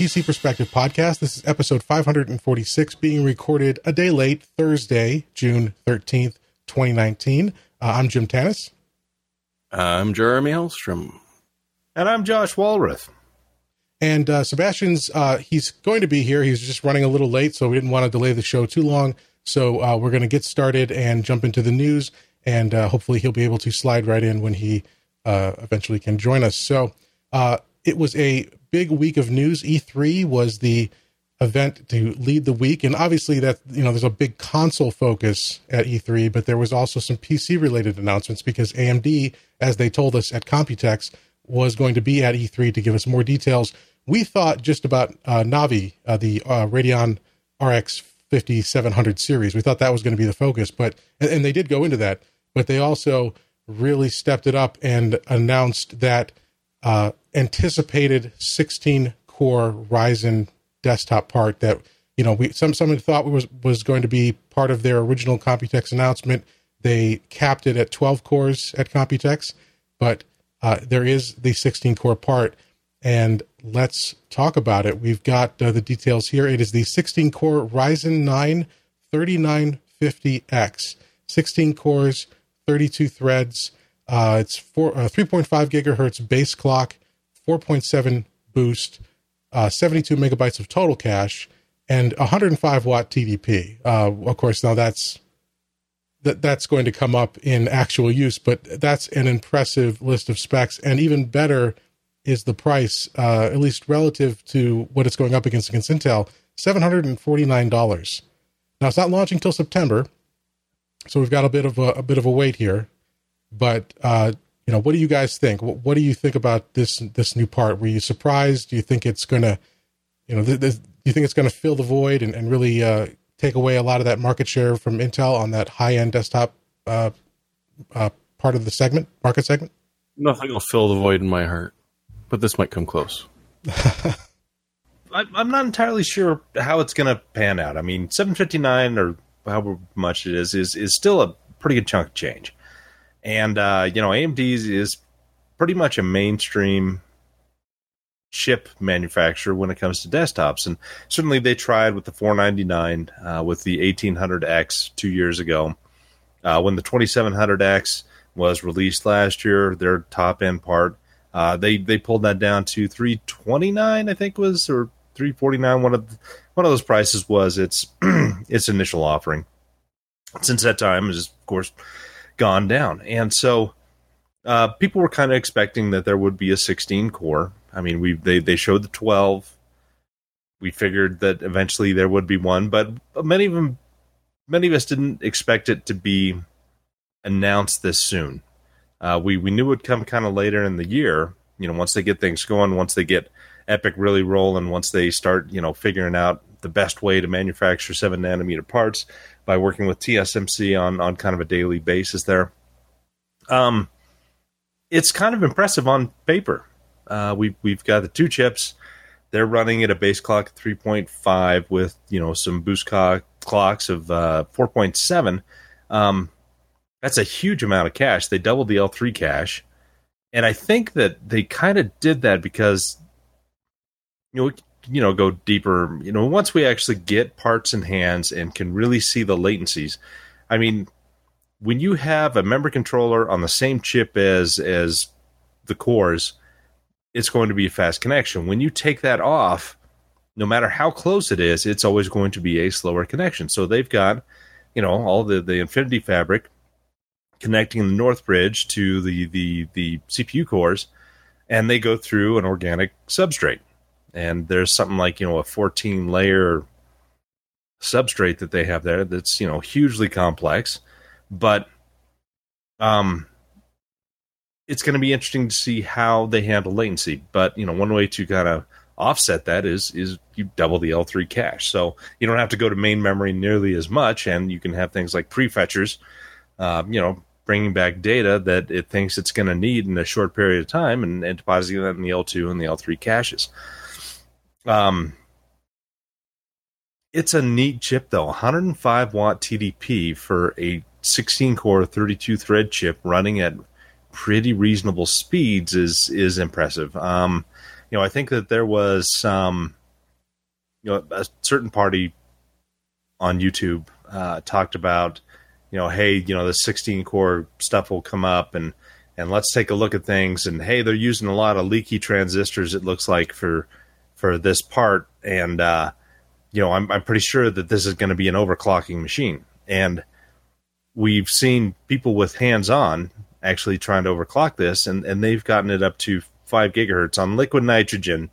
PC Perspective podcast. This is episode 546, being recorded a day late, Thursday, June 13th, 2019. Uh, I'm Jim Tanous. I'm Jeremy Hellstrom. And I'm Josh Walrath. And uh, Sebastian's, uh, he's going to be here. He's just running a little late, so we didn't want to delay the show too long. So uh, we're going to get started and jump into the news, and uh, hopefully he'll be able to slide right in when he uh, eventually can join us. So uh, it was a big week of news. E3 was the event to lead the week, and obviously that you know there's a big console focus at E3, but there was also some PC related announcements because AMD, as they told us at Computex, was going to be at E3 to give us more details. We thought just about uh, Navi, uh, the uh, Radeon RX 5700 series. We thought that was going to be the focus, but and, and they did go into that, but they also really stepped it up and announced that uh, anticipated 16 core Ryzen desktop part that you know we some someone thought was was going to be part of their original Computex announcement. They capped it at 12 cores at Computex, but uh, there is the 16 core part, and let's talk about it. We've got uh, the details here. It is the 16 core Ryzen 9 3950X, 16 cores, 32 threads. Uh, it's four, uh, 3.5 gigahertz base clock, 4.7 boost, uh, 72 megabytes of total cache, and 105 watt TDP. Uh, of course, now that's that that's going to come up in actual use, but that's an impressive list of specs, and even better is the price, uh, at least relative to what it's going up against against Intel, seven hundred and forty nine dollars. Now it's not launching till September, so we've got a bit of a, a bit of a wait here. But uh, you know, what do you guys think? What, what, do you think about this this new part? Were you surprised? Do you think it's going to, you know, th- th- do you think it's going to fill the void and, and really uh, take away a lot of that market share from Intel on that high end desktop uh, uh, part of the segment, market segment? Nothing will fill the void in my heart, but this might come close. I'm not entirely sure how it's going to pan out. I mean, 759 or however much it is is is still a pretty good chunk of change. And uh, you know, AMD is pretty much a mainstream chip manufacturer when it comes to desktops, and certainly they tried with the 499 uh, with the 1800X two years ago. Uh, when the 2700X was released last year, their top end part, uh, they they pulled that down to 329, I think was or 349. One of the, one of those prices was its its initial offering. Since that time, has of course gone down. And so uh, people were kind of expecting that there would be a 16 core. I mean, we they they showed the 12. We figured that eventually there would be one, but many of them, many of us didn't expect it to be announced this soon. Uh, we we knew it would come kind of later in the year. You know, once they get things going, once they get EPYC really rolling, once they start, you know, figuring out the best way to manufacture seven nanometer parts by working with TSMC on on kind of a daily basis there. Um, it's kind of impressive on paper. Uh, we we've got the two chips. They're running at a base clock of 3.5 with you know some boost co- clocks of uh, 4.7. Um, that's a huge amount of cache. They doubled the L3 cache, and I think that they kind of did that because you know you know go deeper. You know once we actually get parts in hands and can really see the latencies i mean when you have a memory controller on the same chip as as the cores it's going to be a fast connection. When you take that off no matter how close it is it's always going to be a slower connection. So they've got you know all the the infinity fabric connecting the north bridge to the the the cpu cores and they go through an organic substrate and there's something like you know a 14 layer substrate that they have there that's you know hugely complex. But um it's going to be interesting to see how they handle latency. But you know one way to kind of offset that is is you double the L3 cache. So you don't have to go to main memory nearly as much and you can have things like prefetchers um, you know bringing back data that it thinks it's going to need in a short period of time and, and depositing that in the L2 and the L3 caches um, it's a neat chip though 105 watt TDP for a 16 core 32 thread chip running at pretty reasonable speeds is is impressive. Um, you know, I think that there was some, you know, a certain party on YouTube uh, talked about, you know, hey, you know, the 16 core stuff will come up and and let's take a look at things. And hey, they're using a lot of leaky transistors. It looks like for for this part, and uh, you know, I'm I'm pretty sure that this is going to be an overclocking machine. And we've seen people with hands on actually trying to overclock this, and and they've gotten it up to five gigahertz on liquid nitrogen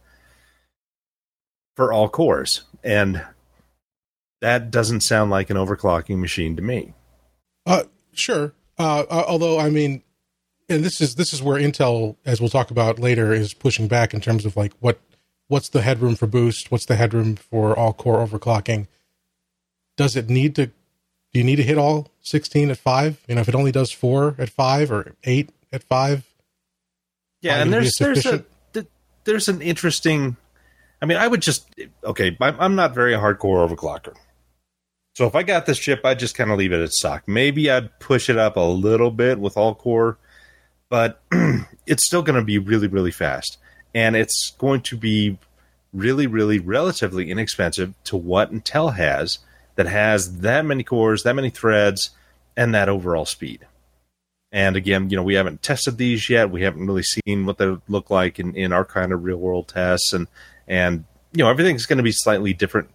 for all cores, and that doesn't sound like an overclocking machine to me. Uh, sure. Uh, uh, although, I mean, and this is this is where Intel, as we'll talk about later, is pushing back in terms of like what what's the headroom for boost, what's the headroom for all core overclocking. Does it need to? Do you need to hit all sixteen at five? You know, if it only does four at five or eight at five. Yeah, and there's there's a there's an interesting. I mean, I would just okay. I'm not very hardcore overclocker. So if I got this chip, I'd just kind of leave it at stock. Maybe I'd push it up a little bit with all core, but it's still going to be really, really fast. And it's going to be really, really relatively inexpensive to what Intel has that has that many cores, that many threads, and that overall speed. And again, you know, we haven't tested these yet. We haven't really seen what they look like in, in our kind of real world tests. And, and, you know, everything's going to be slightly different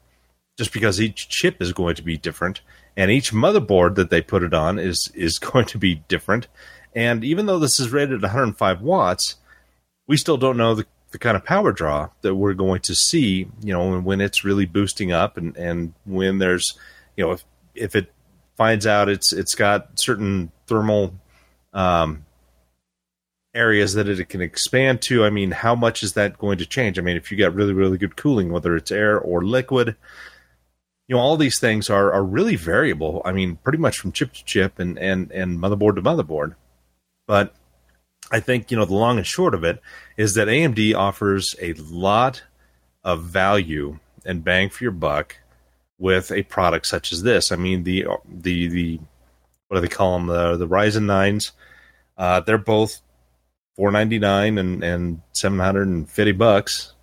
just because each chip is going to be different and each motherboard that they put it on is is going to be different and even though this is rated at 105 watts we still don't know the, the kind of power draw that we're going to see you know when it's really boosting up and and when there's you know if if it finds out it's it's got certain thermal um, areas that it can expand to i mean how much is that going to change i mean if you got really really good cooling whether it's air or liquid you know all these things are are really variable. I mean, pretty much from chip to chip and and and motherboard to motherboard. But I think you know the long and short of it is that AMD offers a lot of value and bang for your buck with a product such as this. I mean the the the what do they call them the the Ryzen nines? Uh, they're both four ninety nine and and seven hundred and fifty bucks,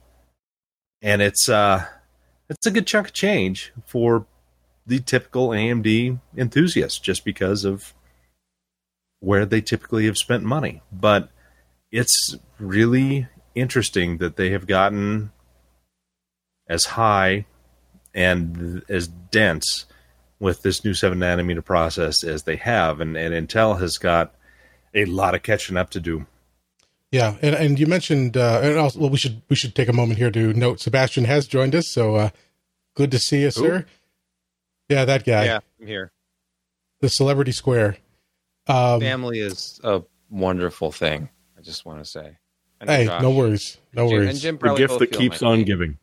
and it's uh it's a good chunk of change for the typical AMD enthusiast just because of where they typically have spent money. But it's really interesting that they have gotten as high and as dense with this new 7 nanometer process as they have. And, and Intel has got a lot of catching up to do. Yeah, and and you mentioned, uh, and also, well, we should we should take a moment here to note Sebastian has joined us. So uh, good to see you, sir. Yeah, that guy. Yeah, I'm here. The Celebrity Square. Um, Family is a wonderful thing. I just want to say. Hey, Josh, no worries, no Jim, worries. Jim the gift that keeps on giving.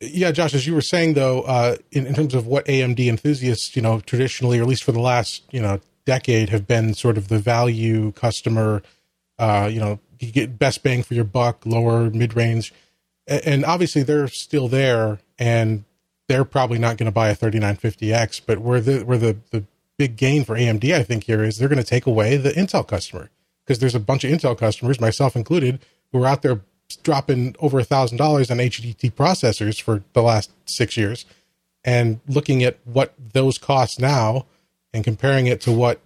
Yeah, Josh, as you were saying though, uh, in, in terms of what AMD enthusiasts, you know, traditionally, or at least for the last, you know, decade, have been sort of the value customer. Uh, you know, you get best bang for your buck, lower mid range, and obviously they're still there, and they're probably not going to buy a 3950X. But where the where the the big gain for AMD, I think, here is they're going to take away the Intel customer because there's a bunch of Intel customers, myself included, who are out there dropping over a thousand dollars on HDT processors for the last six years, and looking at what those cost now and comparing it to what,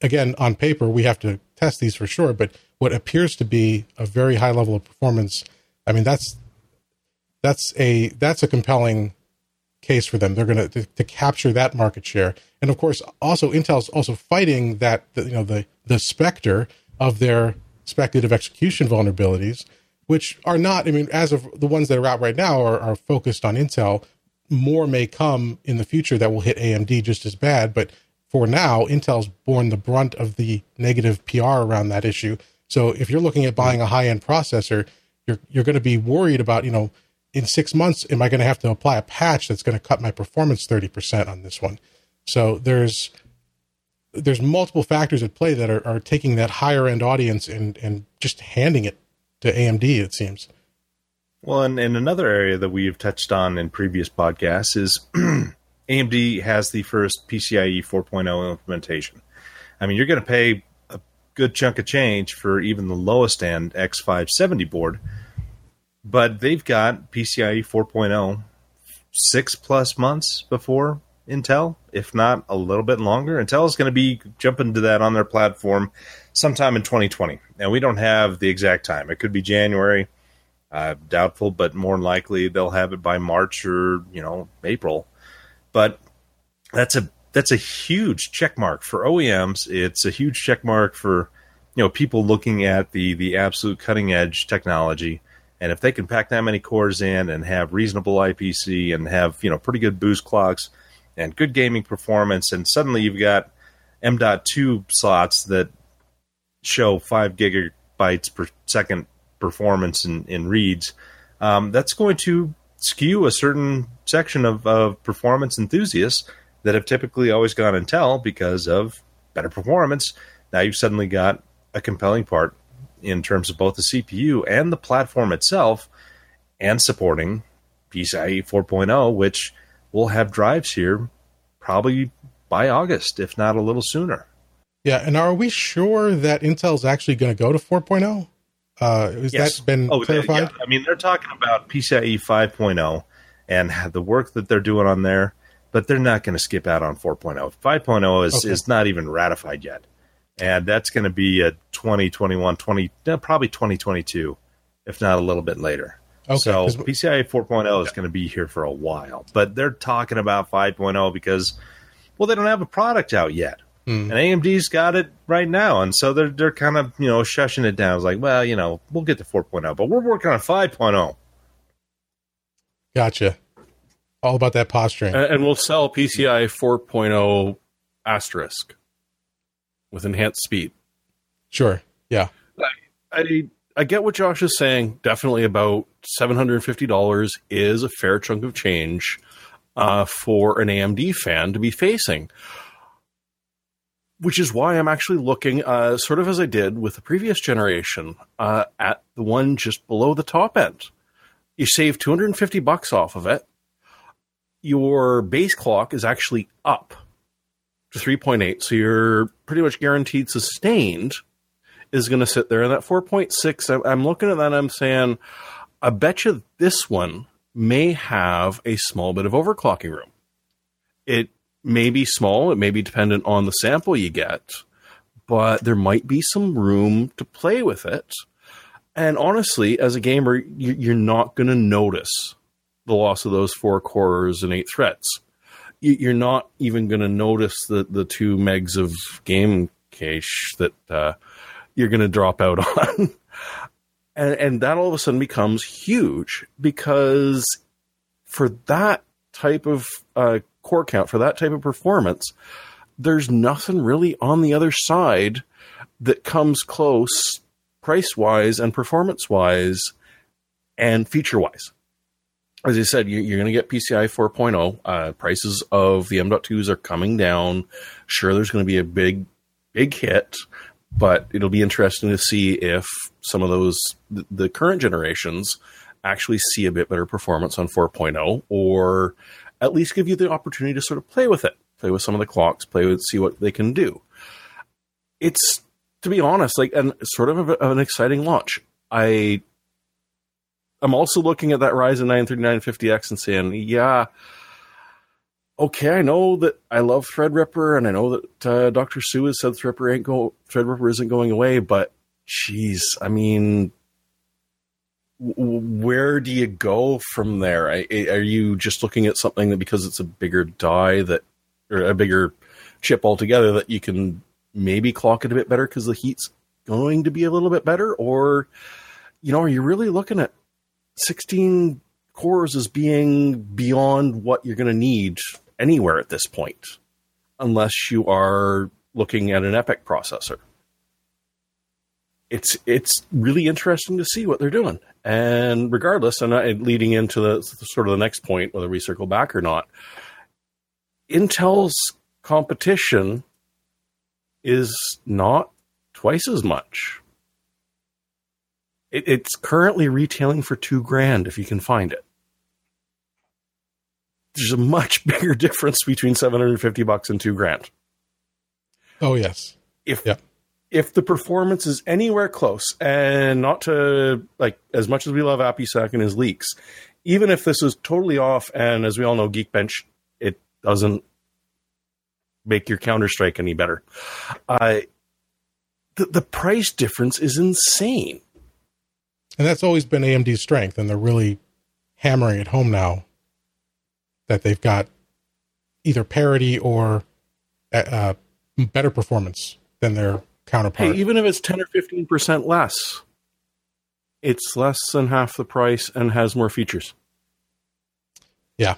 again, on paper we have to test these for sure, but what appears to be a very high level of performance. I mean, that's that's a that's a compelling case for them. They're going to to capture that market share, and of course, also Intel's also fighting that you know the the specter of their speculative execution vulnerabilities, which are not. I mean, as of the ones that are out right now are, are focused on Intel. More may come in the future that will hit AMD just as bad, but for now, Intel's borne the brunt of the negative PR around that issue. So if you're looking at buying a high end processor, you're you're going to be worried about you know in six months am I going to have to apply a patch that's going to cut my performance thirty percent on this one? So there's there's multiple factors at play that are, are taking that higher end audience and and just handing it to AMD. It seems. Well, and, and another area that we've touched on in previous podcasts is AMD has the first PCIe 4.0 implementation. I mean, you're going to pay a good chunk of change for even the lowest end X570 board. But they've got PCIe 4.0 six plus months before Intel, if not a little bit longer. Intel is going to be jumping to that on their platform sometime in 2020. And we don't have the exact time. It could be January. Uh, doubtful, but more likely they'll have it by March or you know April. But that's a that's a huge check mark for OEMs. It's a huge check mark for you know people looking at the the absolute cutting edge technology. And if they can pack that many cores in and have reasonable IPC and have you know pretty good boost clocks and good gaming performance, and suddenly you've got M.2 slots that show five gigabytes per second performance in, in reads, um, that's going to skew a certain section of, of performance enthusiasts that have typically always gone Intel because of better performance. Now you've suddenly got a compelling part in terms of both the CPU and the platform itself, and supporting PCIe 4.0, which will have drives here probably by August, if not a little sooner. Yeah, and are we sure that Intel's actually going to go to 4.0? Uh, has yes. that been oh, clarified? Yeah. I mean, they're talking about PCIe 5.0 and the work that they're doing on there, but they're not going to skip out on 4.0. 5.0 is, okay. is not even ratified yet. And that's going to be a 2021, 20, probably 2022, if not a little bit later. Okay, so PCIe 4.0 is going to be here for a while, but they're talking about 5.0 because, well, they don't have a product out yet. Mm. And AMD's got it right now, and so they're they're kind of you know shushing it down. It's like, well, you know, we'll get to 4.0, but we're working on 5.0. Gotcha. All about that posturing, and, and we'll sell PCI 4.0 asterisk with enhanced speed. Sure. Yeah. I, I I get what Josh is saying. Definitely about seven hundred and fifty dollars is a fair chunk of change uh, for an AMD fan to be facing which is why I'm actually looking, uh, sort of as I did with the previous generation, uh, at the one just below the top end. You save 250 bucks off of it. Your base clock is actually up to 3.8, so you're pretty much guaranteed sustained is going to sit there. And that 4.6, I'm looking at that I'm saying, I bet you this one may have a small bit of overclocking room. It may be small, it may be dependent on the sample you get, but there might be some room to play with it. And honestly, as a gamer, you're not going to notice the loss of those four cores and eight threads. You're not even going to notice the, the two megs of game cache that uh, you're going to drop out on. and, and that all of a sudden becomes huge because for that type of uh, core count for that type of performance, there's nothing really on the other side that comes close price wise and performance wise and feature wise. As I said, you're going to get PCI 4.0. Uh, prices of the M.2s are coming down. Sure, there's going to be a big, big hit, but it'll be interesting to see if some of those, the current generations, actually see a bit better performance on 4.0 or at least give you the opportunity to sort of play with it, play with some of the clocks, play with, see what they can do. It's, to be honest, like, and sort of a, an exciting launch. I, I'm also looking at that Ryzen 9 3950X and saying, yeah, okay, I know that I love Threadripper, and I know that uh, Dr. Su has said Threadripper ain't go Threadripper isn't going away, but geez, I mean, where do you go from there? Are you just looking at something that because it's a bigger die that, or a bigger chip altogether, that you can maybe clock it a bit better because the heat's going to be a little bit better? Or, you know, are you really looking at 16 cores as being beyond what you're going to need anywhere at this point, unless you are looking at an EPYC processor? It's it's really interesting to see what they're doing. And regardless, and leading into the sort of the next point, whether we circle back or not, Intel's competition is not twice as much. It, it's currently retailing for two grand if you can find it. There's a much bigger difference between 750 bucks and two grand. Oh, yes. If, yeah. if the performance is anywhere close, and not to like as much as we love APISAK and his leaks, even if this is totally off, and as we all know, Geekbench, it doesn't make your Counter Strike any better. Uh, the, the price difference is insane. And that's always been AMD's strength, and they're really hammering it home now that they've got either parity or uh, uh better performance than their counterpart. Hey, even if it's 10 or 15% less, it's less than half the price and has more features. Yeah.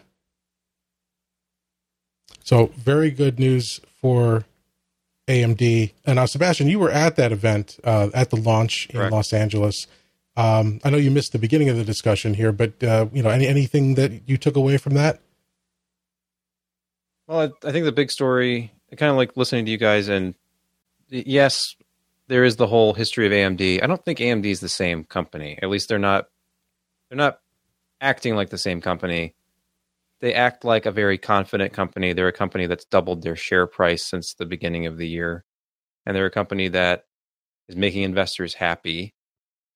So, very good news for AMD. And now, Sebastian, you were at that event uh, at the launch in Los Angeles. Um, I know you missed the beginning of the discussion here, but uh, you know, any anything that you took away from that? Well, I, I think the big story, I kind of like listening to you guys, and yes, there is the whole history of AMD. I don't think AMD is the same company. At least they're not. They're not acting like the same company. They act like a very confident company. They're a company that's doubled their share price since the beginning of the year, and they're a company that is making investors happy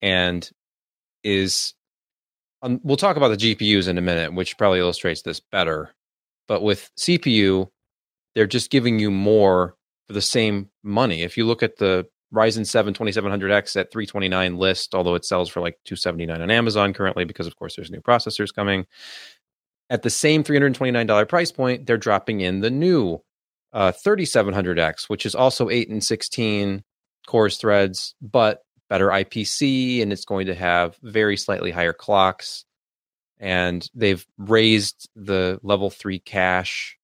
and is. Um, we'll talk about the GPUs in a minute, which probably illustrates this better. But with CPU, they're just giving you more for the same money. If you look at the Ryzen 7 2700X at 329 list, although it sells for like 279 on Amazon currently because of course there's new processors coming. At the same $329 price point, they're dropping in the new uh, 3700X, which is also 8 and 16 cores threads, but better IPC and it's going to have very slightly higher clocks. And they've raised the level 3 cache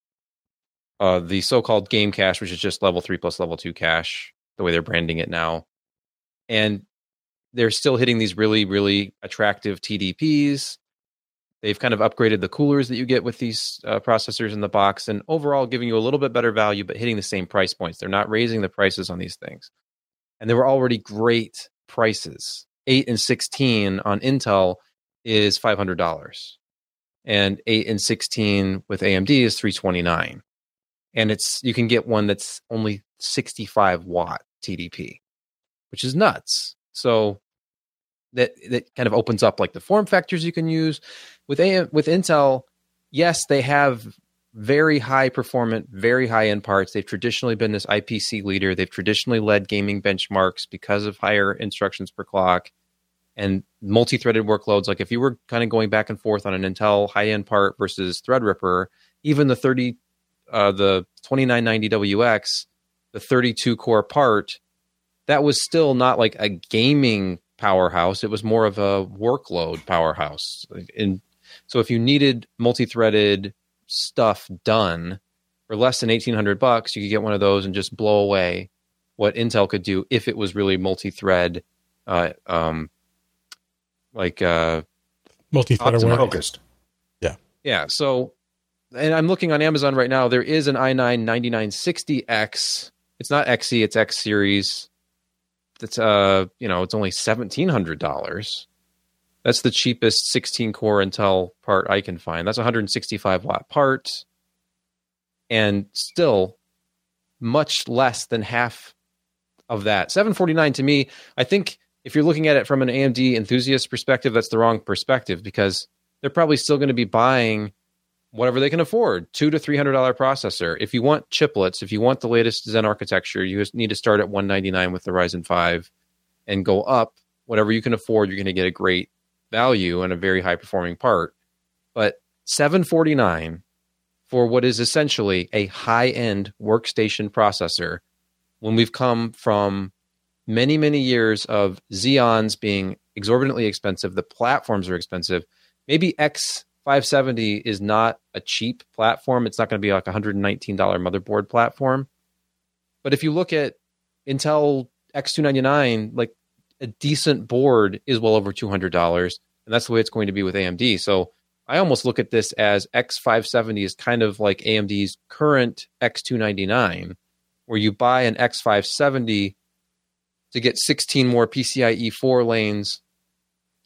uh, the so-called game cache, which is just level three plus level two cache, the way they're branding it now, and they're still hitting these really, really attractive TDPs. They've kind of upgraded the coolers that you get with these uh, processors in the box, and overall giving you a little bit better value, but hitting the same price points. They're not raising the prices on these things, and they were already great prices. Eight and sixteen on Intel is five hundred dollars, and eight and sixteen with AMD is three twenty nine and it's you can get one that's only 65 watt TDP, which is nuts. So that that kind of opens up like the form factors you can use with AM, with Intel. Yes, they have very high performant, very high end parts. They've traditionally been this IPC leader. They've traditionally led gaming benchmarks because of higher instructions per clock and multi-threaded workloads. Like if you were kind of going back and forth on an Intel high-end part versus Threadripper, even the 30 uh, the 2990WX, the 32 core part, that was still not like a gaming powerhouse. It was more of a workload powerhouse. And so if you needed multi-threaded stuff done for less than 1800 bucks, you could get one of those and just blow away what Intel could do if it was really multi-thread, uh, um, like uh, multi-thread focused. Yeah, yeah. So and I'm looking on Amazon right now. There is an i9 9960X. It's not XE, it's X series. That's uh, you know, it's only seventeen hundred dollars. That's the cheapest 16 core Intel part I can find. That's 165 watt part, and still much less than half of that. 749 to me, I think if you're looking at it from an AMD enthusiast perspective, that's the wrong perspective because they're probably still going to be buying whatever they can afford two to three hundred dollar processor if you want chiplets if you want the latest zen architecture you just need to start at 199 with the ryzen 5 and go up whatever you can afford you're going to get a great value and a very high performing part but 749 for what is essentially a high end workstation processor when we've come from many many years of xeons being exorbitantly expensive the platforms are expensive maybe x 570 is not a cheap platform. It's not going to be like a $119 motherboard platform. But if you look at Intel X299, like a decent board is well over $200. And that's the way it's going to be with AMD. So I almost look at this as X570 is kind of like AMD's current X299, where you buy an X570 to get 16 more PCIe 4 lanes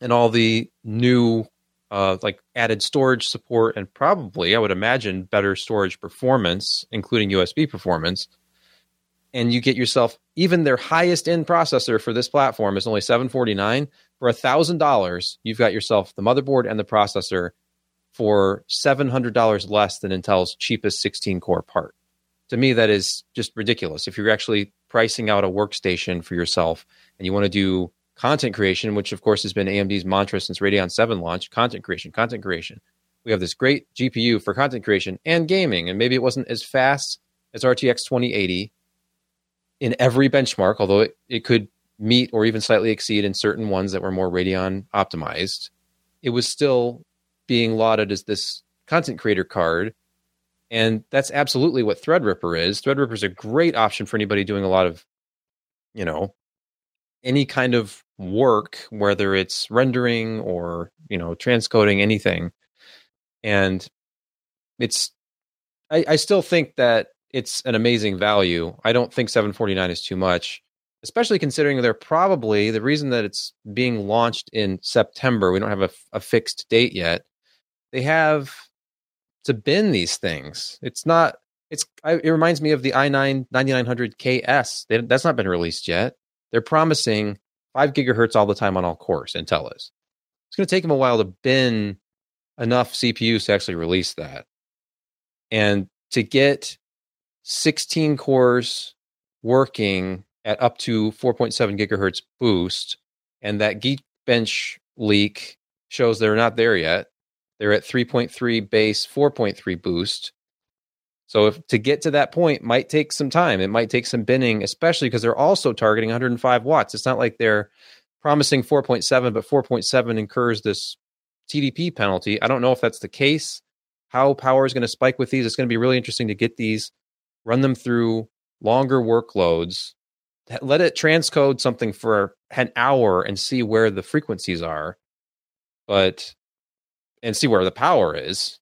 and all the new uh, like added storage support and probably, I would imagine, better storage performance, including USB performance. And you get yourself even their highest end processor for this platform is only 749 for $1000 you've got yourself the motherboard and the processor for $700 less than intel's cheapest 16 core part. To me that is just ridiculous. If you're actually pricing out a workstation for yourself and you want to do content creation which of course has been amd's mantra since radeon 7 launch content creation content creation. We have this great gpu for content creation and gaming and maybe it wasn't as fast as rtx 2080 in every benchmark, although it, it could meet or even slightly exceed in certain ones that were more Radeon optimized, it was still being lauded as this content creator card. And that's absolutely what Threadripper is. Threadripper is a great option for anybody doing a lot of, you know, any kind of work, whether it's rendering or, you know, transcoding, anything. And it's, I, I still think that it's an amazing value. I don't think 749 is too much, especially considering they're probably the reason that it's being launched in September. We don't have a, a fixed date yet. They have to bin these things. It's not. It's. It reminds me of the i9 9900KS. They, that's not been released yet. They're promising five gigahertz all the time on all cores. Intel is. It's going to take them a while to bin enough CPUs to actually release that. And to get 16 cores working at up to 4.7 gigahertz boost, and that Geekbench leak shows they're not there yet. They're at 3.3 base, 4.3 boost. So if to get to that point might take some time. It might take some binning, especially because they're also targeting 105 watts. It's not like they're promising 4.7, but 4.7 incurs this TDP penalty. I don't know if that's the case. How power is going to spike with these? It's going to be really interesting to get these run them through longer workloads, let it transcode something for an hour and see where the frequencies are, but and see where the power is.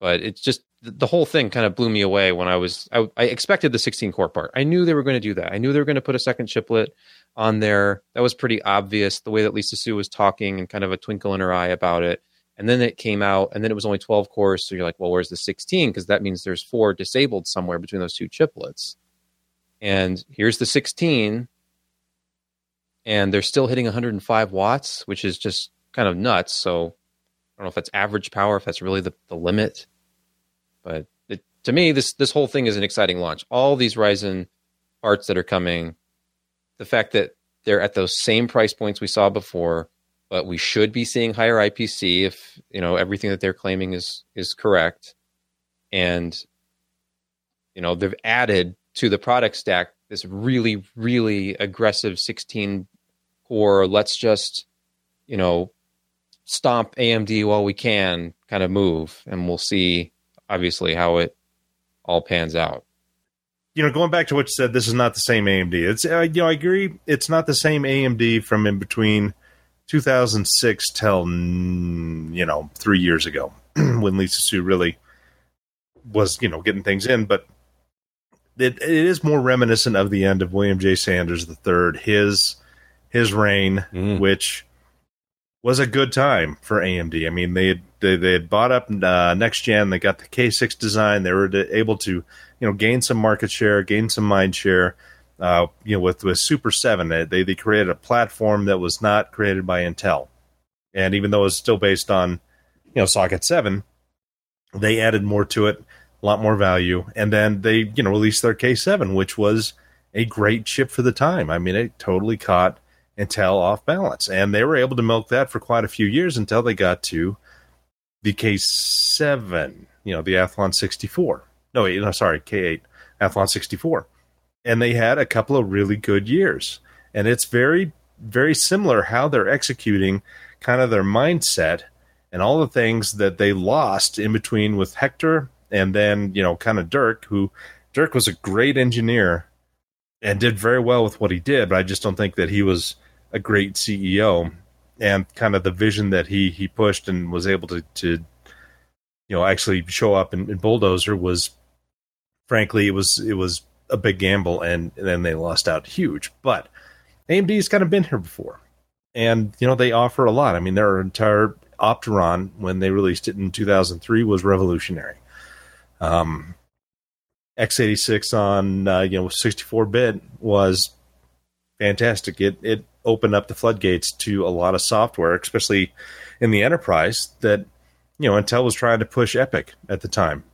But it's just the whole thing kind of blew me away when I was I, I expected the 16 core part. I knew they were going to do that. I knew they were going to put a second chiplet on there. That was pretty obvious. The way that Lisa Su was talking and kind of a twinkle in her eye about it. And then it came out, and then it was only 12 cores. So you're like, well, where's the 16? Because that means there's four disabled somewhere between those two chiplets. And here's the 16, and they're still hitting 105 watts, which is just kind of nuts. So I don't know if that's average power, if that's really the, the limit. But it, to me, this this whole thing is an exciting launch. All these Ryzen parts that are coming, the fact that they're at those same price points we saw before, but we should be seeing higher IPC if you know everything that they're claiming is is correct. And you know they've added to the product stack this really really aggressive 16 core. Let's just you know stomp AMD while we can kind of move, and we'll see obviously how it all pans out you know, going back to what you said, this is not the same AMD. It's uh, you know, I agree. It's not the same AMD from in between 2006 till you know three years ago when Lisa Su really was you know getting things in, but it, it is more reminiscent of the end of William J. Sanders III, his his reign, mm. which was a good time for AMD. I mean, they had, they, they had bought up uh, NexGen. They got the K6 design. They were able to you know gain some market share, gain some mind share uh, you know, with with Super Seven, they they created a platform that was not created by Intel, and even though it's still based on, you know, Socket Seven, they added more to it, a lot more value, and then they you know released their K Seven, which was a great chip for the time. I mean, it totally caught Intel off balance, and they were able to milk that for quite a few years until they got to the K7, you know, the Athlon 64. No, wait, no, sorry, K8, Athlon 64 and they had a couple of really good years. And it's very, very similar how they're executing kind of their mindset and all the things that they lost in between with Hector and then, you know, kind of Dirk, who Dirk was a great engineer and did very well with what he did, but I just don't think that he was a great CEO and kind of the vision that he he pushed and was able to to you know actually show up in, in bulldozer was frankly it was it was a big gamble, and, then they lost out huge. But AMD's kind of been here before, and you know they offer a lot. I mean, their entire Opteron when they released it in 2003 was revolutionary. Um, x86 on uh, you know 64 bit was fantastic. It it opened up the floodgates to a lot of software, especially in the enterprise that you know Intel was trying to push Epic at the time,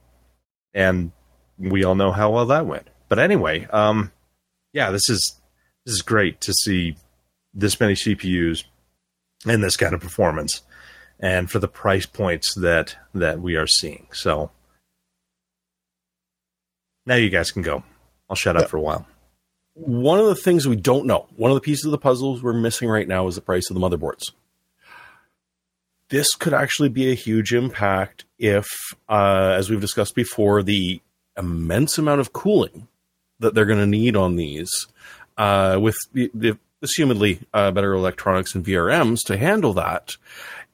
and we all know how well that went. But anyway, um, yeah, this is this is great to see this many CPUs and this kind of performance, and for the price points that that we are seeing. So now you guys can go. I'll shut up for a while. One of the things we don't know, one of the pieces of the puzzles we're missing right now is the price of the motherboards. This could actually be a huge impact if, uh, as we've discussed before, the immense amount of cooling that they're going to need on these, uh, with the, assumedly uh, better electronics and VRMs to handle that.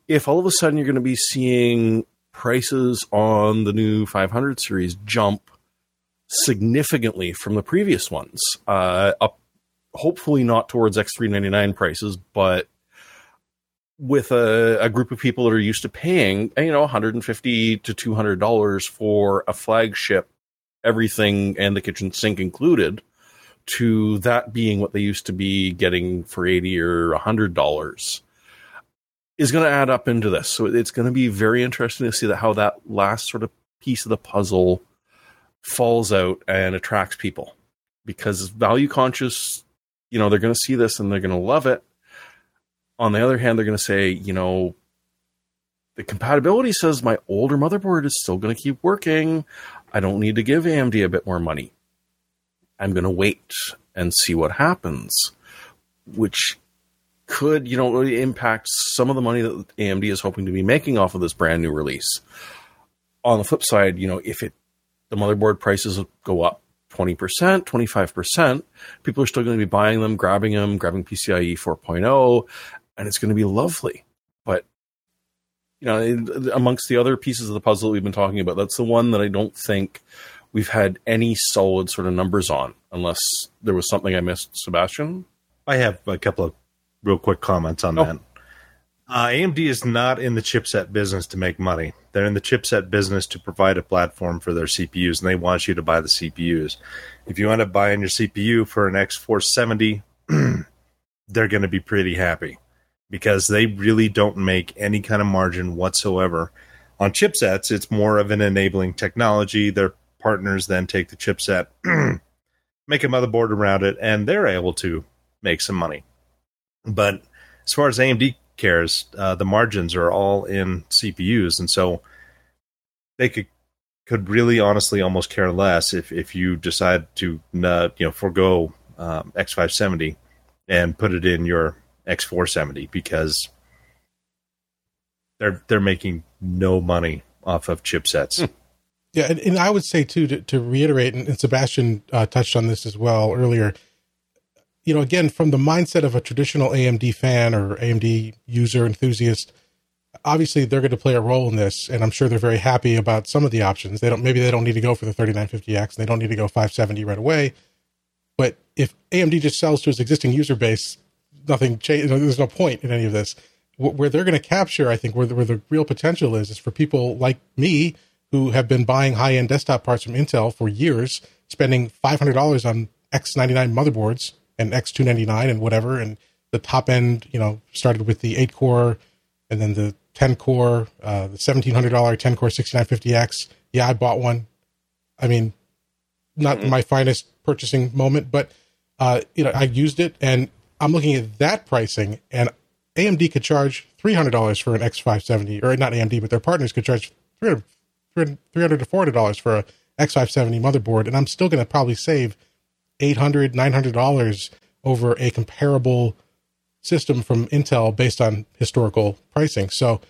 If all of a sudden you're going to be seeing prices on the new 500 series jump significantly from the previous ones, uh, up hopefully not towards X399 prices, but with a, a, group of people that are used to paying, you know, 150 to 200 dollars for a flagship, everything and the kitchen sink included, to that being what they used to be getting for 80 or 100 dollars is going to add up into this. So it's going to be very interesting to see that how that last sort of piece of the puzzle falls out and attracts people because value conscious, you know, they're going to see this and they're going to love it. On the other hand, they're going to say, you know, the compatibility says my older motherboard is still going to keep working. I don't need to give AMD a bit more money. I'm going to wait and see what happens, which could, you know, impact some of the money that AMD is hoping to be making off of this brand new release. On the flip side, you know, if it the motherboard prices go up 20%, 25%, people are still going to be buying them, grabbing them, grabbing PCIe 4.0, and it's going to be lovely. You know, amongst the other pieces of the puzzle that we've been talking about, that's the one that I don't think we've had any solid sort of numbers on, unless there was something I missed, Sebastian. I have a couple of real quick comments on oh. that. Uh, AMD is not in the chipset business to make money. They're in the chipset business to provide a platform for their CPUs, and they want you to buy the CPUs. If you end up buying your CPU for an X470, they're going to be pretty happy because they really don't make any kind of margin whatsoever. On chipsets, it's more of an enabling technology. Their partners then take the chipset, make a motherboard around it, and they're able to make some money. But as far as AMD cares. Uh, the margins are all in CPUs, and so they could could really honestly almost care less if if you decide to uh, you know forego um, X570 and put it in your X470 because they're they're making no money off of chipsets. Hmm. Yeah, and, and, I would say too to, to reiterate, and, and Sebastian uh, touched on this as well earlier you know, again, from the mindset of a traditional AMD fan or AMD user enthusiast, obviously they're going to play a role in this, and I'm sure they're very happy about some of the options. They don't maybe they don't need to go for the 3950X, they don't need to go 570 right away. But if AMD just sells to its existing user base, nothing change. There's no point in any of this. Where they're going to capture, I think, where the, where the real potential is, is for people like me who have been buying high end desktop parts from Intel for years, spending $500 on X99 motherboards and X299 and whatever. And the top end, you know, started with the 8 core and then the 10 core, uh, the $1,700 10 core 6950X. Yeah, I bought one. I mean, not mm-hmm. my finest purchasing moment, but, uh, you know, I used it and I'm looking at that pricing and AMD could charge $300 for an X570 or not AMD, but their partners could charge 300, 300 to $400 for a X570 motherboard. And I'm still going to probably save 800 $900 over a comparable system from Intel based on historical pricing. So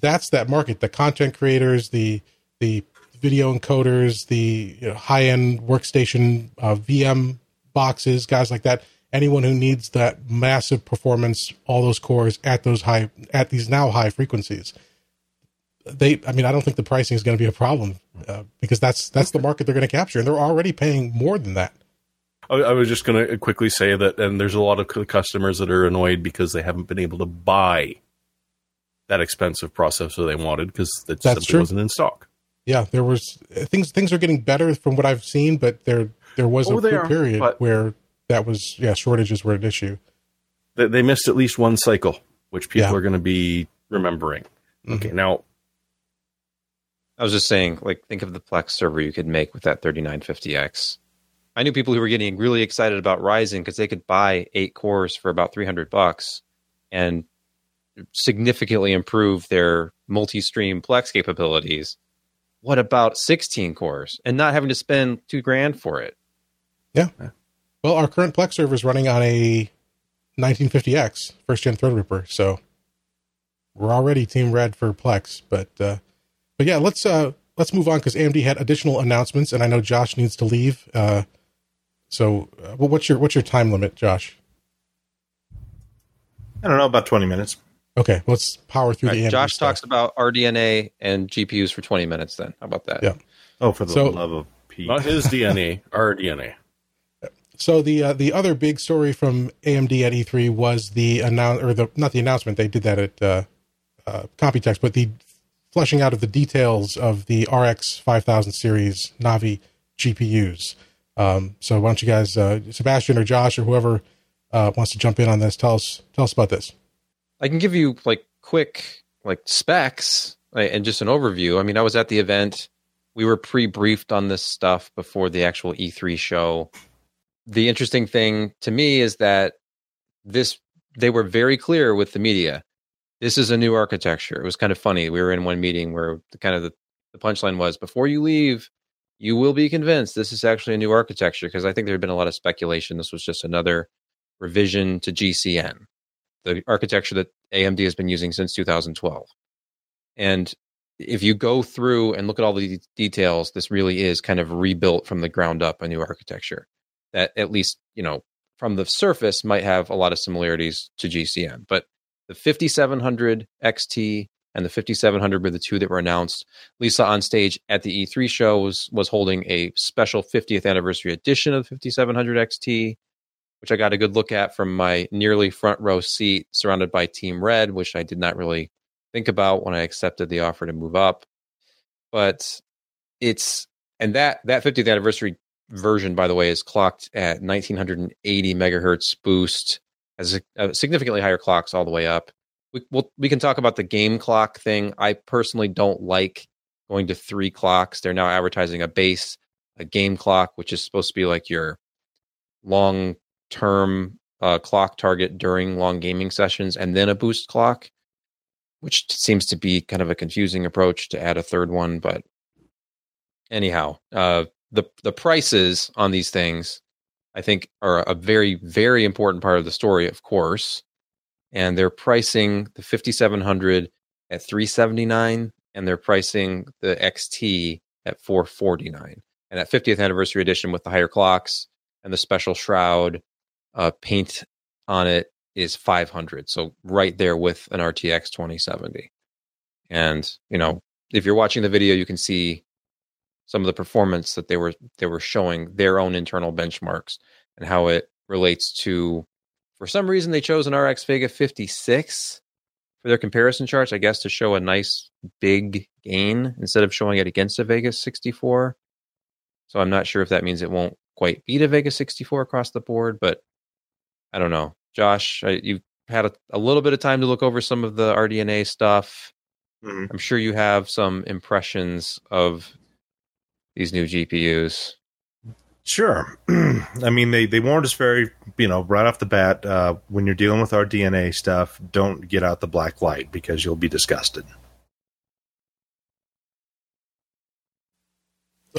that's that market, the content creators, the the video encoders, the you know, high-end workstation uh, VM boxes, guys like that. Anyone who needs that massive performance, all those cores at those high at these now high frequencies. They, I mean, I don't think the pricing is going to be a problem uh, because that's that's the market they're going to capture, and they're already paying more than that. I, was just going to quickly say that, and there's a lot of customers that are annoyed because they haven't been able to buy that expensive processor they wanted because it simply true. wasn't in stock. yeah, there was things things are getting better from what I've seen, but there there was Oh, a they quick are, period but- where that was yeah shortages were an issue. They, they missed at least one cycle, which people Yeah. are going to be remembering. Mm-hmm. Okay, now I was just saying, like, think of the Plex server you could make with that 3950X. I knew people who were getting really excited about Ryzen because they could buy eight cores for about 300 bucks and significantly improve their multi-stream Plex capabilities. What about 16 cores and not having to spend two grand for it? Well, our current Plex server is running on a 1950X first gen Threadripper, so we're already Team Red for Plex. But uh, but yeah, let's uh, let's move on because AMD had additional announcements, and I know Josh needs to leave. Uh, so, uh, well, what's your what's your time limit, Josh? I don't know about twenty minutes. Okay, let's power through All the right, AMD Josh stuff. talks about RDNA and GPUs for 20 minutes then. How about that? Yeah. Oh, for the So- love of Pete! not his DNA, our DNA. So the uh, the other big story from AMD at E3 was the announce or the not the announcement they did that at uh, uh, Computex, but the fleshing out of the details of the RX 5000 series Navi GPUs. Um, so why don't you guys, uh, Sebastian or Josh or whoever uh, wants to jump in on this, tell us tell us about this. I can give you like quick like specs like, and just an overview. I mean, I was at the event. We were pre-briefed on this stuff before the actual E3 show. The interesting thing to me is that this they were very clear with the media. This is a new architecture. It was kind of funny. We were in one meeting where the kind of the, the punchline was before you leave, you will be convinced this is actually a new architecture because I think there had been a lot of speculation this was just another revision to GCN the architecture that AMD has been using since 2012. And if you go through and look at all the details, this really is kind of rebuilt from the ground up a new architecture that at least, you know, from the surface might have a lot of similarities to GCN. But the 5700 XT and the 5700 were the two that were announced. Lisa on stage at the E3 show was, was holding a special 50th anniversary edition of the 5700 XT which I got a good look at from my nearly front row seat surrounded by Team Red, which I did not really think about when I accepted the offer to move up. But it's and that that 50th anniversary version, by the way, is clocked at 1980 megahertz boost, has a, a significantly higher clocks all the way up. We we'll, we can talk about the game clock thing. I personally don't like going to three clocks. They're now advertising a base, a game clock, which is supposed to be like your long term uh, clock target during long gaming sessions and then a boost clock, which seems to be kind of a confusing approach to add a third one. But anyhow, uh, the the prices on these things, I think, are a very very important part of the story, of course. And they're pricing the 5700 at 379 and they're pricing the XT at 449. And that 50th anniversary edition with the higher clocks and the special shroud uh, paint on it is 500 so right there with an rtx 2070 and you know if you're watching the video you can see some of the performance that they were they were showing their own internal benchmarks and how it relates to for some reason they chose an rx vega 56 for their comparison charts i guess to show a nice big gain instead of showing it against a vega 64 so i'm not sure if that means it won't quite beat a vega 64 across the board but I don't know. Josh, I, you've had a, a little bit of time to look over some of the RDNA stuff. Mhm. I'm sure you have some impressions of these new GPUs. Sure. I mean, they, they warned us very, you know, right off the bat uh, when you're dealing with our DNA stuff, don't get out the black light because you'll be disgusted.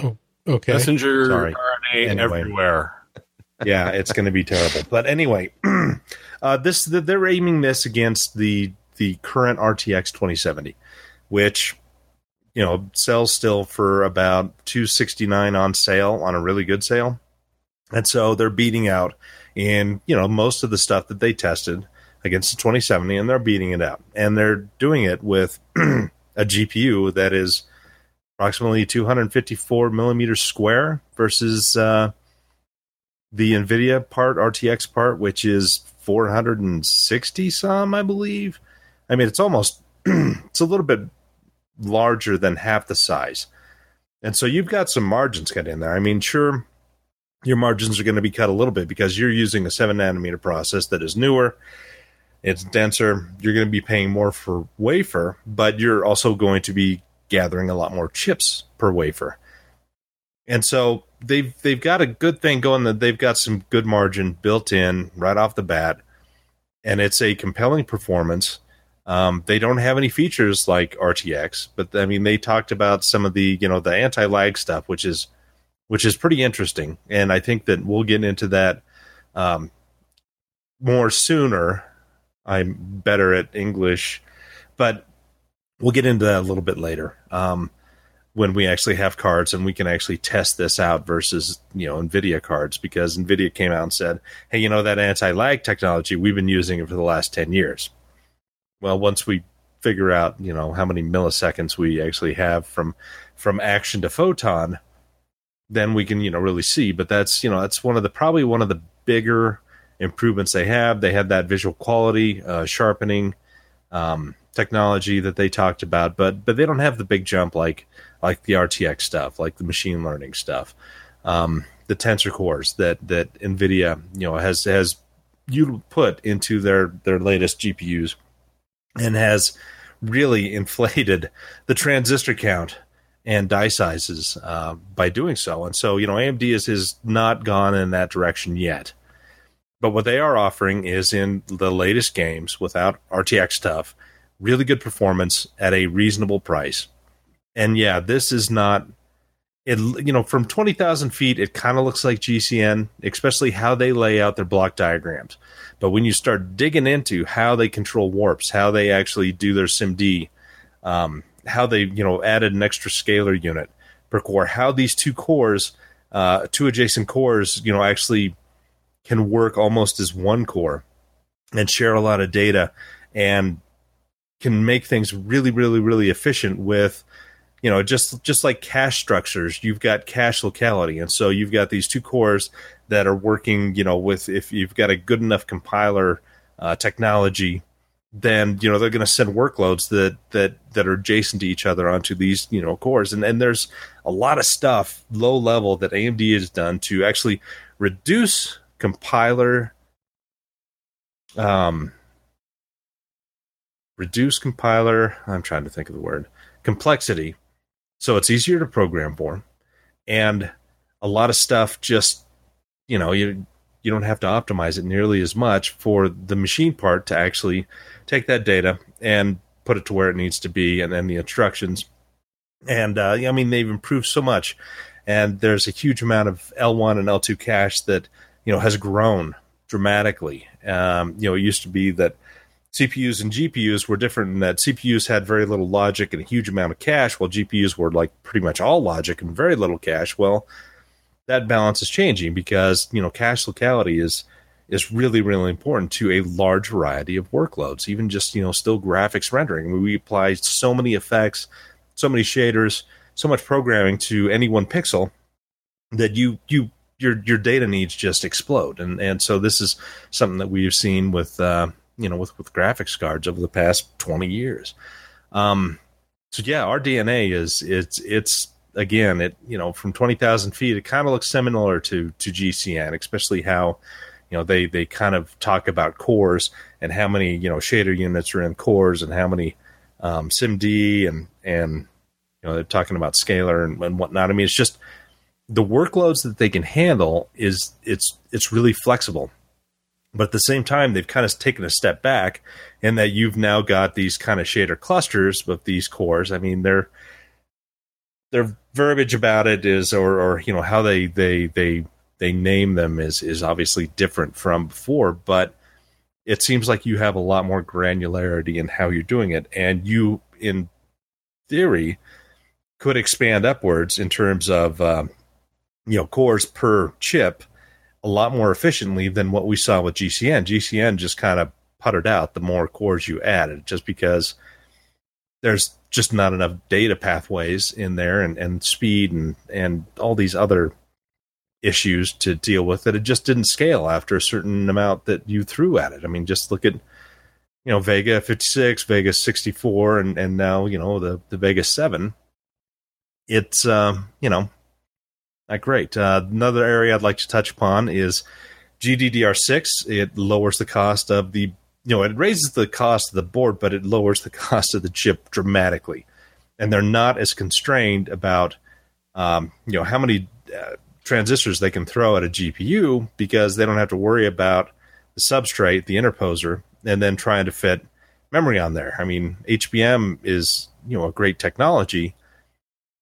Oh, okay, Messenger Sorry. RNA Anyway. everywhere. yeah, it's going to be terrible. But anyway, uh, this they're aiming this against the the current RTX 2070, which you know sells still for about 269 on sale on a really good sale, and so they're beating out in you know most of the stuff that they tested against the 2070, and they're beating it out, and they're doing it with a GPU that is approximately 254 millimeters square versus. Uh, the NVIDIA part, RTX part, which is 460 some, I believe. I mean, it's almost, it's a little bit larger than half the size. And so you've got some margins cut in there. I mean, sure, your margins are going to be cut a little bit because you're using a seven nanometer process that is newer. It's denser. You're going to be paying more for wafer, but you're also going to be gathering a lot more chips per wafer. And so they've they've got a good thing going that they've got some good margin built in right off the bat, and it's a compelling performance. Um, they don't have any features like RTX, but I mean they talked about some of the you know the anti lag stuff, which is which is pretty interesting, and I think that we'll get into that um, more sooner. I'm better at English, but we'll get into that a little bit later. Um, when we actually have cards and we can actually test this out versus you know nvidia cards because nvidia came out and said hey you know that anti-lag technology we've been using it for the last 10 years well once we figure out you know how many milliseconds we actually have from from action to photon then we can you know really see. But that's you know that's one of the probably one of the bigger improvements they have. They had that visual quality uh, sharpening um, technology that they talked about. But but they don't have the big jump like like the RTX stuff, like the machine learning stuff, um, the tensor cores that that NVIDIA you know has has you put into their their latest GPUs, and has really inflated the transistor count and die sizes uh, by doing so. And so you know AMD is is not gone in that direction yet. But what they are offering is in the latest games without RTX stuff, really good performance at a reasonable price and yeah, this is not it. You know, from twenty thousand feet, it kind of looks like GCN, especially how they lay out their block diagrams. But when you start digging into how they control warps, how they actually do their SIMD, um, how they you know added an extra scalar unit per core, how these two cores, uh, two adjacent cores, you know, actually can work almost as one core and share a lot of data and can make things really, really, really efficient with you know just just like cache structures you've got cache locality. And so you've got these two cores that are working you know with if you've got a good enough compiler uh, technology then you know they're going to send workloads that that that are adjacent to each other onto these you know cores. And and there's a lot of stuff low level that AMD has done to actually reduce compiler um reduce compiler I'm trying to think of the word complexity so it's easier to program for, and a lot of stuff just you know you you don't have to optimize it nearly as much for the machine part to actually take that data and put it to where it needs to be, and then the instructions. And uh, I mean, they've improved so much, and there's a huge amount of L1 and L2 cache that you know has grown dramatically. Um, you know, it used to be that CPUs and GPUs were different in that CPUs had very little logic and a huge amount of cache, while GPUs were like pretty much all logic and very little cache. Well, that balance is changing because you know cache locality is is really really important to a large variety of workloads. Even just you know still graphics rendering, we apply so many effects, so many shaders, so much programming to any one pixel that you you your your data needs just explode. And and so this is something that we've seen with. Uh, you know with with graphics cards over the past 20 years um so yeah our dna is it's it's again it you know from 20,000 feet it kind of looks similar to to GCN especially how you know they they kind of talk about cores and how many you know shader units are in cores and how many um, SIMD and and you know they're talking about scalar and, and whatnot. I mean, it's just the workloads that they can handle is it's it's really flexible. But at the same time, they've kind of taken a step back in that you've now got these kind of shader clusters of these cores. I mean, their their verbiage about it is, or or you know how they they they they name them is is obviously different from before, but it seems like you have a lot more granularity in how you're doing it, and you, in theory, could expand upwards in terms of uh, you know cores per chip a lot more efficiently than what we saw with GCN. GCN just kind of puttered out the more cores you added, just because there's just not enough data pathways in there and, and speed and, and all these other issues to deal with that it just didn't scale after a certain amount that you threw at it. I mean, just look at you know Vega 56, Vega 64, and and now you know the the Vega 7. it's um, you know not great. Uh, another area I'd like to touch upon is GDDR6. It lowers the cost of the you know it raises the cost of the board, but it lowers the cost of the chip dramatically, and they're not as constrained about um, you know how many uh, transistors they can throw at a GPU because they don't have to worry about the substrate, the interposer, and then trying to fit memory on there. I mean, HBM is you know a great technology,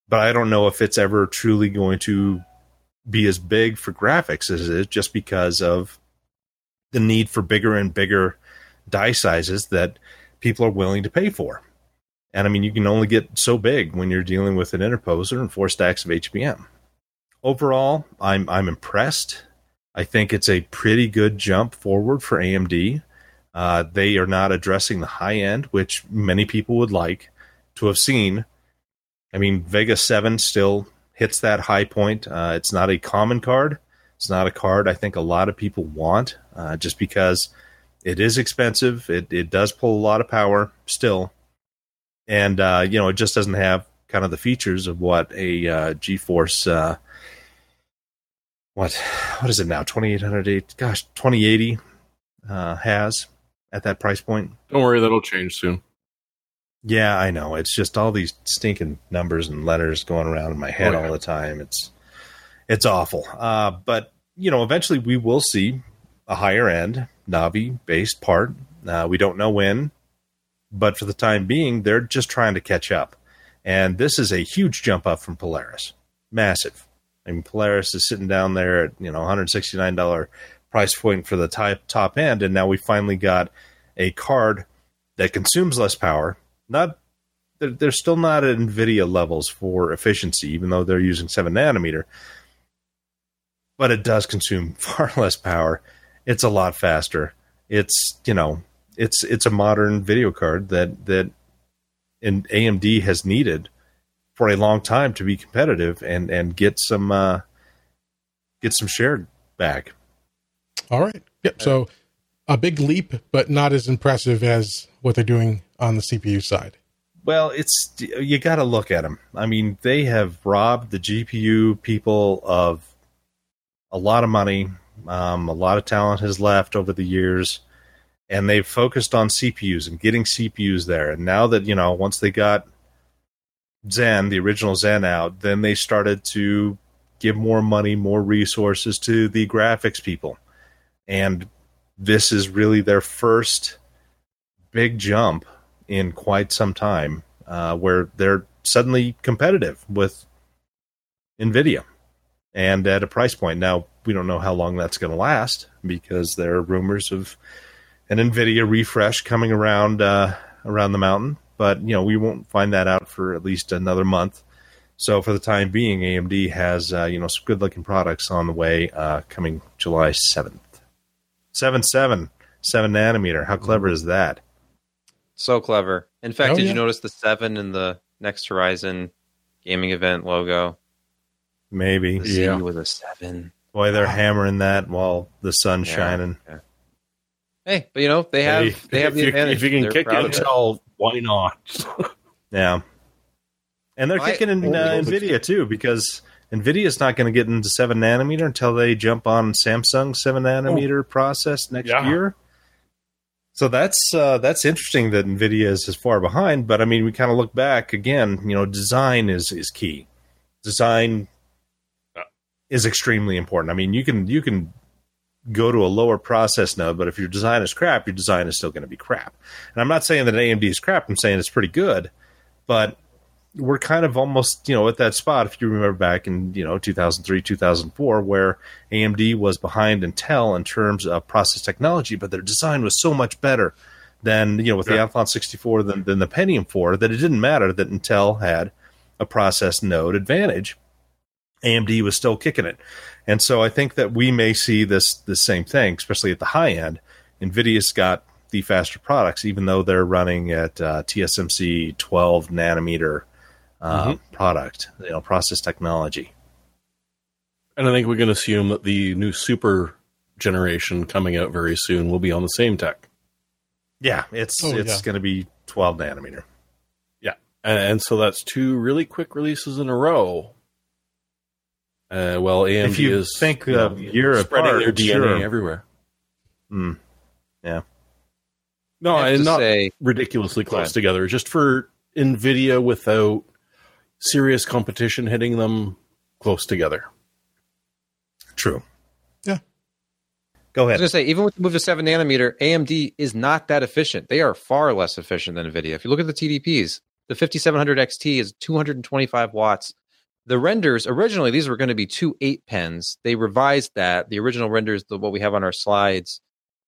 but I don't know if it's ever truly going to be as big for graphics as it is just because of the need for bigger and bigger die sizes that people are willing to pay for. And I mean, you can only get so big when you're dealing with an interposer and four stacks of HBM. Overall, I'm I'm impressed. I think it's a pretty good jump forward for AMD. Uh, they are not addressing the high end, which many people would like to have seen. I mean, Vega 7 still hits that high point. Uh, it's not a common card. It's not a card I think a lot of people want uh, just because it is expensive. It, it does pull a lot of power still. And, uh, you know, it just doesn't have kind of the features of what a uh, GeForce, uh, what, what is it now? 2800, gosh, 2080 uh, has at that price point. Don't worry, that'll change soon. Yeah, I know. It's just all these stinking numbers and letters going around in my head Oh, yeah. all the time. It's it's awful. Uh, but you know, eventually we will see a higher end Navi based part. Uh, we don't know when, but for the time being, they're just trying to catch up. And this is a huge jump up from Polaris, massive. I mean, Polaris is sitting down there at you know 169 dollar price point for the type top end, and now we finally got a card that consumes less power. Not they're, they're still not at Nvidia levels for efficiency, even though they're using seven nanometer. But it does consume far less power. It's a lot faster. It's you know it's it's a modern video card that that in AMD has needed for a long time to be competitive and and get some uh, get some share back. All right. Yep. So a big leap, but not as impressive as what they're doing on the CPU side. Well, it's you got to look at them. I mean, they have robbed the GPU people of a lot of money. Um, a lot of talent has left over the years, and they've focused on CPUs and getting CPUs there. And now that you know, once they got Zen, the original Zen, out, then they started to give more money, more resources to the graphics people, and this is really their first big jump in quite some time uh, where they're suddenly competitive with NVIDIA and at a price point. Now, we don't know how long that's going to last because there are rumors of an NVIDIA refresh coming around uh, around the mountain, but you know we won't find that out for at least another month. So for the time being, AMD has uh, you know some good looking products on the way uh, coming July seventh. Seven seven seven nanometer. How clever is that? So clever. In fact, Oh, did yeah. you notice the seven in the Next Horizon gaming event logo? Maybe. The Yeah. with a seven. Boy, they're hammering that while the sun's Yeah. shining. Hey, but you know they have Hey, they have the you, advantage. If you can They're kick it. Intel, why not? Yeah. And they're I- kicking in uh, Oh, NVIDIA too because NVIDIA's not going to get into 7 nanometer until they jump on Samsung 7 nanometer process next Yeah. year. So that's uh, that's interesting that NVIDIA is as far behind. But I mean, we kind of look back again. You know, design is is key. Design uh, is extremely important. I mean, you can you can go to a lower process node, but if your design is crap, your design is still going to be crap. And I'm not saying that AMD is crap. I'm saying it's pretty good, but we're kind of almost you know at that spot if you remember back in you know 2003 2004 where AMD was behind Intel in terms of process technology but their design was so much better than you know with Yeah. the Athlon 64 than, than the Pentium 4 that it didn't matter that Intel had a process node advantage. AMD was still kicking it. And so I think that we may see this the same thing especially at the high end. Nvidia's got the faster products even though they're running at uh, TSMC 12 nanometer uh, product, you know, process technology. and I think we can assume that the new super generation coming out very soon will be on the same tech. Yeah, it's Oh, it's yeah. going to be 12 nanometer. and, and so that's two really quick releases in a row. Uh, well, AMD If you is think you know, of spreading apart, their DNA sure. everywhere. Hmm. Yeah. No, I and not say, ridiculously close together. Just for Nvidia without serious competition hitting them close together. True. Yeah. Go ahead. I was going to say, even with the move to seven nanometer, AMD is not that efficient. They are far less efficient than NVIDIA. If you look at the TDPs, the 5700 XT is 225 watts. The renders, originally, these were going to be two eight pins. They revised that. The original renders, the, what we have on our slides,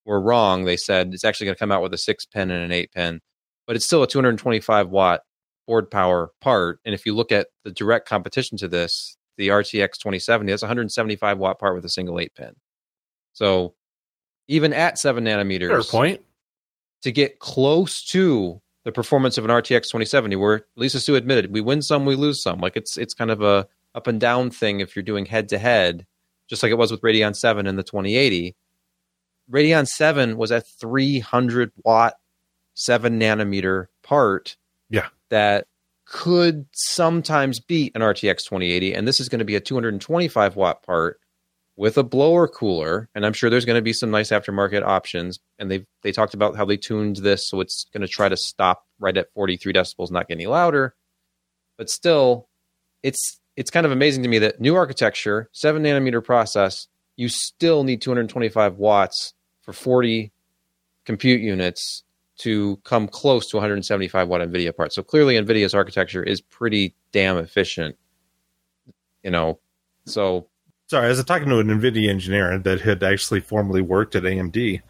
were wrong. They said it's actually going to come out with a six pin and an eight pin, but it's still a 225 watt board power part. And if you look at the direct competition to this, the RTX 2070, that's 175 watt part with a single eight pin. So even at seven nanometers, Fair point. to get close to the performance of an RTX 2070, where Lisa Su admitted we win some, we lose some. Like it's it's kind of a up and down thing if you're doing head to head, just like it was with Radeon 7 and the 2080. Radeon 7 was a 300 watt, seven nanometer part. Yeah. that could sometimes beat an RTX 2080, and this is going to be a 225 watt part with a blower cooler, and I'm sure there's going to be some nice aftermarket options. And they they talked about how they tuned this so it's going to try to stop right at 43 decibels, not get any louder. But still, it's it's kind of amazing to me that new architecture, seven nanometer process, you still need 225 watts for 40 compute units to come close to 175 watt NVIDIA part. So clearly, NVIDIA's architecture is pretty damn efficient. You know, so Sorry, I was talking to an NVIDIA engineer that had actually formerly worked at AMD,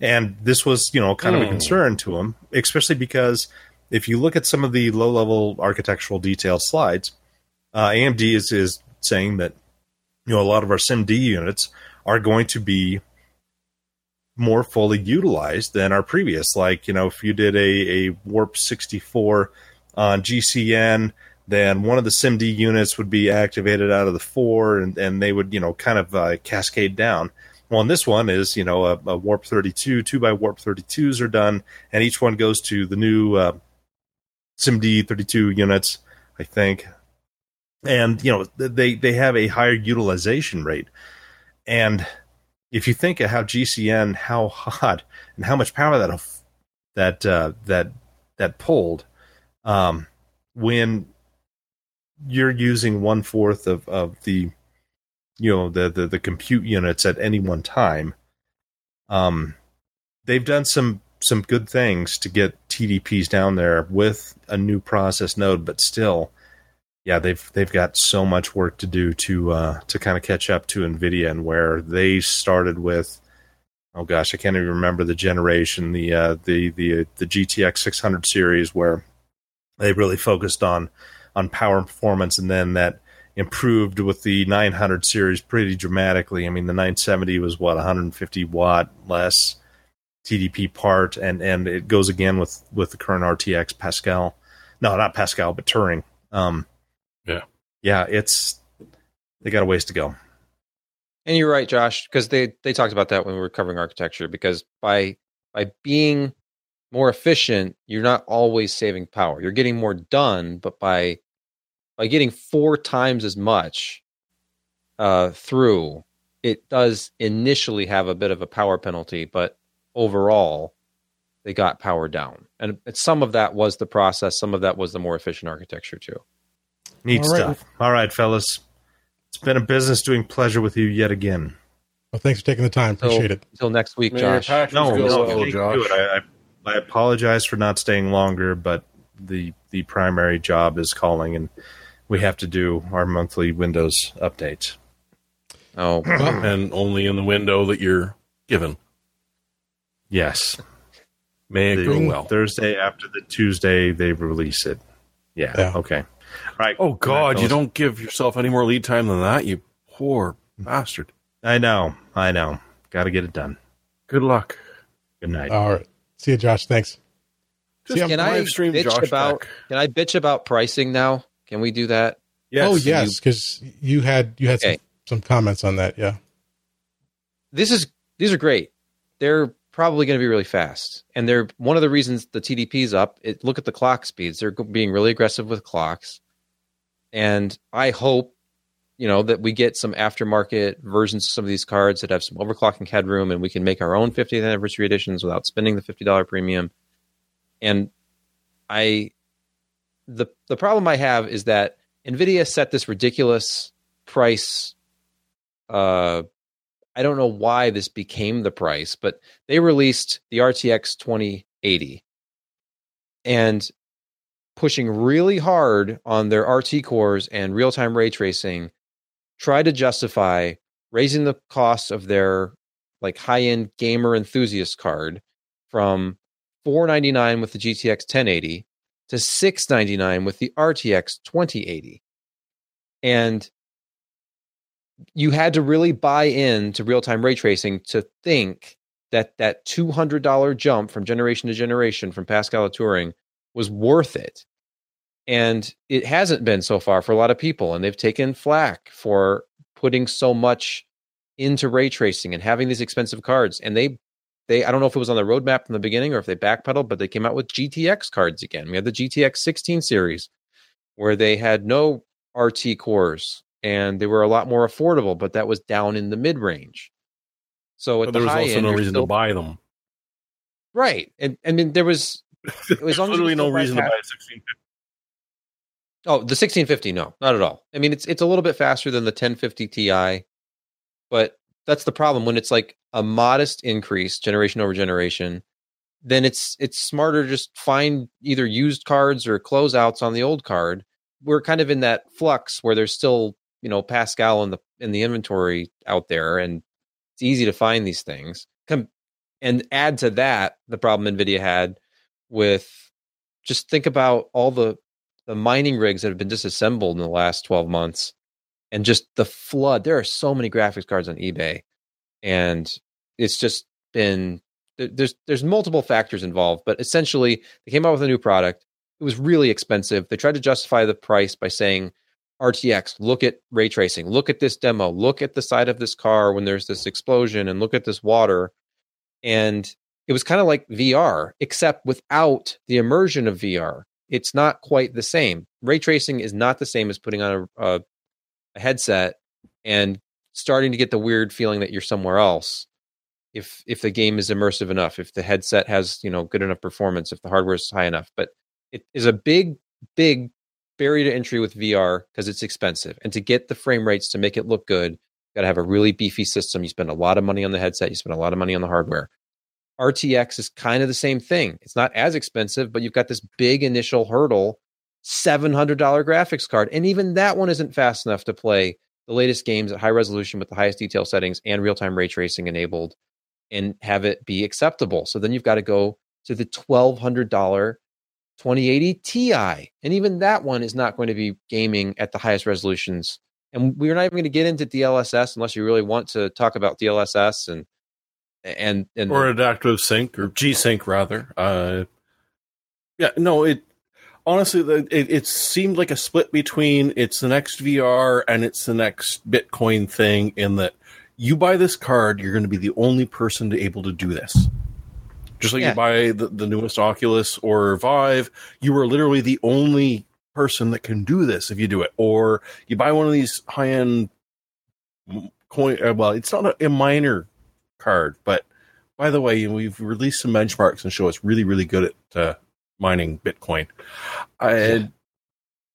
and this was, you know, kind of a Hmm. concern to him, especially because if you look at some of the low-level architectural detail slides, uh, AMD is is saying that you know a lot of our SIMD units are going to be more fully utilized than our previous. Like, you know, if you did a, a Warp 64 on GCN, then one of the SIMD units would be activated out of the four, and, and they would, you know, kind of uh, cascade down. Well, and this one is, you know, a, a Warp 32, two by Warp 32s are done, and each one goes to the new uh, SIMD 32 units, I think. And, you know, they, they have a higher utilization rate. And if you think of how GCN, how hot and how much power that that uh, that that pulled, um, when you're using one fourth of, of the you know the, the the compute units at any one time, um, they've done some some good things to get TDPs down there with a new process node, but still, yeah, they've they've got so much work to do to uh, to kind of catch up to Nvidia and where they started with. Oh gosh, I can't even remember the generation, the uh, the the the GTX 600 series, where they really focused on on power and performance, and then that improved with the 900 series pretty dramatically. I mean, the 970 was what 150 watt less TDP part, and and it goes again with with the current RTX Pascal. No, not Pascal, but Turing. Um, Yeah. yeah, it's they got a ways to go. And you're right, Josh, because they they talked about that when we were covering architecture. Because by by being more efficient, you're not always saving power. You're getting more done, but by by getting four times as much uh, through, it does initially have a bit of a power penalty, but overall, they got power down. And some of that was the process. Some of that was the more efficient architecture too. Neat All right. stuff. All right, fellas. It's been a business doing pleasure with you yet again. Well, thanks for taking the time. So, Appreciate it. Until next week, May Josh. patches No, go no, well, thank Josh. you. I, I, I apologize for not staying longer, but the the primary job is calling, and we have to do our monthly Windows update. Oh, and only in the window that you're given. Yes, May it go well. Thursday after the Tuesday they release it. Yeah. Yeah. Okay. All right. Oh God, you don't give yourself any more lead time than that, you poor bastard. I know. I know. Got to get it done. Good luck. Good night. All right. See you, Josh. Thanks. Just Can I stream bitch Josh about- back. Can I bitch about pricing now? Can we do that? yes. oh yes, because you had you had Okay. some, some comments on that. Yeah. This is these are great. They're probably going to be really fast. And they're one of the reasons the TDP's up. It, look at the clock speeds; they're being really aggressive with clocks. And I hope, you know, that we get some aftermarket versions of some of these cards that have some overclocking headroom, and we can make our own 50th anniversary editions without spending the fifty dollar premium. And I, the the problem I have is that Nvidia set this ridiculous price uh I don't know why this became the price, but they released the RTX 2080 and pushing really hard on their RT cores and real time ray tracing, tried to justify raising the cost of their like high end gamer enthusiast card from 499 with the GTX 1080 to 699 with the RTX 2080. And you had to really buy in to real-time ray tracing to think that that $200 jump from generation to generation from Pascal to Turing was worth it. And it hasn't been so far for a lot of people. And they've taken flack for putting so much into ray tracing and having these expensive cards. And they, they, I don't know if it was on the roadmap from the beginning or if they backpedaled, but they came out with GTX cards again. We had the GTX 16 series where they had no RT cores and they were a lot more affordable, but that was down in the mid range. So at But the there was also end, no reason still- to buy them. right, and I mean there was as long as literally no still buy reason to buy a 16. oh the 1650 no not at all. I mean it's it's a little bit faster than the 1050 Ti, but that's the problem when it's like a modest increase generation over generation. Then it's it's smarter to just find either used cards or closeouts on the old card. We're kind of in that flux where there's still you know Pascal in the in the inventory out there, and it's easy to find these things. Come and add to that the problem Nvidia had with just think about all the the mining rigs that have been disassembled in the last 12 months and just the flood. There are so many graphics cards on ebay and it's just been there's there's multiple factors involved but essentially they came out with a new product. It was really expensive. They tried to justify the price by saying rtx look at ray tracing. Look at this demo. Look at the side of this car when there's this explosion and look at this water. And it was kind of like VR, except without the immersion of VR. It's not quite the same. Ray tracing is not the same as putting on a, a, a headset and starting to get the weird feeling that you're somewhere else. If if the game is immersive enough, if the headset has you know good enough performance, if the hardware is high enough, but it is a big big barrier to entry with VR because it's expensive, and to get the frame rates to make it look good, you've got to have a really beefy system. You spend a lot of money on the headset, you spend a lot of money on the hardware. RTX is kind of the same thing. It's not as expensive, but you've got this big initial hurdle, $700 graphics card. And even that one isn't fast enough to play the latest games at high resolution with the highest detail settings and real time ray tracing enabled and have it be acceptable. So then you've got to go to the $1,200 2080 Ti. And even that one is not going to be gaming at the highest resolutions. And we're not even going to get into DLSS unless you really want to talk about DLSS and and and or adaptive sync or G sync rather. Uh, yeah, no, it honestly it, it seemed like a split between it's the next VR and it's the next Bitcoin thing. In that you buy this card, you're going to be the only person to able to do this. Just like Yeah. you buy the, the newest Oculus or Vive, you are literally the only person that can do this if you do it. Or you buy one of these high end coin. Uh, well, it's not a, a miner card, but by the way, we've released some benchmarks and show it's really, really good at uh, mining Bitcoin. And,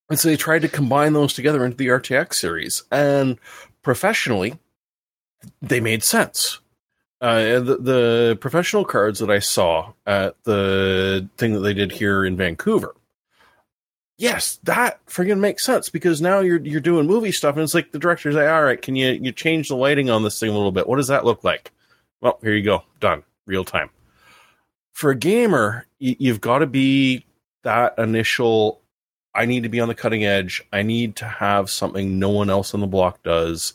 and so they tried to combine those together into the RTX series, and professionally, they made sense. Uh, the, the professional cards that I saw at the thing that they did here in Vancouver, yes, that friggin' makes sense because now you're you're doing movie stuff, and it's like the director's like, all right, can you you change the lighting on this thing a little bit? What does that look like? Well, here you go, done, real time. For a gamer, you've got to be that initial. I need to be on the cutting edge. I need to have something no one else on the block does,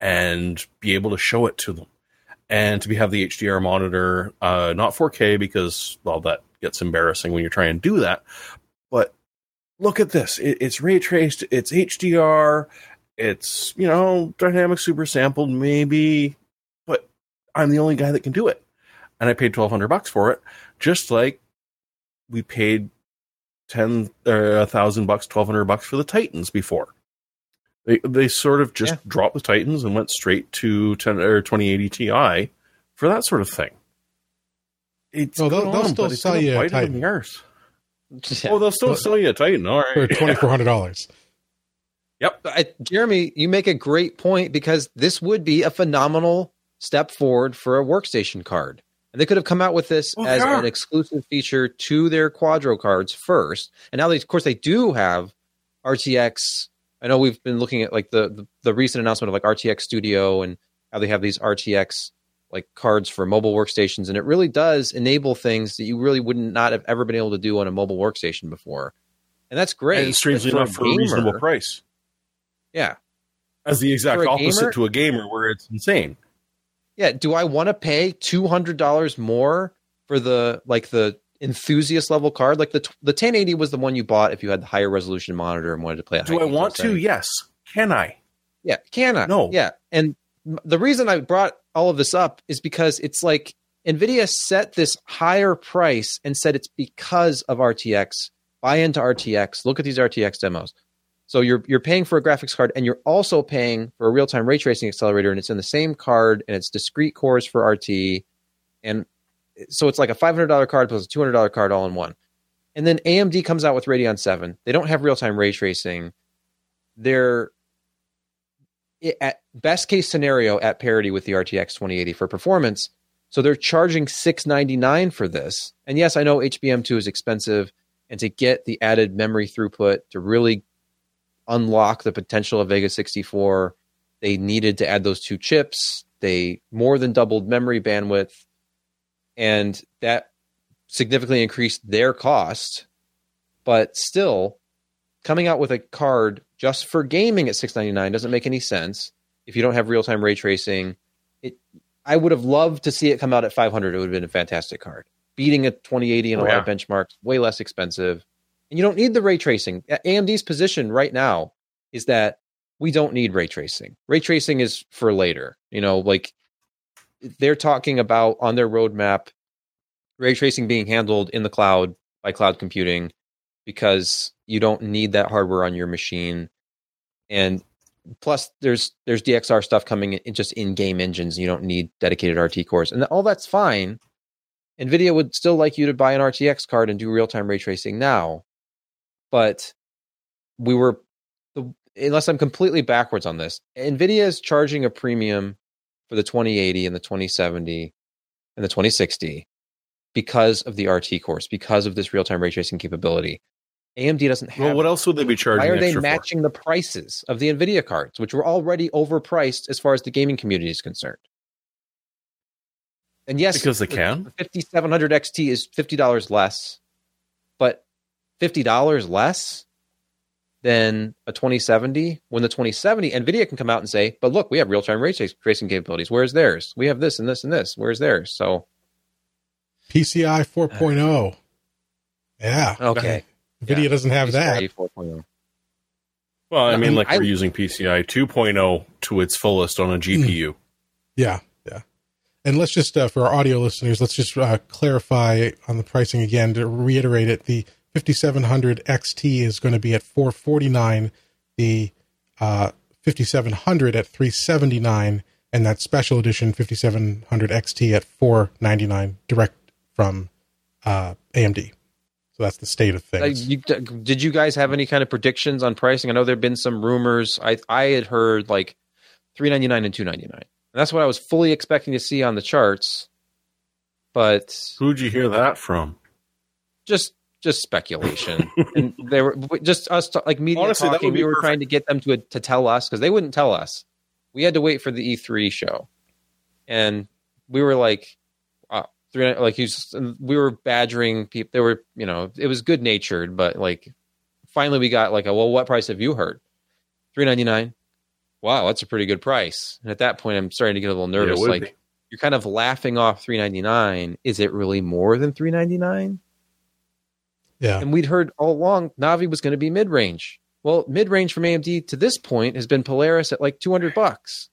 and be able to show it to them, and to be have the HDR monitor, uh, not 4K because well that gets embarrassing when you're trying to do that, but look at this. It, it's ray traced. It's HDR. It's you know dynamic super sampled maybe, I'm the only guy that can do it. and I paid twelve hundred bucks for it, just like we paid ten or a thousand bucks, twelve hundred bucks for the Titans before. They they sort of just Yeah. dropped the Titans and went straight to ten or twenty eighty Ti for that sort of thing. It's Oh, they'll- going they'll on, still it's sell you a bite 'em in Titan. the. Yeah. Oh, they'll still Well- sell you a Titan. All for twenty four hundred dollars. Yep. I, Jeremy, you make a great point because this would be a phenomenal step forward for a workstation card. And they could have come out with this Oh, as an exclusive feature to their Quadro cards first. And now, they, of course, they do have RTX. I know we've been looking at like the, the the recent announcement of like RTX Studio and how they have these RTX like cards for mobile workstations, and it really does enable things that you really wouldn't not have ever been able to do on a mobile workstation before. And that's great. And strangely enough, for a reasonable price. Yeah. As the exact opposite gamer? to a gamer where it's insane. Yeah, do I want to pay two hundred dollars more for the like the enthusiast level card? Like the the 1080 was the one you bought if you had the higher resolution monitor and wanted to play. At Do I want to? settings. Yes. Can I? Yeah, can I? No. Yeah, and the reason I brought all of this up is because it's like Nvidia set this higher price and said it's because of RTX. Buy into RTX. Look at these RTX demos. So you're you're paying for a graphics card and you're also paying for a real time ray tracing accelerator, and it's in the same card and it's discrete cores for RT, and so it's like a five hundred dollar card plus a two hundred dollar card all in one. And then AMD comes out with Radeon Seven. They don't have real time ray tracing. They're at best case scenario at parity with the RTX 2080 for performance. So they're charging 699 for this. And yes, I know HBM2 is expensive and to get the added memory throughput to really unlock the potential of Vega 64, they needed to add those two chips. They more than doubled memory bandwidth and that significantly increased their cost. But still, coming out with a card just for gaming at 699 doesn't make any sense if you don't have real-time ray tracing it i would have loved to see it come out at 500 it would have been a fantastic card beating a 2080 in a Oh, lot yeah. of benchmarks way less expensive and you don't need the ray tracing. Amd's position right now is that we don't need ray tracing. Ray tracing is for later you know like they're talking about on their roadmap ray tracing being handled in the cloud by cloud computing because you don't need that hardware on your machine. And plus there's there's dxr stuff coming in just in game engines you don't need dedicated rt cores. And all that's fine. Nvidia would still like you to buy an rtx card and do real-time ray tracing now but we were the, unless i'm completely backwards on this nvidia is charging a premium for the 2080 and the 2070 and the 2060 because of the rt cores because of this real-time ray tracing capability amd doesn't have Well, what else would they be charging? why are they extra for? matching the prices of the Nvidia cards, which were already overpriced as far as the gaming community is concerned? And yes, Because they the- can. The 5700 XT is fifty dollars less, $50 less than a 2070 when the 2070 nvidia can come out and say but look we have real-time ray tracing capabilities. Where's theirs? We have this and this and this. Where's theirs? So pci 4.0 uh, oh. yeah. okay. Nvidia yeah. doesn't have that. 4.0 well i, I mean, mean, like I, we're using pci 2.0 to its fullest on a mm. gpu yeah yeah. And let's just uh, for our audio listeners let's just uh, clarify on the pricing again to reiterate it. The 5700 XT is going to be at 449. The uh, 5700 at 379, and that special edition 5700 XT at 499, direct from uh, AMD. So that's the state of Uh, things. you, did you guys have any kind of predictions on pricing? I know there've been some rumors. I I had heard like three ninety nine and two ninety nine. And that's what I was fully expecting to see on the charts. But Who'd you hear that from? just just speculation, and they were just us t- like media Honestly, talking. We were perfect. trying to get them to to tell us because they wouldn't tell us. We had to wait for the E three show, and we were like, uh, three like he's we were badgering people. They were you know it was good natured, but like finally we got like a well, what price have you heard? Three ninety nine. Wow, that's a pretty good price. And at that point, I'm starting to get a little nervous. would like be. you're kind of laughing off 399 is it really more than 399 yeah. and we'd heard all along navi was going to be mid-range well mid-range from amd to this point has been polaris at like 200 bucks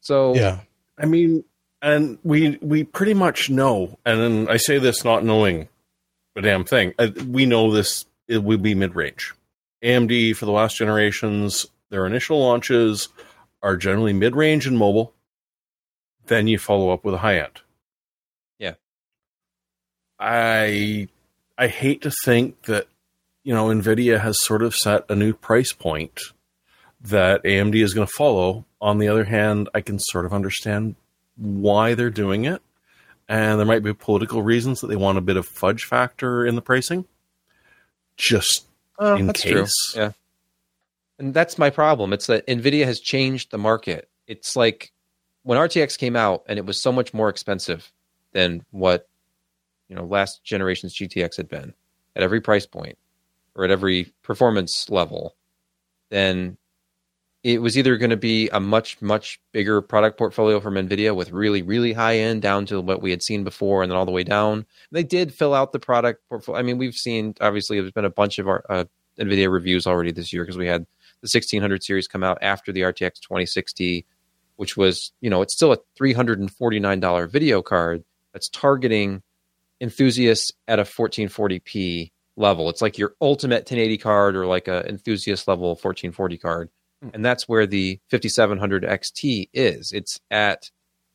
so Yeah. I mean, and we we pretty much know, and then I say this not knowing a damn thing. uh, We know this it will be mid range. AMD for the last generations, their initial launches are generally mid range and mobile. Then you follow up with a high end. Yeah. I I hate to think that you know Nvidia has sort of set a new price point that AMD is going to follow. On the other hand, I can sort of understand why they're doing it. And there might be political reasons that they want a bit of fudge factor in the pricing. Just Oh, in that's true. case. Yeah. And that's my problem. It's that Nvidia has changed the market. It's like when RTX came out and it was so much more expensive than what you know last generation's GTX had been at every price point or at every performance level, then it was either going to be a much much bigger product portfolio from Nvidia with really really high end down to what we had seen before and then all the way down. They did fill out the product portfolio. I mean, we've seen obviously there's been a bunch of our uh, Nvidia reviews already this year because we had the 1600 series come out after the RTX 2060, which was you know it's still a 349 dollar video card that's targeting enthusiasts at a 1440p level. It's like your ultimate 1080 card or like a enthusiast level 1440 card. Hmm. And that's where the 5700 XT is. It's at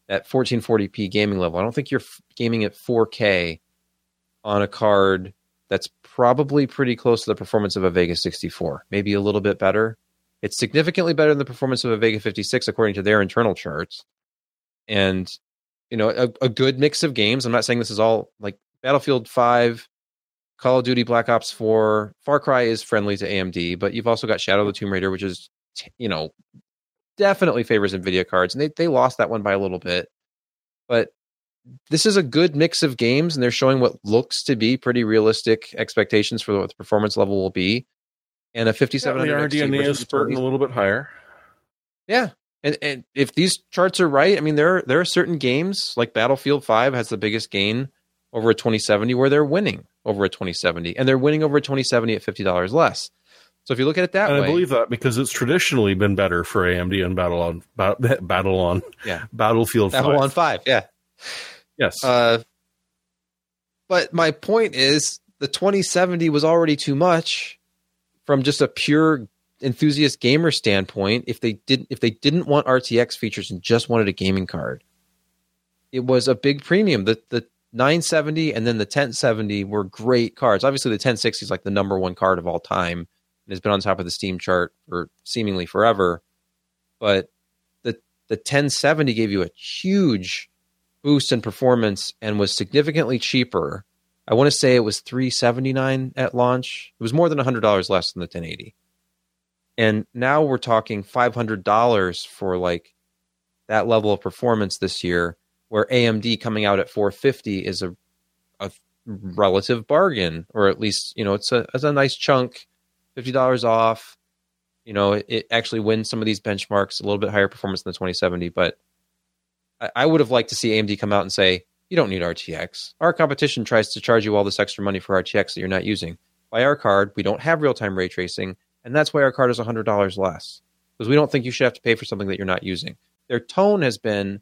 that 1440p gaming level. I don't think you're f- gaming at 4K on a card that's probably pretty close to the performance of a Vega 64, maybe a little bit better. It's significantly better than the performance of a Vega 56 according to their internal charts. And you know, a, a good mix of games. I'm not saying this is all like Battlefield 5, Call of Duty Black Ops 4, Far Cry is friendly to AMD, but you've also got Shadow of the Tomb Raider, which is, you know, definitely favors NVIDIA cards. And they, they lost that one by a little bit. But this is a good mix of games, and they're showing what looks to be pretty realistic expectations for what the performance level will be. And a Yeah, 5700 the XT RDNA is versus spurting a little bit higher. yeah. And, and if these charts are right, I mean, there there are certain games like Battlefield 5 has the biggest gain over a 2070 where they're winning over a 2070 and they're winning over a 2070 at $50 less. So if you look at it that And way, I believe that because it's traditionally been better for AMD and Battle on ba- Battle on Yeah. Battlefield 5. Babylon 5, yeah. Yes. Uh, but my point is the 2070 was already too much from just a pure enthusiast gamer standpoint if they didn't if they didn't want RTX features and just wanted a gaming card. It was a big premium. The the 970 and then the 1070 were great cards. Obviously the 1060 is like the number one card of all time and has been on top of the Steam chart for seemingly forever. But the the 1070 gave you a huge boost in performance and was significantly cheaper. I want to say it was 379 at launch. It was more than $100 less than the 1080. And now we're talking $500 for like that level of performance this year where AMD coming out at 450 is a a relative bargain or at least, you know, it's a it's a nice chunk, $50 off. You know, it, it actually wins some of these benchmarks, a little bit higher performance than the 2070, but I, I would have liked to see AMD come out and say, you don't need RTX. Our competition tries to charge you all this extra money for RTX that you're not using. Buy our card. We don't have real time ray tracing, and that's why our card is $100 less because we don't think you should have to pay for something that you're not using. Their tone has been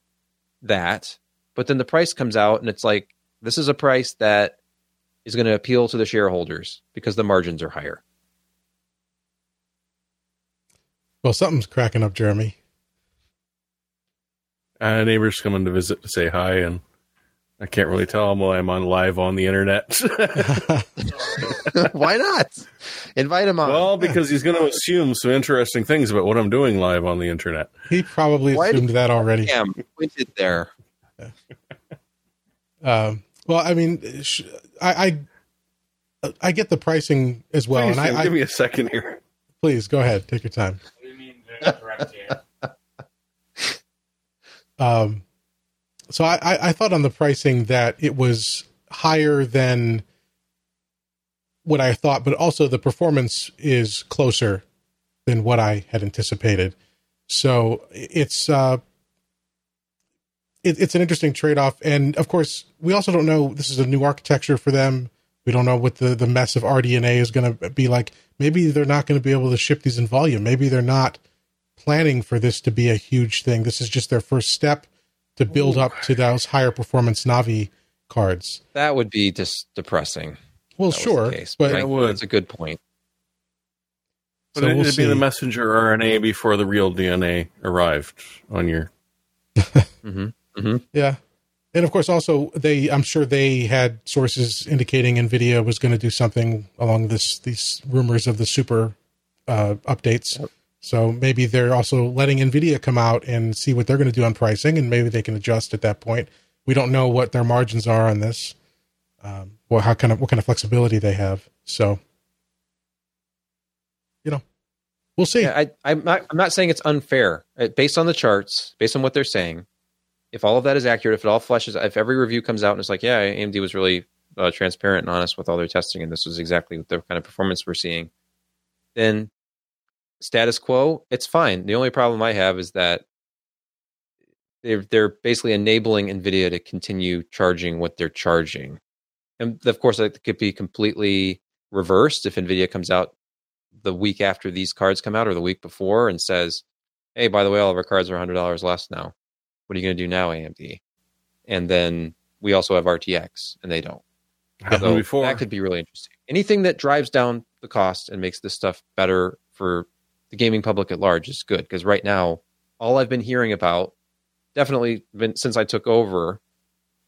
that, but then the price comes out and it's like, this is a price that is going to appeal to the shareholders because the margins are higher. Well, something's cracking up, Jeremy. uh, neighbors coming to visit to say hi, and I can't really tell them while I'm on live on the internet. why not? Invite him on. well, because he's going to assume some interesting things about what I'm doing live on the internet. He probably Why assumed that already. Damn, pointed there. Um, well, I mean, sh- I, I I get the pricing as well, Please, and Jim, I, I give me a second here. please go ahead, take your time. What do you mean to correct you? Um, so I, I, thought on the pricing that it was higher than what I thought, but also the performance is closer than what I had anticipated. So it's uh, it, it's an interesting trade off, and of course we also don't know. This is a new architecture for them. We don't know what the the mess of RDNA is going to be like. Maybe they're not going to be able to ship these in volume. Maybe they're not planning for this to be a huge thing. This is just their first step. To build up to those higher performance Navi cards. That would be just depressing. Well, sure, case, but I- It would. that's a good point. But So it, we'll it'd be the messenger RNA before the real DNA arrived on your. hmm Yeah. And of course, also they, I'm sure they had sources indicating Nvidia was going to do something along this these rumors of the super uh, updates. Yep. So maybe they're also letting Nvidia come out and see what they're going to do on pricing, and maybe they can adjust at that point. We don't know what their margins are on this, um, how kind of what kind of flexibility they have. So, you know, we'll see. Yeah, I, I'm not. I'm not saying it's unfair Uh, based on the charts, based on what they're saying. If all of that is accurate, if it all fleshes, if every review comes out and it's like, yeah, AMD was really uh, transparent and honest with all their testing, and this was exactly the kind of performance we're seeing, then status quo, it's fine. The only problem I have is that they're they're basically enabling Nvidia to continue charging what they're charging, and of course that could be completely reversed if Nvidia comes out the week after these cards come out or the week before and says, "Hey, by the way, all of our cards are hundred dollars less now. What are you going to do now, AMD?" And then we also have RTX, and they don't. So before. that could be really interesting. Anything that drives down the cost and makes this stuff better for the gaming public at large is good because right now, all I've been hearing about, definitely been since I took over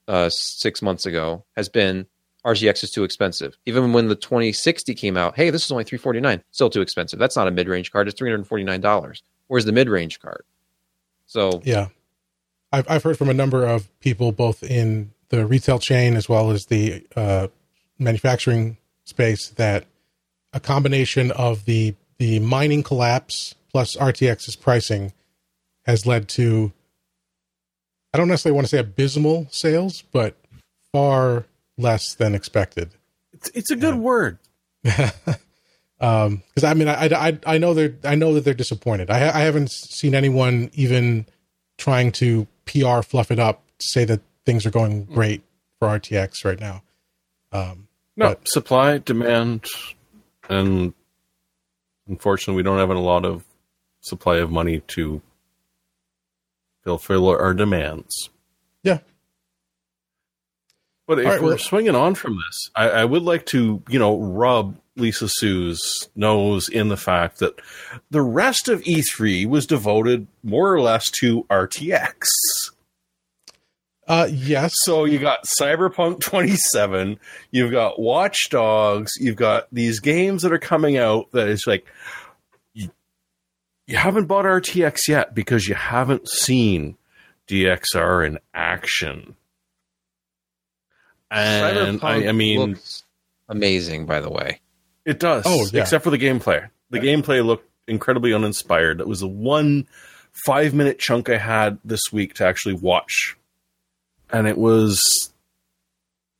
uh, six months ago, has been RTX is too expensive. Even when the 2060 came out, hey, this is only 349, still too expensive. That's not a mid range card. It's 349 dollars. Where's the mid range card? So Yeah. I've, I've heard from a number of people, both in the retail chain as well as the uh, manufacturing space, that a combination of the, the mining collapse plus RTX's pricing has led to, I don't necessarily want to say abysmal sales, but far less than expected. It's, it's a good word. um because i mean I, I i know they're i know that they're disappointed. I i haven't seen anyone even trying to pr fluff it up to say that things are going great for rtx right now. Um No, But- supply, demand, and unfortunately, we don't have a lot of supply of money to fulfill our demands. Yeah. But if right, we're well- swinging on from this, I, I would like to, you know, rub Lisa Su's nose in the fact that the rest of E3 was devoted more or less to RTX. Uh yes So you got Cyberpunk 27, you've got Watch Dogs, you've got these games that are coming out that is like you, you haven't bought RTX yet because you haven't seen DXR in action. And I, I mean, looks amazing, by the way. it does. Oh, yeah. Except for the gameplay. The gameplay looked incredibly uninspired. That was the one five minute chunk I had this week to actually watch. And it was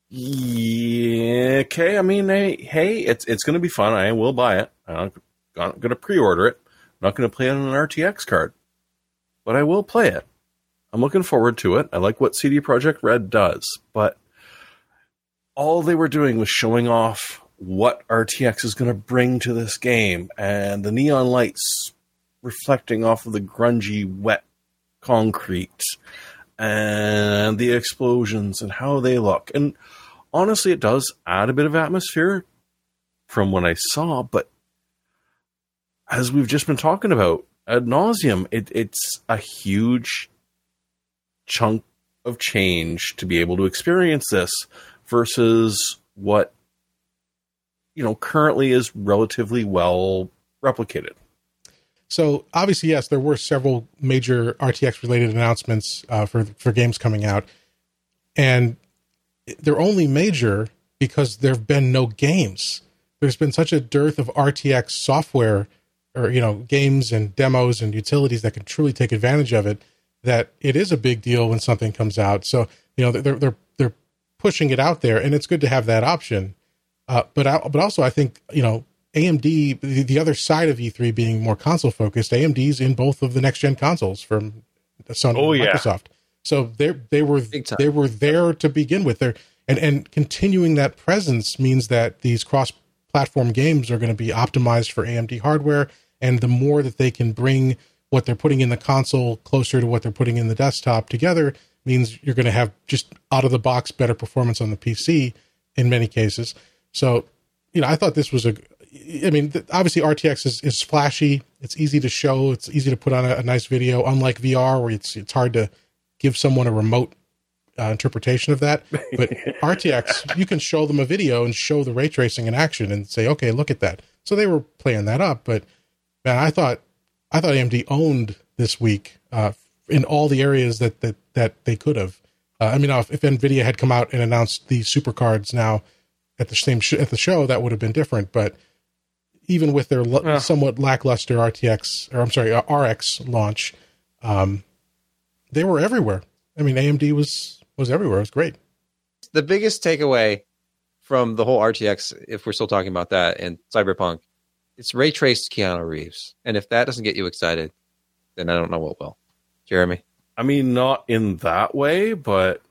yeah, okay. I mean, hey, hey, it's it's gonna be fun. I will buy it. I'm not gonna pre order it. I'm not gonna play it on an RTX card. But I will play it. I'm looking forward to it. I like what CD Projekt Red does, but all they were doing was showing off what RTX is going to bring to this game and the neon lights reflecting off of the grungy, wet concrete and the explosions and how they look. And honestly, it does add a bit of atmosphere from what I saw, but as we've just been talking about ad nauseum, it, it's a huge chunk of change to be able to experience this versus what you know currently is relatively well replicated. So obviously yes there were several major rtx related announcements uh, for for games coming out. And they're only major because there have been no games. There's been such a dearth of rtx software or you know games and demos and utilities that can truly take advantage of it that it is a big deal when something comes out. So you know they're they're they're pushing it out there and it's good to have that option. Uh, but I, but also I think you know AMD the, the other side of E3 being more console focused AMD's in both of the next gen consoles from Sony Oh, and yeah. Microsoft so they they were they were there to begin with there and and continuing that presence means that these cross platform games are going to be optimized for AMD hardware and the more that they can bring what they're putting in the console closer to what they're putting in the desktop together means you're going to have just out of the box better performance on the PC in many cases. So, you know, I thought this was a. I mean, obviously RTX is, is flashy. It's easy to show. It's easy to put on a, a nice video. Unlike VR, where it's it's hard to give someone a remote uh, interpretation of that. But RTX, you can show them a video and show the ray tracing in action and say, okay, look at that. So they were playing that up. But man, I thought I thought AMD owned this week uh, in all the areas that that that they could have. Uh, I mean, if, if Nvidia had come out and announced the super cards now at the same sh- at the show, that would have been different. But even with their l- Yeah. somewhat lackluster RTX or I'm sorry uh, RX launch, um, they were everywhere. I mean, AMD was was everywhere. It was great. the biggest takeaway from the whole RTX, if we're still talking about that, and Cyberpunk, it's ray traced Keanu Reeves, and if that doesn't get you excited, then I don't know what will. Jeremy, I mean, not in that way, but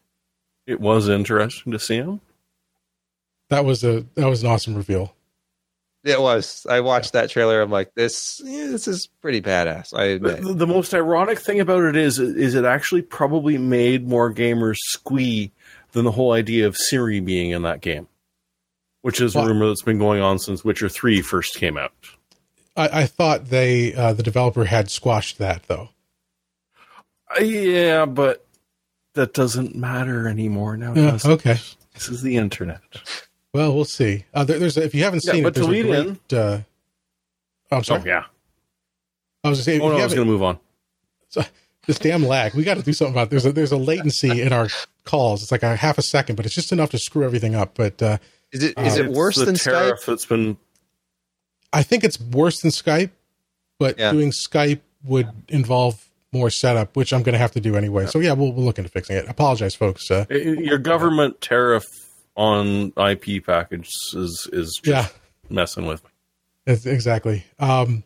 it was interesting to see him. That was a that was an awesome reveal. It was. I watched that trailer. I'm like, this, yeah, this is pretty badass. I The, admit. the most ironic thing about it is, is it actually probably made more gamers squee than the whole idea of Ciri being in that game, which is a rumor that's been going on since Witcher Three first came out. I, I thought they uh, the developer had squashed that though. Uh, yeah, but that doesn't matter anymore now. Yeah, does it? okay. This is the internet. Well, we'll see. Uh, there, there's a, if you haven't Yeah, seen but it, there's to a lead great. Uh, oh, I'm sorry. Oh yeah. I was just saying, Oh no, I was going to move on. this damn lag. We got to do something about. It. There's a there's a latency in our calls. It's like a half a second, but it's just enough to screw everything up. But uh, Is it is Uh, it worse than Skype? tariff that's been I think it's worse than Skype. But Yeah. doing Skype would involve more setup, which I'm going to have to do anyway. So yeah, we'll we'll look into fixing it. Apologize, folks. Uh, your government tariff on IP packages is is just yeah, messing with me. That's- exactly. Um,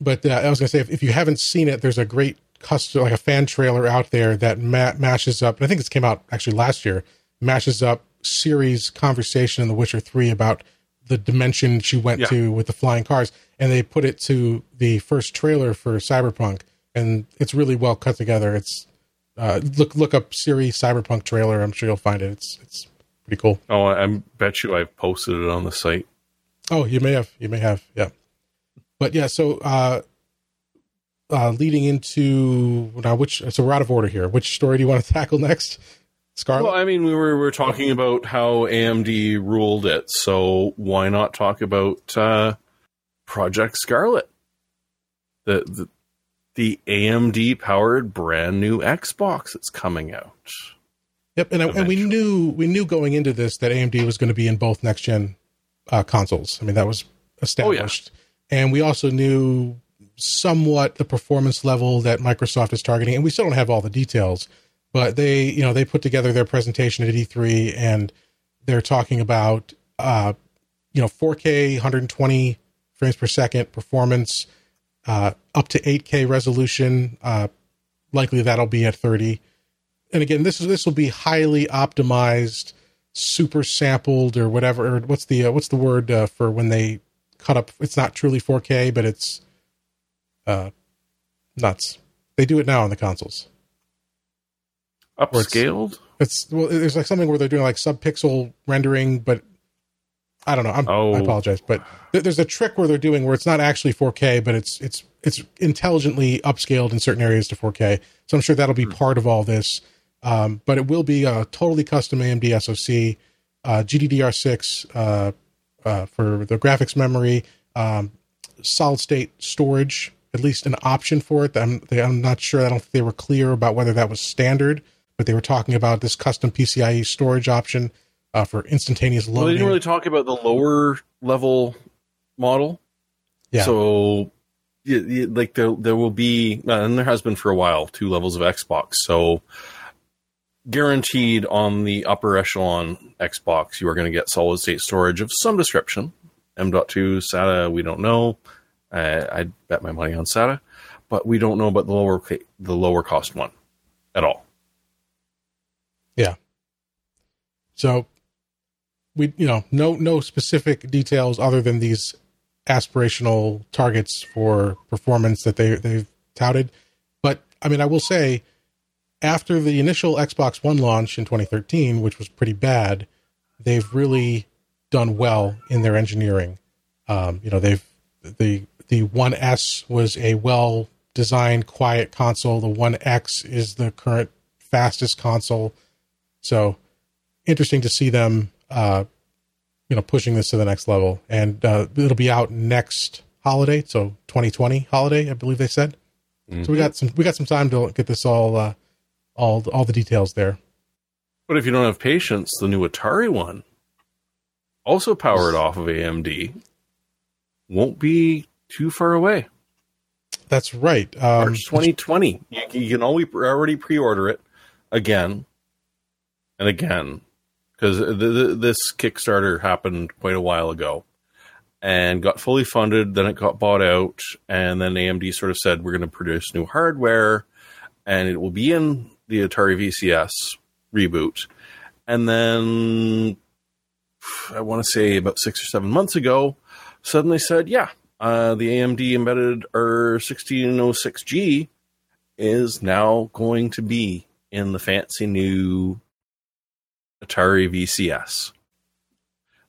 but uh, I was going to say, if, if you haven't seen it, there's a great custom, like a fan trailer out there that ma- mashes up. And I think this came out actually last year. Mashes up Ciri's conversation in The Witcher Three about the dimension she went Yeah. to with the flying cars, and they put it to the first trailer for Cyberpunk, and it's really well cut together. It's uh, look look up Ciri Cyberpunk trailer. I'm sure you'll find it. It's it's pretty cool. Oh, I I bet you I've posted it on the site. Oh, you may have. You may have. Yeah. But yeah, so uh uh leading into now which so we're out of order here. Which story do you want to tackle next? Scarlet? Well, I mean, we were we were talking about how AMD ruled it, so why not talk about uh, Project Scarlet, the the, the AMD powered brand new Xbox that's coming out. Yep, and, and we knew we knew going into this that AMD was going to be in both next gen uh consoles. I mean, that was established. And we also knew somewhat the performance level that Microsoft is targeting, and we still don't have all the details. But they, you know, they put together their presentation at E3, and they're talking about, uh, you know, 4K, 120 frames per second performance, uh, up to 8K resolution. Uh, likely that'll be at 30. And again, this is this will be highly optimized, super sampled, or whatever. Or what's the uh, what's the word uh, for when they cut up? It's not truly 4K, but it's uh, nuts. They do it now on the consoles. Upscaled? It's well, there's like something where they're doing like subpixel rendering, but I don't know. I'm, Oh. I apologize, but th- there's a trick where they're doing where it's not actually 4K, but it's it's it's intelligently upscaled in certain areas to 4K. So I'm sure that'll be part of all this. Um, but it will be a totally custom AMD SoC, uh, GDDR6 uh, uh, for the graphics memory, um, solid state storage, at least an option for it. I'm, they, I'm not sure. I don't think they were clear about whether that was standard, but they were talking about this custom PCIe storage option uh, for instantaneous Well, they didn't really talk about the lower level model. Yeah. So, like there, there will be, uh, and there has been for a while, two levels of Xbox. So, guaranteed on the upper echelon Xbox, you are going to get solid state storage of some description. M.2 SATA, we don't know. Uh, I'd bet my money on SATA, but we don't know about the lower the lower cost one at all. Yeah. So we, you know, no no specific details other than these aspirational targets for performance that they they've touted. But I mean, I will say, after the initial Xbox One launch in 2013, which was pretty bad, they've really done well in their engineering. Um, you know, they've the the One S was a well designed, quiet console. The One X is the current fastest console. So interesting to see them, uh, you know, pushing this to the next level. And uh, it'll be out next holiday, so 2020 holiday, I believe they said. Mm-hmm. So we got some we got some time to get this all uh, all all the details there. But if you don't have patience, the new Atari one, also powered off of AMD, won't be too far away. That's right. Um, March 2020. You, you can always already pre-order it again and again because this Kickstarter happened quite a while ago and got fully funded. Then it got bought out, and then AMD sort of said we're going to produce new hardware, and it will be in the Atari VCS reboot. And then I want to say about six or seven months ago, suddenly said, yeah, uh, the AMD embedded R1606G is now going to be in the fancy new Atari VCS.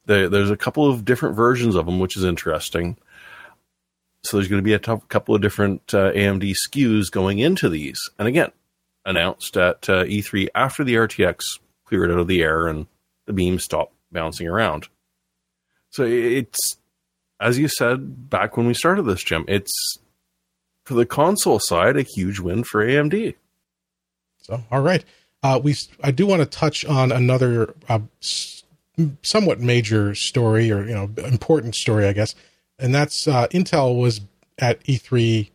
there's a couple of different versions of them, which is interesting. So there's going to be a t- couple of different uh, AMD SKUs going into these. And again, announced at uh, E3 after the RTX cleared out of the air and the beam stopped bouncing around. So it's, as you said back when we started this, Jim, it's for the console side a huge win for AMD. So, all right. Uh, we I do want to touch on another uh, somewhat major story or you know important story, I guess, and that's uh, Intel was at E3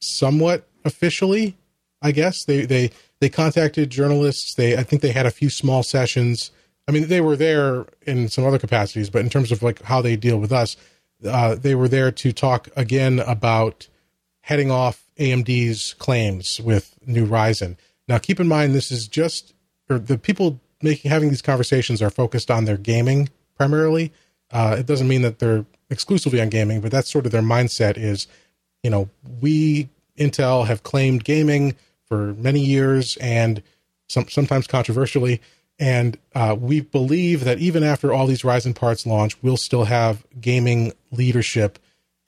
somewhat officially. I guess they they they contacted journalists. They I think they had a few small sessions. I mean, they were there in some other capacities, but in terms of like how they deal with us, uh, they were there to talk again about heading off AMD's claims with new Ryzen. Now, keep in mind, this is just, or the people making having these conversations are focused on their gaming primarily. Uh, it doesn't mean that they're exclusively on gaming, but that's sort of their mindset is, you know, we Intel have claimed gaming for many years and some, sometimes controversially. And uh, we believe that even after all these Ryzen parts launch, we'll still have gaming leadership.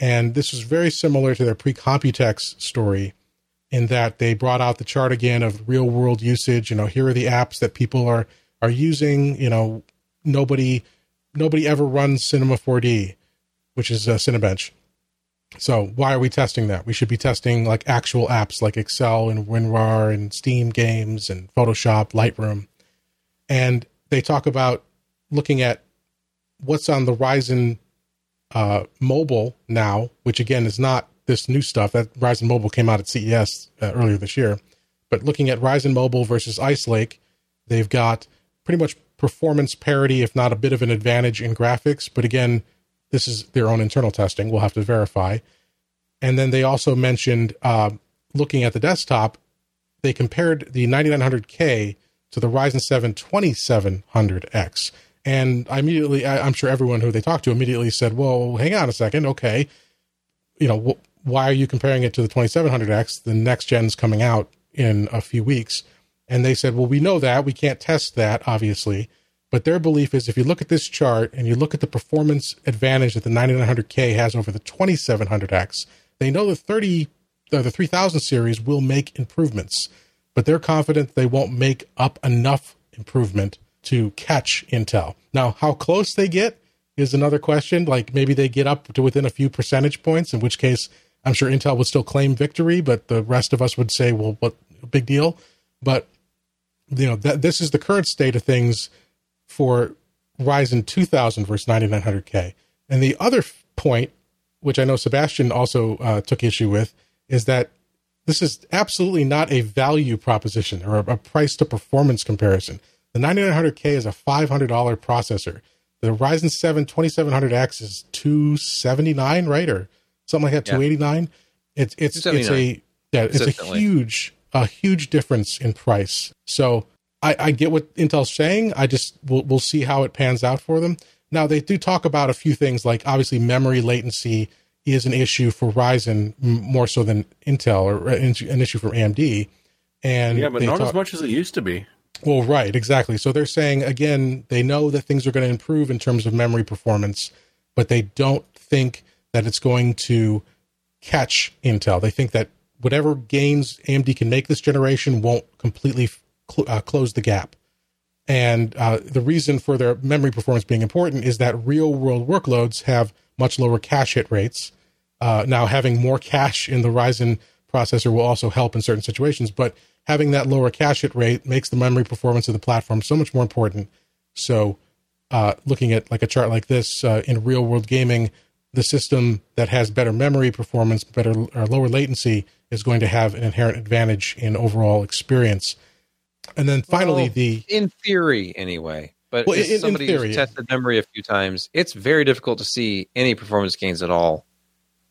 And this is very similar to their pre Computex story in that they brought out the chart again of real world usage. You know, here are the apps that people are are using. You know, nobody nobody ever runs Cinema 4D, which is a Cinebench. So why are we testing that? We should be testing like actual apps like Excel and WinRAR and Steam games and Photoshop, Lightroom. And they talk about looking at what's on the Ryzen uh, mobile now, which again is not this new stuff. That Ryzen Mobile came out at CES uh, earlier this year. But looking at Ryzen Mobile versus Ice Lake, they've got pretty much performance parity, if not a bit of an advantage in graphics. But again, this is their own internal testing. We'll have to verify. And then they also mentioned uh, looking at the desktop, they compared the 9900K to the Ryzen 7 2700X. And I immediately, I, am sure everyone who they talked to immediately said, well, hang on a second. Okay. You know, why are you comparing it to the 2700X? The next gen's coming out in a few weeks. And they said, well, we know that. We can't test that, obviously. But their belief is if you look at this chart and you look at the performance advantage that the 9900K has over the 2700X, they know the 30, uh, the 3000 series will make improvements, but they're confident they won't make up enough improvement to catch Intel. Now, how close they get is another question. Like maybe they get up to within a few percentage points, in which case I'm sure Intel would still claim victory, but the rest of us would say, well, what big deal? But you know, that this is the current state of things for Ryzen 2000 versus 9900K. And the other point, which I know Sebastian also uh, took issue with, is that this is absolutely not a value proposition or a, a price to performance comparison. The 9900K is a $500 processor. The Ryzen 7 2700X is 279, right? Or something like that, two eighty nine. It's it's it's a yeah, it's a huge a huge difference in price. So I, I get what Intel's saying. I just we'll we'll see how it pans out for them. Now they do talk about a few things like obviously memory latency is an issue for Ryzen more so than Intel or uh, an issue for AMD. And yeah, but they not talk- as much as it used to be. Well, right, exactly. So they're saying again, they know that things are going to improve in terms of memory performance, but they don't think that it's going to catch Intel. They think that whatever gains AMD can make this generation won't completely cl- uh, close the gap. And uh, the reason for their memory performance being important is that real world workloads have much lower cache hit rates. Uh, now, having more cache in the Ryzen processor will also help in certain situations, but having that lower cache hit rate makes the memory performance of the platform so much more important. So, uh, looking at like a chart like this uh, in real world gaming, the system that has better memory performance, better or lower latency, is going to have an inherent advantage in overall experience. And then finally, Well, the in theory, anyway. But Well, as in- in somebody theory, who's tested memory a few times, it's very difficult to see any performance gains at all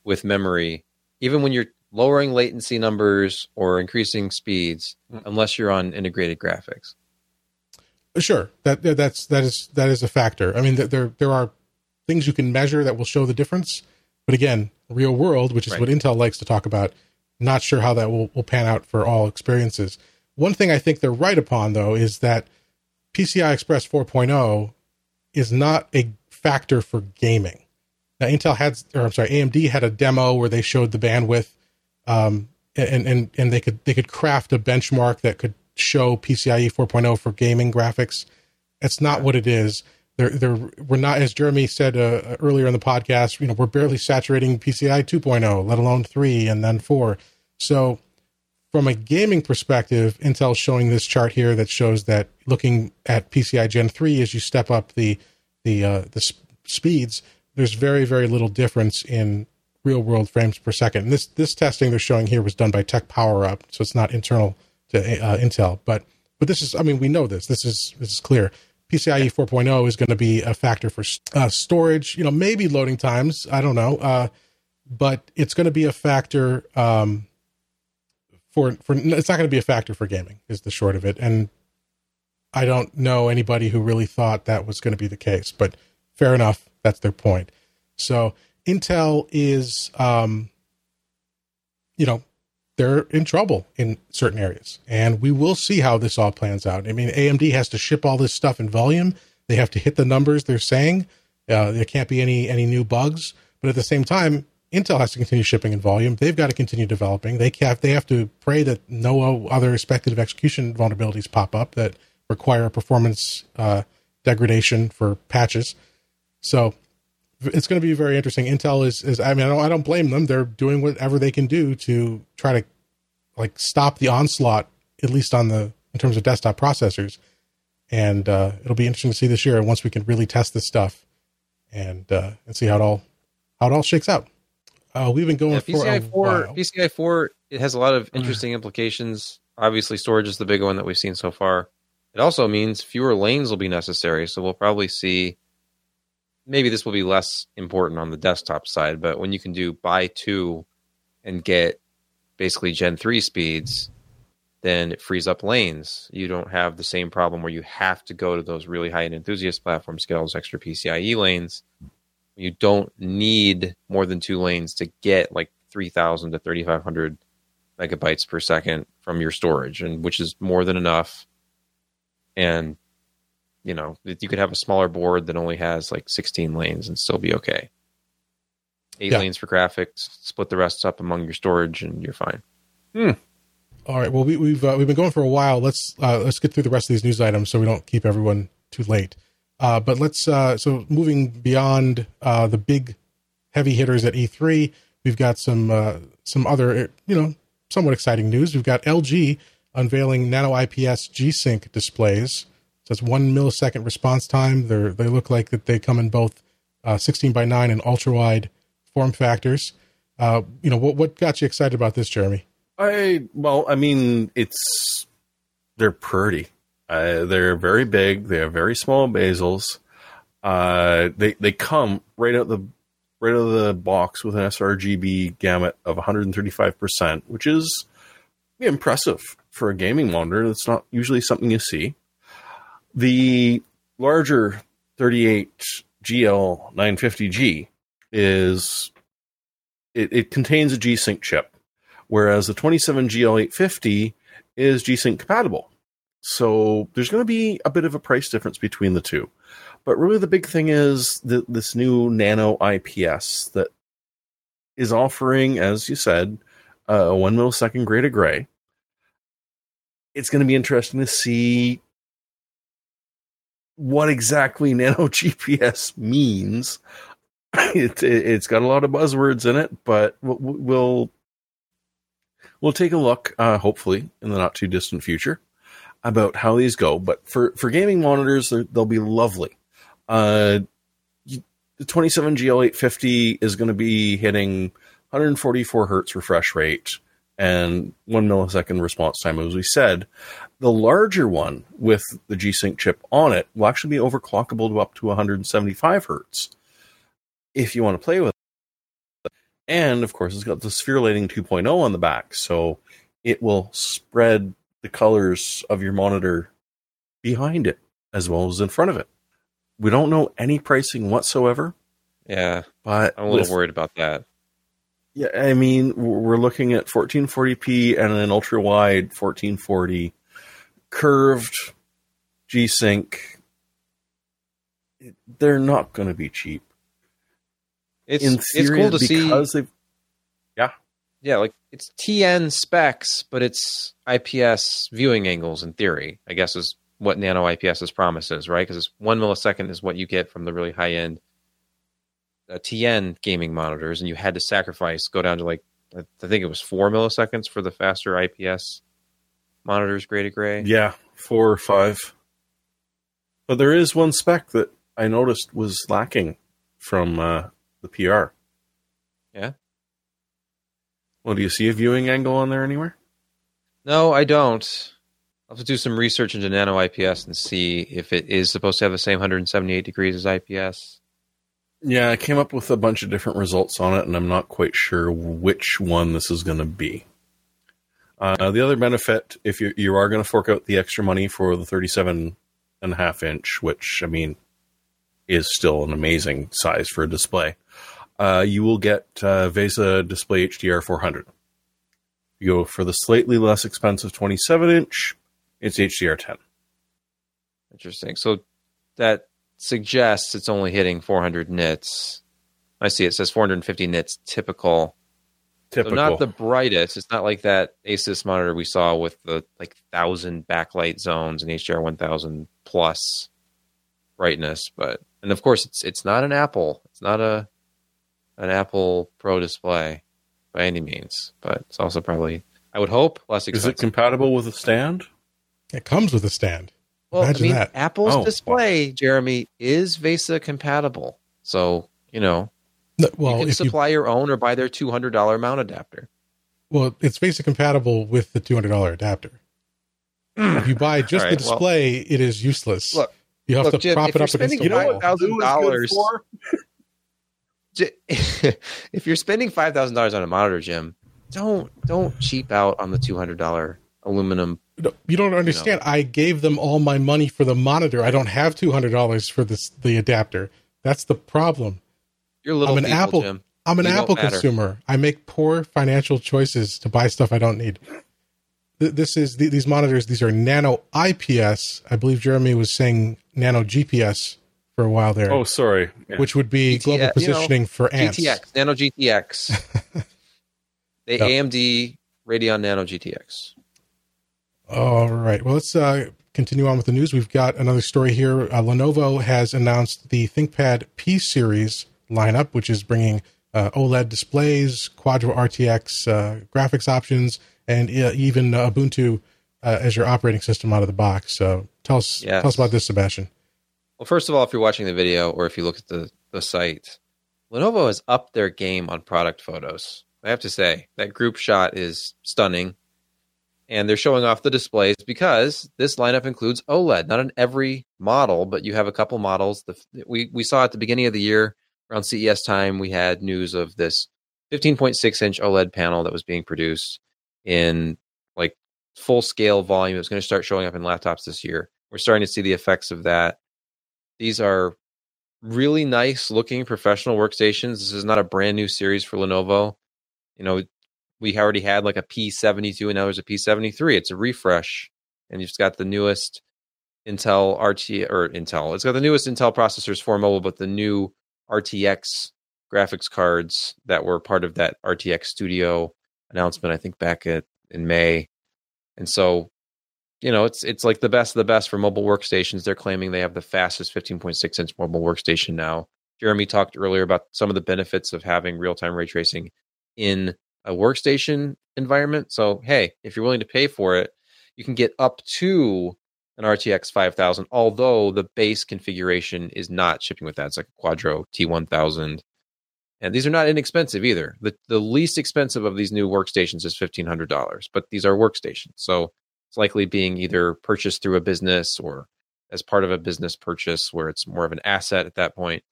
with memory, even when you're lowering latency numbers or increasing speeds, Mm. unless you're on integrated graphics. Sure, that that- that's that is that is a factor. I mean, there- there there are things you can measure that will show the difference, but again, real world, which is Right. what Intel likes to talk about, not sure how that will, will pan out for all experiences. One thing I think they're right upon though is that PCI Express 4.0 is not a factor for gaming. Now, Intel had, or I'm sorry, AMD had a demo where they showed the bandwidth, um, and and and they could they could craft a benchmark that could show PCIe 4.0 for gaming graphics. That's not what it is. They're, they're, we're not, as Jeremy said uh, earlier in the podcast, you know, we're barely saturating PCI 2.0, let alone 3 and then 4. So, from a gaming perspective, Intel's showing this chart here that shows that looking at PCI Gen 3 as you step up the the uh, the s- speeds, there's very very little difference in real world frames per second. And this this testing they're showing here was done by Tech Power Up, so it's not internal to uh, Intel. But but this is, I mean, we know this. This is this is clear. PCIe 4.0 is going to be a factor for uh, storage. You know, maybe loading times. I don't know, uh, but it's going to be a factor um, for for. It's not going to be a factor for gaming. Is the short of it. And I don't know anybody who really thought that was going to be the case. But fair enough. That's their point. So Intel is, um, you know, they're in trouble in certain areas. And we will see how this all plans out. I mean, AMD has to ship all this stuff in volume. They have to hit the numbers they're saying. Uh, there can't be any any new bugs. But at the same time, Intel has to continue shipping in volume. They've got to continue developing. They have they have to pray that no other speculative execution vulnerabilities pop up that require performance uh, degradation for patches. So it's going to be very interesting. Intel is, is I mean, I don't, I don't blame them. They're doing whatever they can do to try to like stop the onslaught, at least on the in terms of desktop processors. And uh, it'll be interesting to see this year once we can really test this stuff and uh, and see how it all how it all shakes out. Uh, we've been going Yeah, for PCI a four. PCI four it has a lot of interesting implications. Obviously, storage is the big one that we've seen so far. It also means fewer lanes will be necessary, so we'll probably see. Maybe this will be less important on the desktop side, but when you can do buy two and get basically Gen three speeds, then it frees up lanes. You don't have the same problem where you have to go to those really high end enthusiast platforms get all those extra PCIe lanes you don't need more than two lanes to get like 3000 to 3500 megabytes per second from your storage and which is more than enough and you know you could have a smaller board that only has like 16 lanes and still be okay eight Yeah. lanes for graphics split the rest up among your storage and you're fine All right. Well, we, we've uh, we've been going for a while. Let's uh, let's get through the rest of these news items so we don't keep everyone too late. Uh, but let's uh, so moving beyond uh, the big heavy hitters at E3, we've got some uh, some other you know somewhat exciting news. We've got LG unveiling nano IPS G Sync displays. So it's one millisecond response time. They they look like that they come in both uh, 16 by 9 and ultra wide form factors. Uh, you know what what got you excited about this, Jeremy? I well, I mean, it's they're pretty. Uh, they're very big. They have very small bezels. Uh, they they come right out the right out of the box with an sRGB gamut of 135 percent, which is impressive for a gaming monitor. That's not usually something you see. The larger 38 GL 950G is it, it contains a G Sync chip whereas the 27GL850 is G-Sync compatible. So there's going to be a bit of a price difference between the two. But really, the big thing is the, this new Nano IPS that is offering, as you said, a one millisecond gray to gray. It's going to be interesting to see what exactly Nano GPS means. It, has got a lot of buzzwords in it, but we'll we'll, we'll take a look, uh, hopefully, in the not too distant future, about how these go. But for for gaming monitors, they'll be lovely. Uh, the 27GL850 is going to be hitting 144 hertz refresh rate and one millisecond response time, as we said. The larger one with the G Sync chip on it will actually be overclockable to up to 175 hertz if you want to play with it. And of course, it's got the sphere lighting 2.0 on the back, so it will spread the colors of your monitor behind it as well as in front of it. We don't know any pricing whatsoever. Yeah, but I'm a little with, worried about that. Yeah, I mean, we're looking at 1440p and an ultra wide 1440 curved G Sync. They're not going to be cheap. It's theory, it's cool to because see. They've, yeah, yeah, like it's TN specs, but it's IPS viewing angles in theory. I guess is what Nano IPS's promises, right? Because one millisecond is what you get from the really high end uh, TN gaming monitors, and you had to sacrifice go down to like I think it was four milliseconds for the faster IPS monitors, gray to gray. Yeah, four or five. But there is one spec that I noticed was lacking from uh, the PR. Yeah. Well, do you see a viewing angle on there anywhere? No, I don't. I'll have to do some research into nano IPS and see if it is supposed to have the same 178 degrees as IPS. Yeah, I came up with a bunch of different results on it, and I'm not quite sure which one this is going to be. Uh, the other benefit, if you you are going to fork out the extra money for the 37 and a half inch, which I mean is still an amazing size for a display, uh, you will get uh, VESA Display HDR 400. You go for the slightly less expensive 27 inch, it's HDR 10. Interesting. So that suggests it's only hitting 400 nits. I see it says 450 nits typical. Typical. So not the brightest. It's not like that Asus monitor we saw with the like thousand backlight zones and HDR 1000 plus brightness, but and of course it's it's not an Apple. It's not a an Apple Pro display by any means, but it's also probably I would hope less expensive. Is it compatible with a stand? It comes with a stand. Well, Imagine I mean, that. Apple's oh, display, Jeremy, is VESA compatible. So, you know, no, well, you can supply you, your own or buy their $200 mount adapter. Well, it's VESA compatible with the $200 adapter. Hmm. if you buy just right, the display, well, it is useless. Look, you have look, to Jim, prop it up against the wall. $5,000 if you're spending five thousand dollars on a monitor, Jim, don't don't cheap out on the two hundred dollar aluminum no, you don't understand. You know. I gave them all my money for the monitor. I don't have two hundred dollars for this the adapter. That's the problem. You're little. I'm an people, Apple. Jim. I'm an you Apple consumer. I make poor financial choices to buy stuff I don't need. This is these monitors. These are nano IPS. I believe Jeremy was saying nano GPS for a while there. Oh, sorry. Yeah. Which would be global positioning you know, for ants. GTX, nano GTX. the AMD Radeon Nano GTX. All right. Well, let's uh, continue on with the news. We've got another story here. Uh, Lenovo has announced the ThinkPad P series lineup, which is bringing uh, OLED displays, Quadro RTX uh, graphics options, and uh, even Ubuntu uh, as your operating system out of the box. So tell us, yes. tell us about this, Sebastian. Well, first of all, if you're watching the video or if you look at the, the site, Lenovo has upped their game on product photos. I have to say that group shot is stunning and they're showing off the displays because this lineup includes OLED. Not in every model, but you have a couple models. The, we we saw at the beginning of the year around CES time, we had news of this 15.6 inch OLED panel that was being produced in like full scale volume. It's going to start showing up in laptops this year. We're starting to see the effects of that. These are really nice looking professional workstations. This is not a brand new series for Lenovo. You know, we already had like a P72 and now there's a P73. It's a refresh, and you've got the newest Intel RT or Intel. It's got the newest Intel processors for mobile, but the new RTX graphics cards that were part of that RTX Studio announcement, I think back at in May. And so, you know, it's it's like the best of the best for mobile workstations. They're claiming they have the fastest 15.6 inch mobile workstation now. Jeremy talked earlier about some of the benefits of having real time ray tracing in a workstation environment. So, hey, if you're willing to pay for it, you can get up to an RTX 5000, although the base configuration is not shipping with that. It's like a Quadro T1000. And these are not inexpensive either. The, the least expensive of these new workstations is $1,500, but these are workstations. So it's likely being either purchased through a business or as part of a business purchase where it's more of an asset at that point.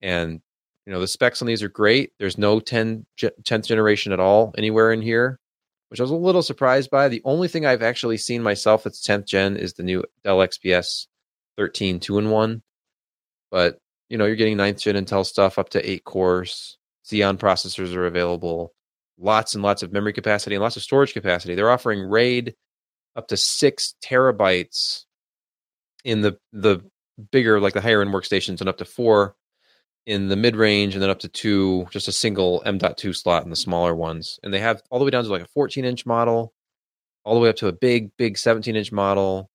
And, you know, the specs on these are great. There's no 10, 10th generation at all anywhere in here which I was a little surprised by. The only thing I've actually seen myself that's 10th gen is the new Dell XPS 13 2 in 1. But, you know, you're getting 9th gen Intel stuff up to eight cores. Xeon processors are available. Lots and lots of memory capacity and lots of storage capacity. They're offering RAID up to six terabytes in the the bigger, like the higher end workstations, and up to four in the mid range and then up to two, just a single M.2 slot in the smaller ones. And they have all the way down to like a 14 inch model, all the way up to a big, big 17 inch model.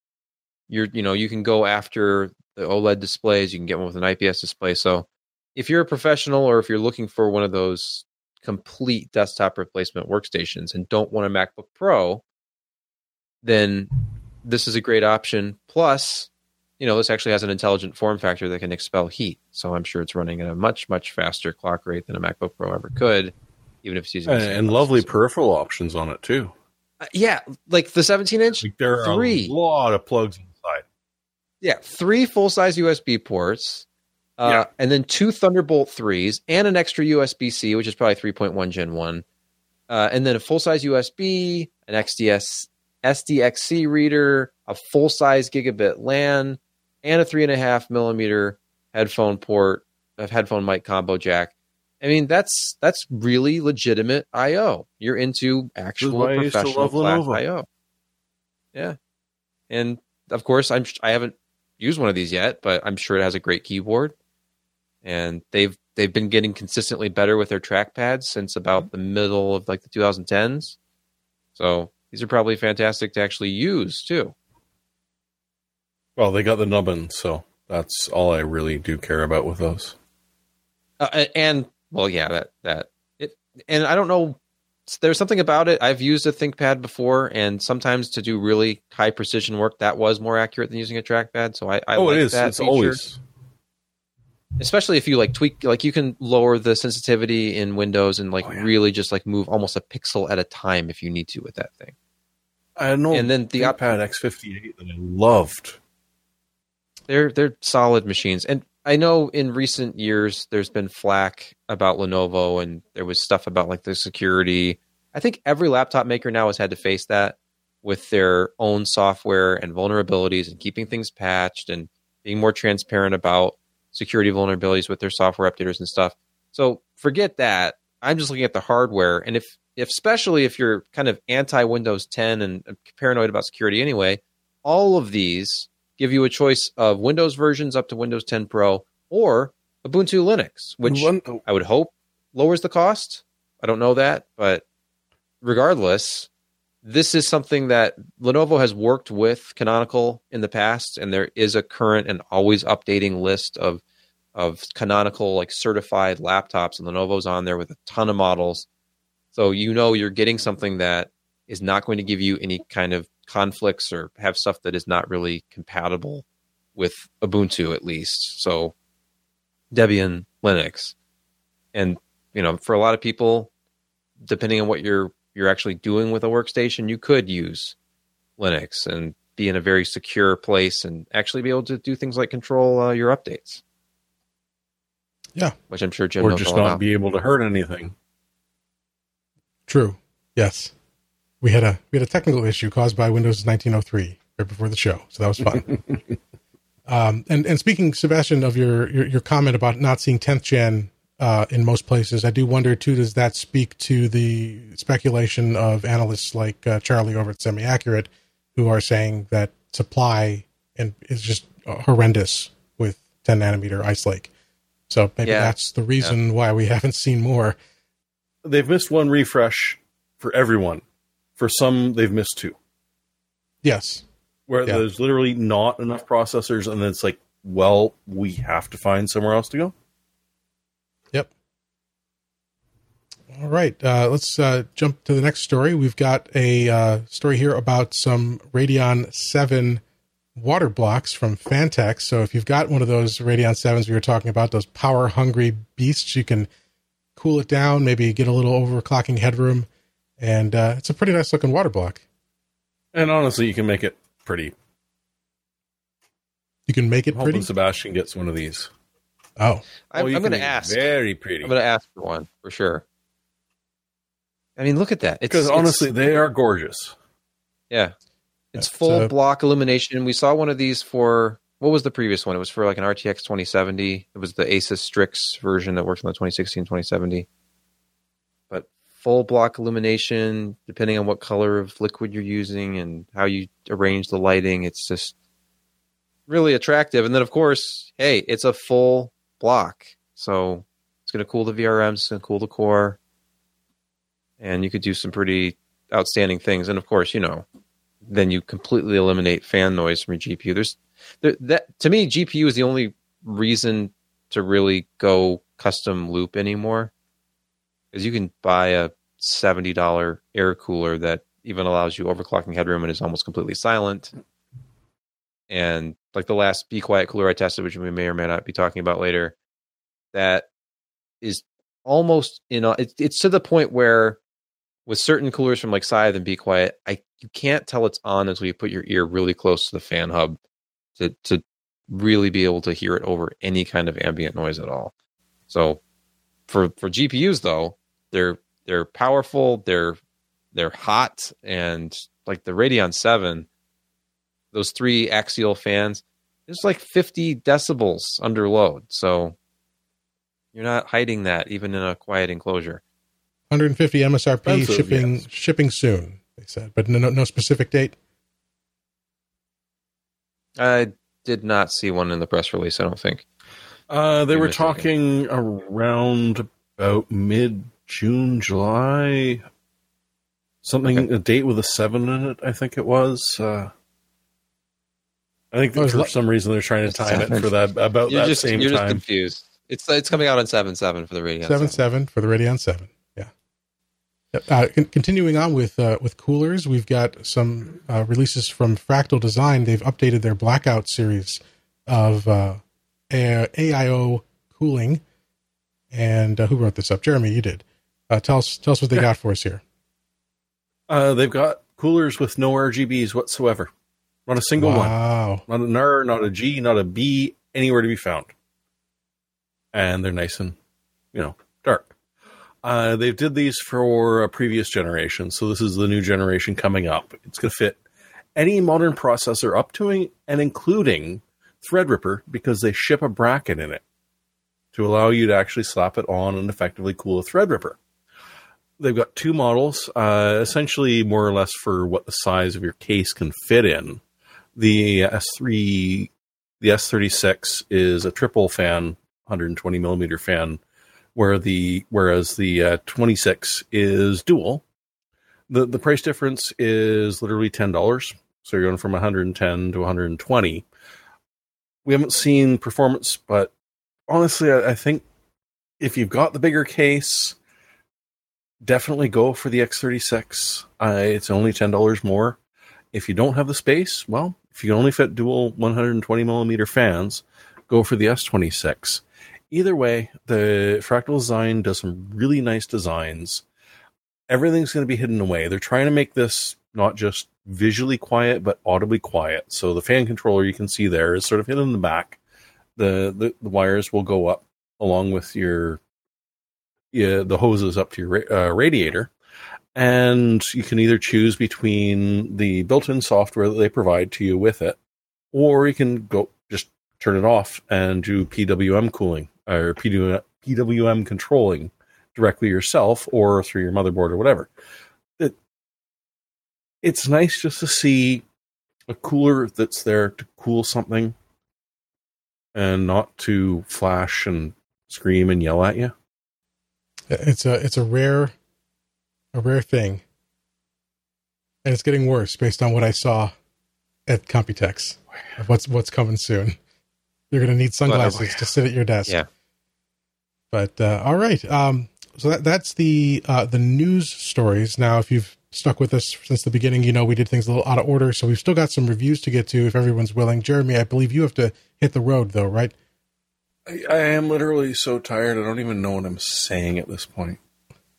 You're, you know, you can go after the OLED displays. You can get one with an IPS display. So if you're a professional or if you're looking for one of those complete desktop replacement workstations and don't want a MacBook Pro, then this is a great option. Plus, you know, this actually has an intelligent form factor that can expel heat. So I'm sure it's running at a much, much faster clock rate than a MacBook Pro ever could, even if it's using and, and lovely peripheral options on it too. Uh, yeah, like the 17 inch. Like there are three. a lot of plugs inside. Yeah, three full size USB ports. Uh, yeah. and then two Thunderbolt threes and an extra USB C, which is probably 3.1 Gen 1. Uh, and then a full size USB, an XDS SDXC reader, a full size gigabit LAN, and a three and a half millimeter headphone port, a headphone mic combo jack. I mean, that's that's really legitimate I/O. You're into actual professional class I/O. Yeah, and of course, I'm I haven't used one of these yet, but I'm sure it has a great keyboard, and they've they've been getting consistently better with their trackpads since about the middle of like the 2010s. So these are probably fantastic to actually use too. Well, they got the nubbin, so that's all I really do care about with those. Uh, and well, yeah, that that it, and I don't know. There's something about it. I've used a ThinkPad before, and sometimes to do really high precision work, that was more accurate than using a trackpad. So I, I oh, like it is. It's feature. always especially if you like tweak like you can lower the sensitivity in windows and like oh, yeah. really just like move almost a pixel at a time if you need to with that thing i know and then the ipad x58 that i loved they're they're solid machines, and I know in recent years there's been flack about Lenovo, and there was stuff about like the security. I think every laptop maker now has had to face that with their own software and vulnerabilities, and keeping things patched, and being more transparent about security vulnerabilities with their software updaters and stuff. So forget that. I'm just looking at the hardware, and if if especially if you're kind of anti Windows 10 and paranoid about security anyway, all of these give you a choice of Windows versions up to Windows 10 Pro or Ubuntu Linux, which oh. I would hope lowers the cost. I don't know that, but regardless, this is something that Lenovo has worked with Canonical in the past, and there is a current and always updating list of of Canonical like certified laptops, and Lenovo's on there with a ton of models. So you know you're getting something that is not going to give you any kind of conflicts or have stuff that is not really compatible with Ubuntu at least. So Debian, Linux. And you know, for a lot of people, depending on what you're you're actually doing with a workstation, you could use Linux and be in a very secure place and actually be able to do things like control uh, your updates. Yeah, which I'm sure Jim or just not about. be able to hurt anything. True. Yes we had a we had a technical issue caused by Windows 1903 right before the show, so that was fun. um, and and speaking, Sebastian, of your, your, your comment about not seeing 10th gen uh, in most places. I do wonder too. Does that speak to the speculation of analysts like uh, Charlie over at Semi Accurate, who are saying that supply and is just horrendous with 10 nanometer Ice Lake? So maybe Yeah. that's the reason why we haven't seen more. They've missed one refresh for everyone. For some, they've missed two, Yes, where Yeah. there's literally not enough processors, and then it's like, well, we have to find somewhere else to go. Yep. All right. Uh, let's uh, jump to the next story. We've got a uh, story here about some Radeon 7 water blocks from Phanteks. So if you've got one of those Radeon 7s we were talking about, those power hungry beasts, you can cool it down, maybe get a little overclocking headroom. And uh, it's a pretty nice looking water block. And honestly, you can make it pretty. You can make it I'm pretty. Sebastian gets one of these. Oh, I'm, Oh, I'm going to ask. Very pretty. I'm going to ask for one for sure. I mean, look at that. It's, Because it's- honestly, they are gorgeous. yeah, it's It's, full uh, block illumination. We saw one of these for what was the previous one? It was for like an RTX 2070. It was the Asus Strix version that works on the 2016 2070. But full block illumination, depending on what color of liquid you're using and how you arrange the lighting, it's just really attractive. And then, of course, hey, it's a full block, so it's going to cool the VRMs, it's going to cool the core, and you could do some pretty outstanding things. And of course, you know, then you completely eliminate fan noise from your GPU. There's there, that to me, GPU is the only reason to really go custom loop anymore, because you can buy a seventy dollar air cooler that even allows you overclocking headroom and is almost completely silent. And like the last Be Quiet cooler I tested, which we may or may not be talking about later, that is almost in. A, it's it's to the point where with certain coolers from like Scythe and Be Quiet, I you can't tell it's on until you put your ear really close to the fan hub to to really be able to hear it over any kind of ambient noise at all. So for for GPUs though, they're they're powerful, they're they're hot, and like the Radeon Seven, those three axial fans, it's like 50 decibels under load. So you're not hiding that even in a quiet enclosure. 150 MSRP Expensive, shipping yes. shipping soon. They said, but no, no no specific date. I did not see one in the press release. I don't think. Uh, they You were missed it, talking around about mid June, July. Something Okay. a date with a seven in it. I think it was. Uh, I think Oh, for li- some reason they're trying to time it for that about You're that just same you're just confused. It's it's coming out on seven seven for the radio. seven seven for the Radeon seven. Uh, con- continuing on with uh, with coolers, we've got some uh, releases from Fractal Design. They've updated their Blackout series of uh, AIO cooling. And uh, who wrote this up? Jeremy, you did. Uh, tell us tell us what they got for us here. Uh, they've got coolers with no RGBs whatsoever. Not a single one. Not an R, not a G, not a B, anywhere to be found. And they're nice and, you know, dark. Uh, they did these for a previous generation, so this is the new generation coming up. It's going to fit any modern processor up to and including Threadripper because they ship a bracket in it to allow you to actually slap it on and effectively cool a Threadripper. They've got two models, uh, essentially more or less for what the size of your case can fit in. The S3, the S36 is a triple fan, 120 millimeter fan, where the whereas the uh, 26 is dual. the The price difference is literally ten dollars, so you're going from 110 to 120. We haven't seen performance, but honestly, I, I think if you've got the bigger case, definitely go for the S36. Uh, it's only ten dollars more. If you don't have the space, well, if you only fit dual 120 millimeter fans, go for the S26. Either way, the Fractal Design does some really nice designs. Everything's going to be hidden away. They're trying to make this not just visually quiet, but audibly quiet. So the fan controller you can see there is sort of hidden in the back. The the, the wires will go up along with your yeah, the hoses up to your uh, radiator and you can either choose between the built-in software that they provide to you with it or you can go just turn it off and do PWM cooling or PWM, PWM controlling directly yourself or through your motherboard or whatever. It, it's nice just to see a cooler that's there to cool something and not to flash and scream and yell at you. It's a it's a rare a rare thing. And it's getting worse based on what I saw at Computex. of What's what's coming soon. You're going to need sunglasses to sit at your desk. Yeah. But uh, all right. Um, so that that's the uh, the news stories. Now, if you've stuck with us since the beginning, you know we did things a little out of order. So we've still got some reviews to get to if everyone's willing. Jeremy, I believe you have to hit the road though, right? I, I am literally so tired. I don't even know what I'm saying at this point.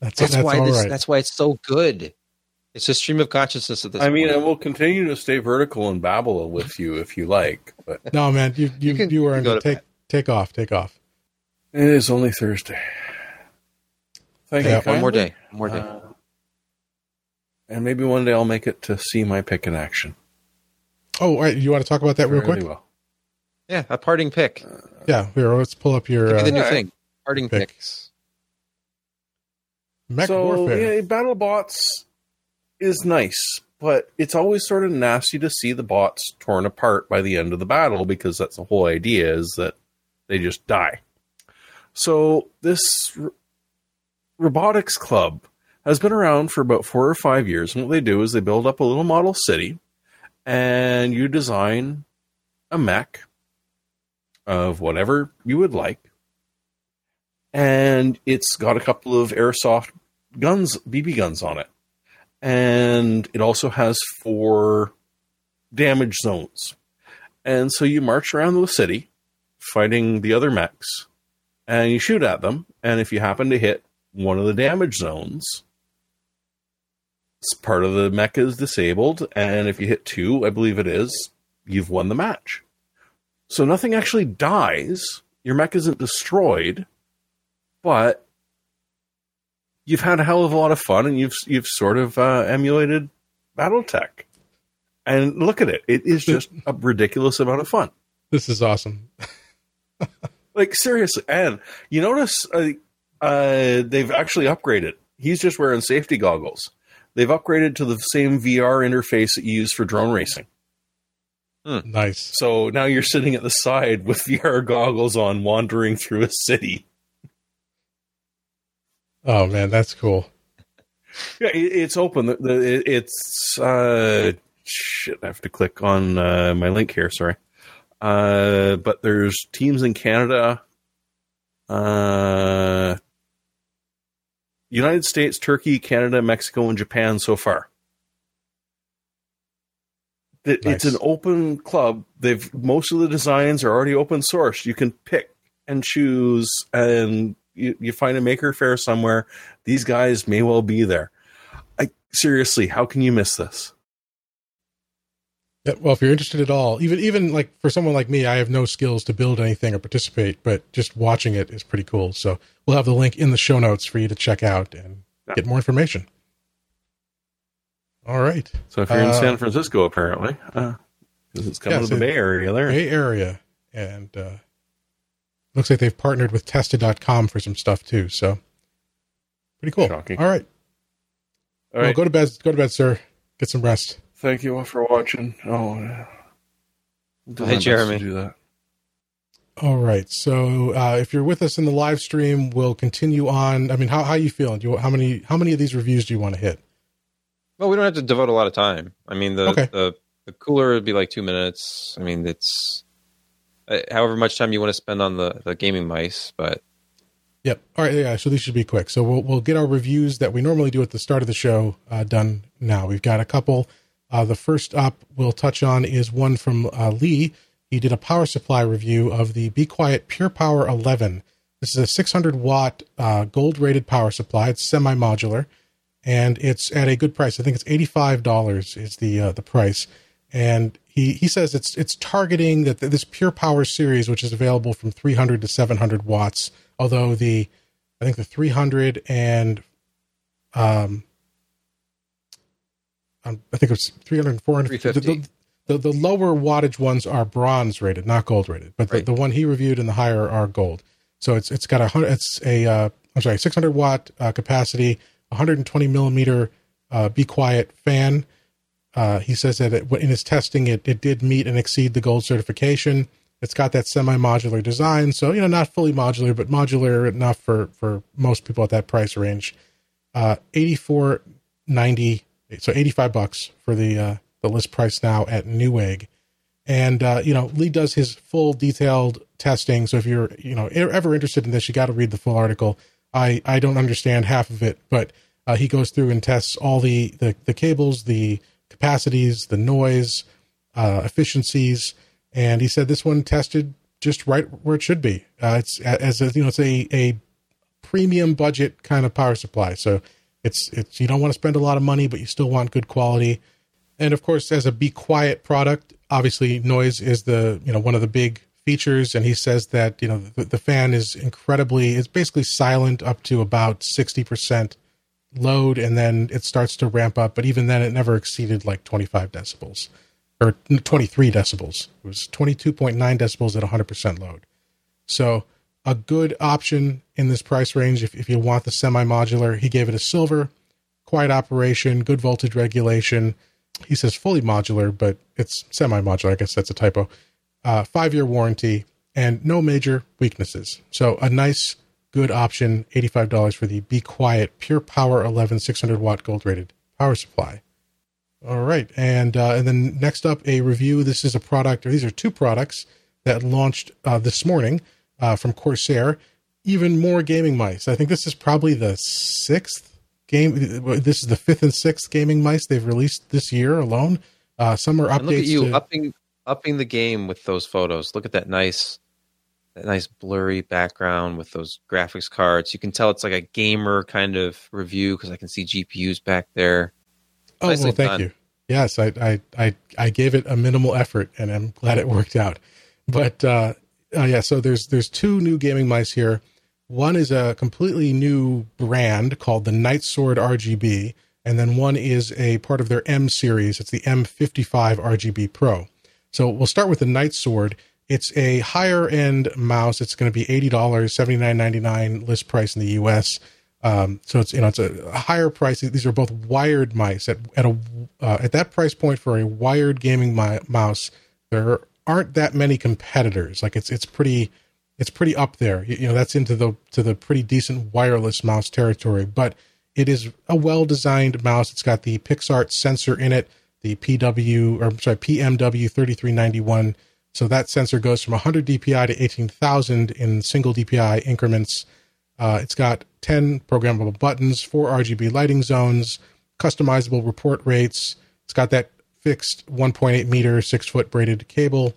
That's That's, that's, why all this, right. that's why it's so good. It's a stream of consciousness at this point. I mean, I will continue to stay vertical and babble with you if you like, but No, man, you you you, can- were you on go to take bed. take off, take off. It is only Thursday. Thank Yeah, you. one one more day. One more day. Uh, and maybe one day I'll make it to see my pick in action. Oh, all right. You want to talk about that real quick? well. yeah, a parting pick. Yeah, here. Let's pull up your Could be the uh, new Alright. thing. Parting Pick. picks. Mech so Warfare. yeah, BattleBots is nice, but it's always sort of nasty to see the bots torn apart by the end of the battle because that's the whole idea is that they just die. So this r- robotics club has been around for about four or five years, and what they do is they build up a little model city, and you design a mech of whatever you would like, and it's got a couple of airsoft guns, BB guns on it. And it also has four damage zones. And so you march around the city fighting the other mechs and you shoot at them. And if you happen to hit one of the damage zones, part of the mech is disabled. And if you hit two, I believe it is, you've won the match. So nothing actually dies. Your mech isn't destroyed, but you've had a hell of a lot of fun and you've you've sort of uh, emulated BattleTech. And look at it; it is just a ridiculous amount of fun. This is awesome. Like seriously, and you notice uh, uh, they've actually upgraded. He's just wearing safety goggles. They've upgraded to the same VR interface that you use for drone racing. Nice. So now you're sitting at the side with VR goggles on, wandering through a city. Oh man, that's cool. Yeah, it, it's open. The, the, it- it's uh, shit. I have to click on uh, my link here. Sorry, uh, but there's teams in Canada, uh, United States, Turkey, Canada, Mexico, and Japan so far. It, It's an open club. They've most of the designs are already open source. You can pick and choose, and you, you find a maker fair somewhere. These guys may well be there. I seriously, how can you miss this? Yeah, well, if you're interested at all, even even like for someone like me, I have no skills to build anything or participate, but just watching it is pretty cool. So we'll have the link in the show notes for you to check out and Yeah. get more information. All right, So if you're in Uh, San Francisco, apparently, because it's coming Yeah, to the Bay Area there. Bay Area, and uh, looks like they've partnered with Tested.com for some stuff too. So pretty cool. Shocking. All right, All well, go to bed. Go to bed, sir. Get some rest. Thank you all for watching. Oh, yeah. I'll Hey, Jeremy. Do that. All right. So uh, if you're with us in the live stream, we'll continue on. I mean, how how you feeling? Do you, how many how many of these reviews do you want to hit? Well, we don't have to devote a lot of time. I mean, the Okay. the, the cooler would be like two minutes. I mean, it's uh, however much time you want to spend on the, the gaming mice, but Yep. All right. Yeah. So these should be quick. So we'll we'll get our reviews that we normally do at the start of the show uh, done now. We've got a couple. Uh, the first up we'll touch on is one from uh, Lee. He did a power supply review of the Be Quiet Pure Power 11. This is a 600 watt uh, gold rated power supply. It's semi modular, and it's at a good price. I think it's eighty five dollars is the uh, the price. And he he says it's it's targeting that this Pure Power series, which is available from 300 to 700 watts. Although the I think the 300 and um, um I think it's 300 and 400. The, the, the, the lower wattage ones are bronze rated, not gold rated. But the, Right. the one he reviewed and the higher are gold. So it's it's got a hundred. It's a uh, I'm sorry, 600 watt uh, capacity, 120 millimeter uh, be quiet fan. Uh, he says that it, in his testing, it, it did meet and exceed the gold certification. It's got that semi modular design, so you know not fully modular, but modular enough for for most people at that price range. Uh, 84.90, so 85 bucks for the uh, the list price now at Newegg. And uh, you know, Lee does his full detailed testing. So if you're you know ever interested in this, you got to read the full article. I I don't understand half of it, but uh, he goes through and tests all the the, the cables, the capacities, the noise, uh, efficiencies, and he said this one tested just right where it should be. Uh, it's as a, you know, it's a a premium budget kind of power supply. So it's it's you don't want to spend a lot of money, but you still want good quality. And of course, as a be quiet product, obviously noise is the you know one of the big features. And he says that you know the, the fan is incredibly it's basically silent up to about sixty percent load, and then it starts to ramp up. But even then, it never exceeded like twenty five decibels or twenty three decibels. It was twenty two point nine decibels at hundred percent load. So a good option in this price range if, if you want the semi modular. He gave it a silver, quiet operation, good voltage regulation. He says fully modular, but it's semi modular. I guess that's a typo. Uh, five year warranty and no major weaknesses. So a nice, good option. $85 for the Be Quiet Pure Power 11 600 watt gold rated power supply. All right. And, uh, and then next up, a review. This is a product, or these are two products that launched uh, this morning uh, from Corsair. Even more gaming mice. I think this is probably the sixth game. This is the fifth and sixth gaming mice they've released this year alone. Uh, some are updates. And look at you to, upping upping the game with those photos. Look at that nice that nice blurry background with those graphics cards. You can tell it's like a gamer kind of review because I can see GPUs back there. Oh Nicely well, thank done. you. Yes, I, I I I gave it a minimal effort, and I'm glad it worked out. But uh, uh, yeah, so there's there's two new gaming mice here. One is a completely new brand called the Night Sword RGB, and then one is a part of their M series. It's the M55 RGB Pro. So we'll start with the Night Sword. It's a higher end mouse. It's going to be eighty dollars, seventy nine ninety nine list price in the U.S. Um, so it's you know it's a higher price. These are both wired mice at at a uh, at that price point for a wired gaming mi- mouse. There aren't that many competitors. Like it's it's pretty it's pretty up there. You, know that's into the to the pretty decent wireless mouse territory. But it is a well designed mouse. It's got the PixArt sensor in it, the PW or sorry PMW thirty three ninety one. So that sensor goes from 100 DPI to 18,000 in single DPI increments. Uh, it's got 10 programmable buttons, four RGB lighting zones, customizable report rates. It's got that fixed 1.8 meter, six foot braided cable.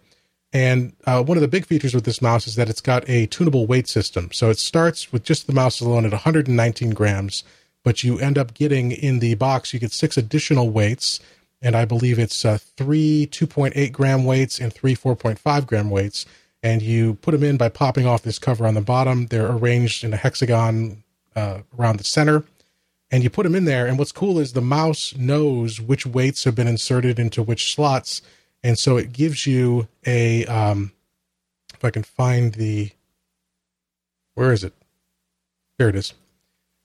And uh, one of the big features with this mouse is that it's got a tunable weight system. So it starts with just the mouse alone at 119 grams, but you end up getting in the box, you get six additional weights. And I believe it's uh, three 2.8 gram weights and three 4.5 gram weights. And you put them in by popping off this cover on the bottom. They're arranged in a hexagon uh, around the center and you put them in there. And what's cool is the mouse knows which weights have been inserted into which slots, and so it gives you a. Um, if I can find the, where is it? Here it is.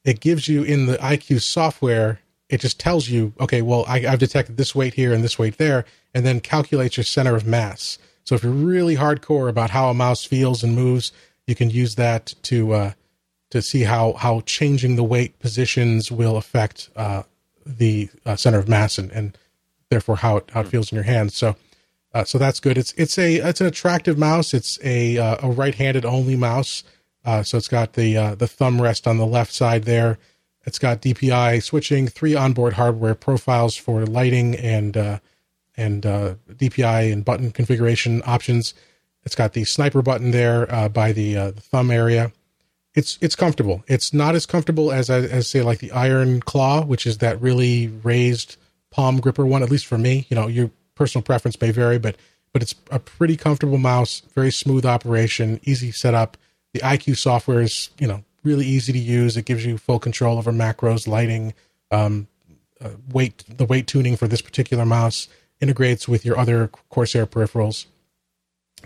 It gives you in the iCUE software. It just tells you, okay, well, I, I've detected this weight here and this weight there, and then calculates your center of mass. So if you're really hardcore about how a mouse feels and moves, you can use that to uh, to see how how changing the weight positions will affect uh, the uh, center of mass and, and therefore how it how it feels in your hands. So uh, so that's good. It's it's a it's an attractive mouse. It's a uh, a right handed only mouse. Uh, so it's got the uh, the thumb rest on the left side there. It's got DPI switching, three onboard hardware profiles for lighting and and DPI and button configuration options. It's got the sniper button there by the, the thumb area it's it's comfortable. It's not as comfortable as I as say like the Iron Claw, which is that really raised palm gripper one. At least for me, you know, your personal preference may vary, but but it's a pretty comfortable mouse, very smooth operation, easy setup. The iCUE software is you know really easy to use. It gives you full control over macros, lighting, um, uh, weight, the weight tuning for this particular mouse integrates with your other Corsair peripherals.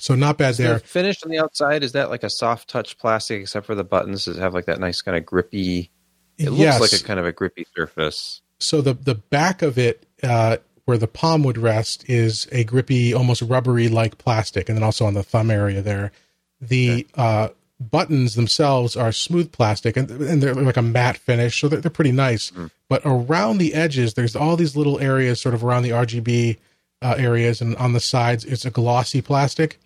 So not bad there. finish on the outside is that like a soft touch plastic except for the buttons? Does it have like that nice kind of grippy? It looks yes. like a kind of a grippy surface. so the the back of it, uh, where the palm would rest, is a grippy, almost rubbery like plastic, and then also on the thumb area there, the uh, buttons themselves are smooth plastic, and, and they're like a matte finish, so they're, they're pretty nice. But around the edges, there's all these little areas, sort of around the RGB uh, areas, and on the sides, it's a glossy plastic,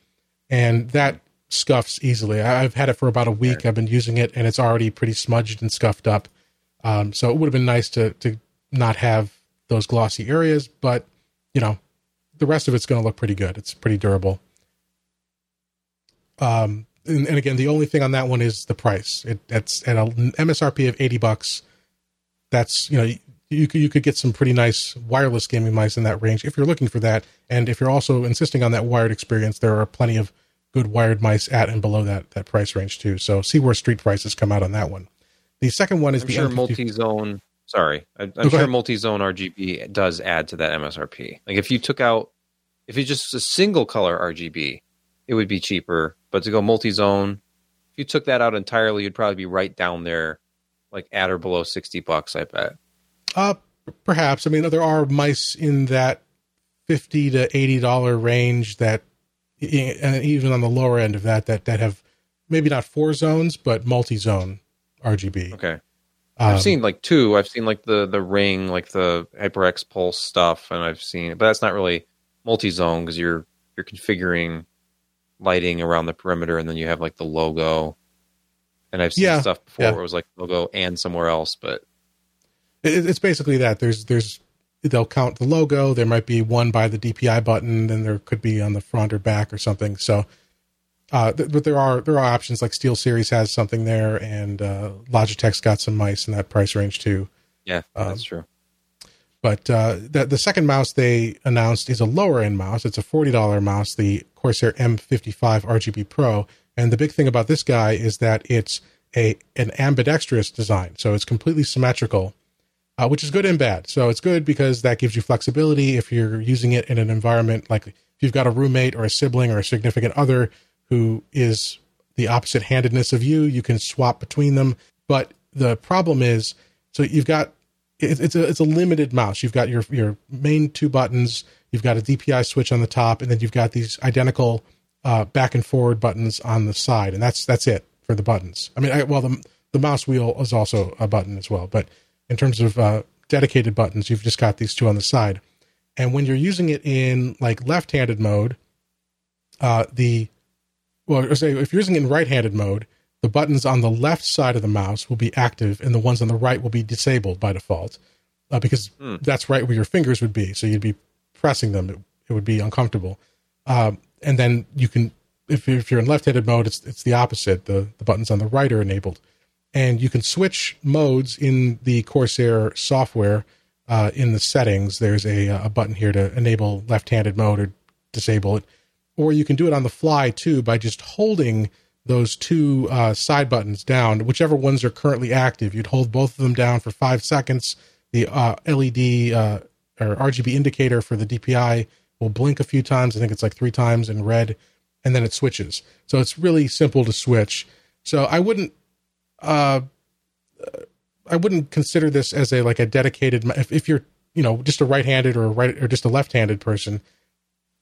and that scuffs easily. I've had it for about a week. I've been using it, and it's already pretty smudged and scuffed up. Um, so it would have been nice to to not have those glossy areas, but you know, the rest of it's going to look pretty good. It's pretty durable. Um, and, and again, the only thing on that one is the price. It, it's at an MSRP of eighty bucks. That's you know you could you could get some pretty nice wireless gaming mice in that range if you're looking for that. And if you're also insisting on that wired experience, there are plenty of good wired mice at and below that that price range too. So see where street prices come out on that one. The second one is I'm the sure multi-zone. Sorry, I- I'm go sure multi-zone RGB does add to that MSRP. Like if you took out, if it's just a single color RGB, it would be cheaper. But to go multi-zone, if you took that out entirely, you'd probably be right down there, like at or below sixty bucks. I bet. Uh, perhaps. I mean, there are mice in that fifty to eighty dollar range that, and even on the lower end of that, that that have maybe not four zones but multi-zone RGB. Okay, Um, I've seen like two. I've seen like the the ring, like the HyperX Pulse stuff, and I've seen, but that's not really multi-zone because you're you're configuring lighting around the perimeter, and then you have like the logo. And I've seen Yeah, stuff before yeah. where it was like logo and somewhere else, but it, it's basically that. There's there's they'll count the logo. There might be one by the DPI button, then there could be on the front or back or something. So, uh, th- but there are there are options like Steel Series has something there, and uh, Logitech's got some mice in that price range too. yeah, Um, that's true. But uh, the the second mouse they announced is a lower end mouse. It's a forty dollar mouse, the Corsair M55 RGB Pro. And the big thing about this guy is that it's a an ambidextrous design, so it's completely symmetrical, uh, which is good and bad. So it's good because that gives you flexibility if you're using it in an environment like if you've got a roommate or a sibling or a significant other who is the opposite handedness of you, you can swap between them. But the problem is, so you've got it, it's a it's a limited mouse. You've got your your main two buttons. You've got a DPI switch on the top, and then you've got these identical uh, back and forward buttons on the side, and that's that's it for the buttons. I mean, I, well, the the mouse wheel is also a button as well, but in terms of uh, dedicated buttons, you've just got these two on the side. And when you're using it in like left-handed mode, uh, the well, say if you're using it in right-handed mode, the buttons on the left side of the mouse will be active, and the ones on the right will be disabled by default, uh, because Hmm. that's right where your fingers would be. So you'd be pressing them; it, it would be uncomfortable. Um, and then you can, if, you're- if you're in left-handed mode, it's it's the opposite. The the buttons on the right are enabled, and you can switch modes in the Corsair software. Uh, in the settings, there's a a button here to enable left-handed mode or disable it or you can do it on the fly too by just holding those two uh, side buttons down, whichever ones are currently active. You'd hold both of them down for five seconds. The uh, LED uh, or RGB indicator for the DPI will blink a few times. I think it's like three times in red, and then it switches. So it's really simple to switch. So I wouldn't. Uh, I wouldn't consider this as a like a dedicated. If, if you're you know just a right-handed or a right or just a left-handed person,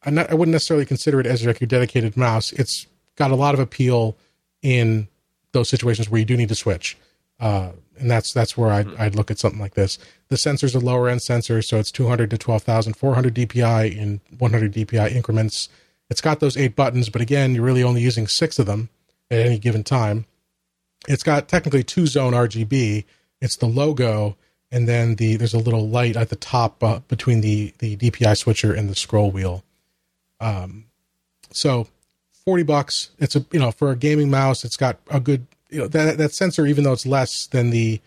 I'm not, I wouldn't necessarily consider it as like your dedicated mouse. It's got a lot of appeal in those situations where you do need to switch, uh, and that's that's where I'd, I'd look at something like this. The sensor's a lower end sensor, so it's 200 to 12,400 DPI in 100 DPI increments. It's got those eight buttons, but again, you're really only using six of them at any given time. It's got technically two zone RGB. It's the logo, and then the there's a little light at the top uh, between the the DPI switcher and the scroll wheel. Um, so forty bucks. It's a you know for a gaming mouse, it's got a good you know that that sensor, even though it's less than the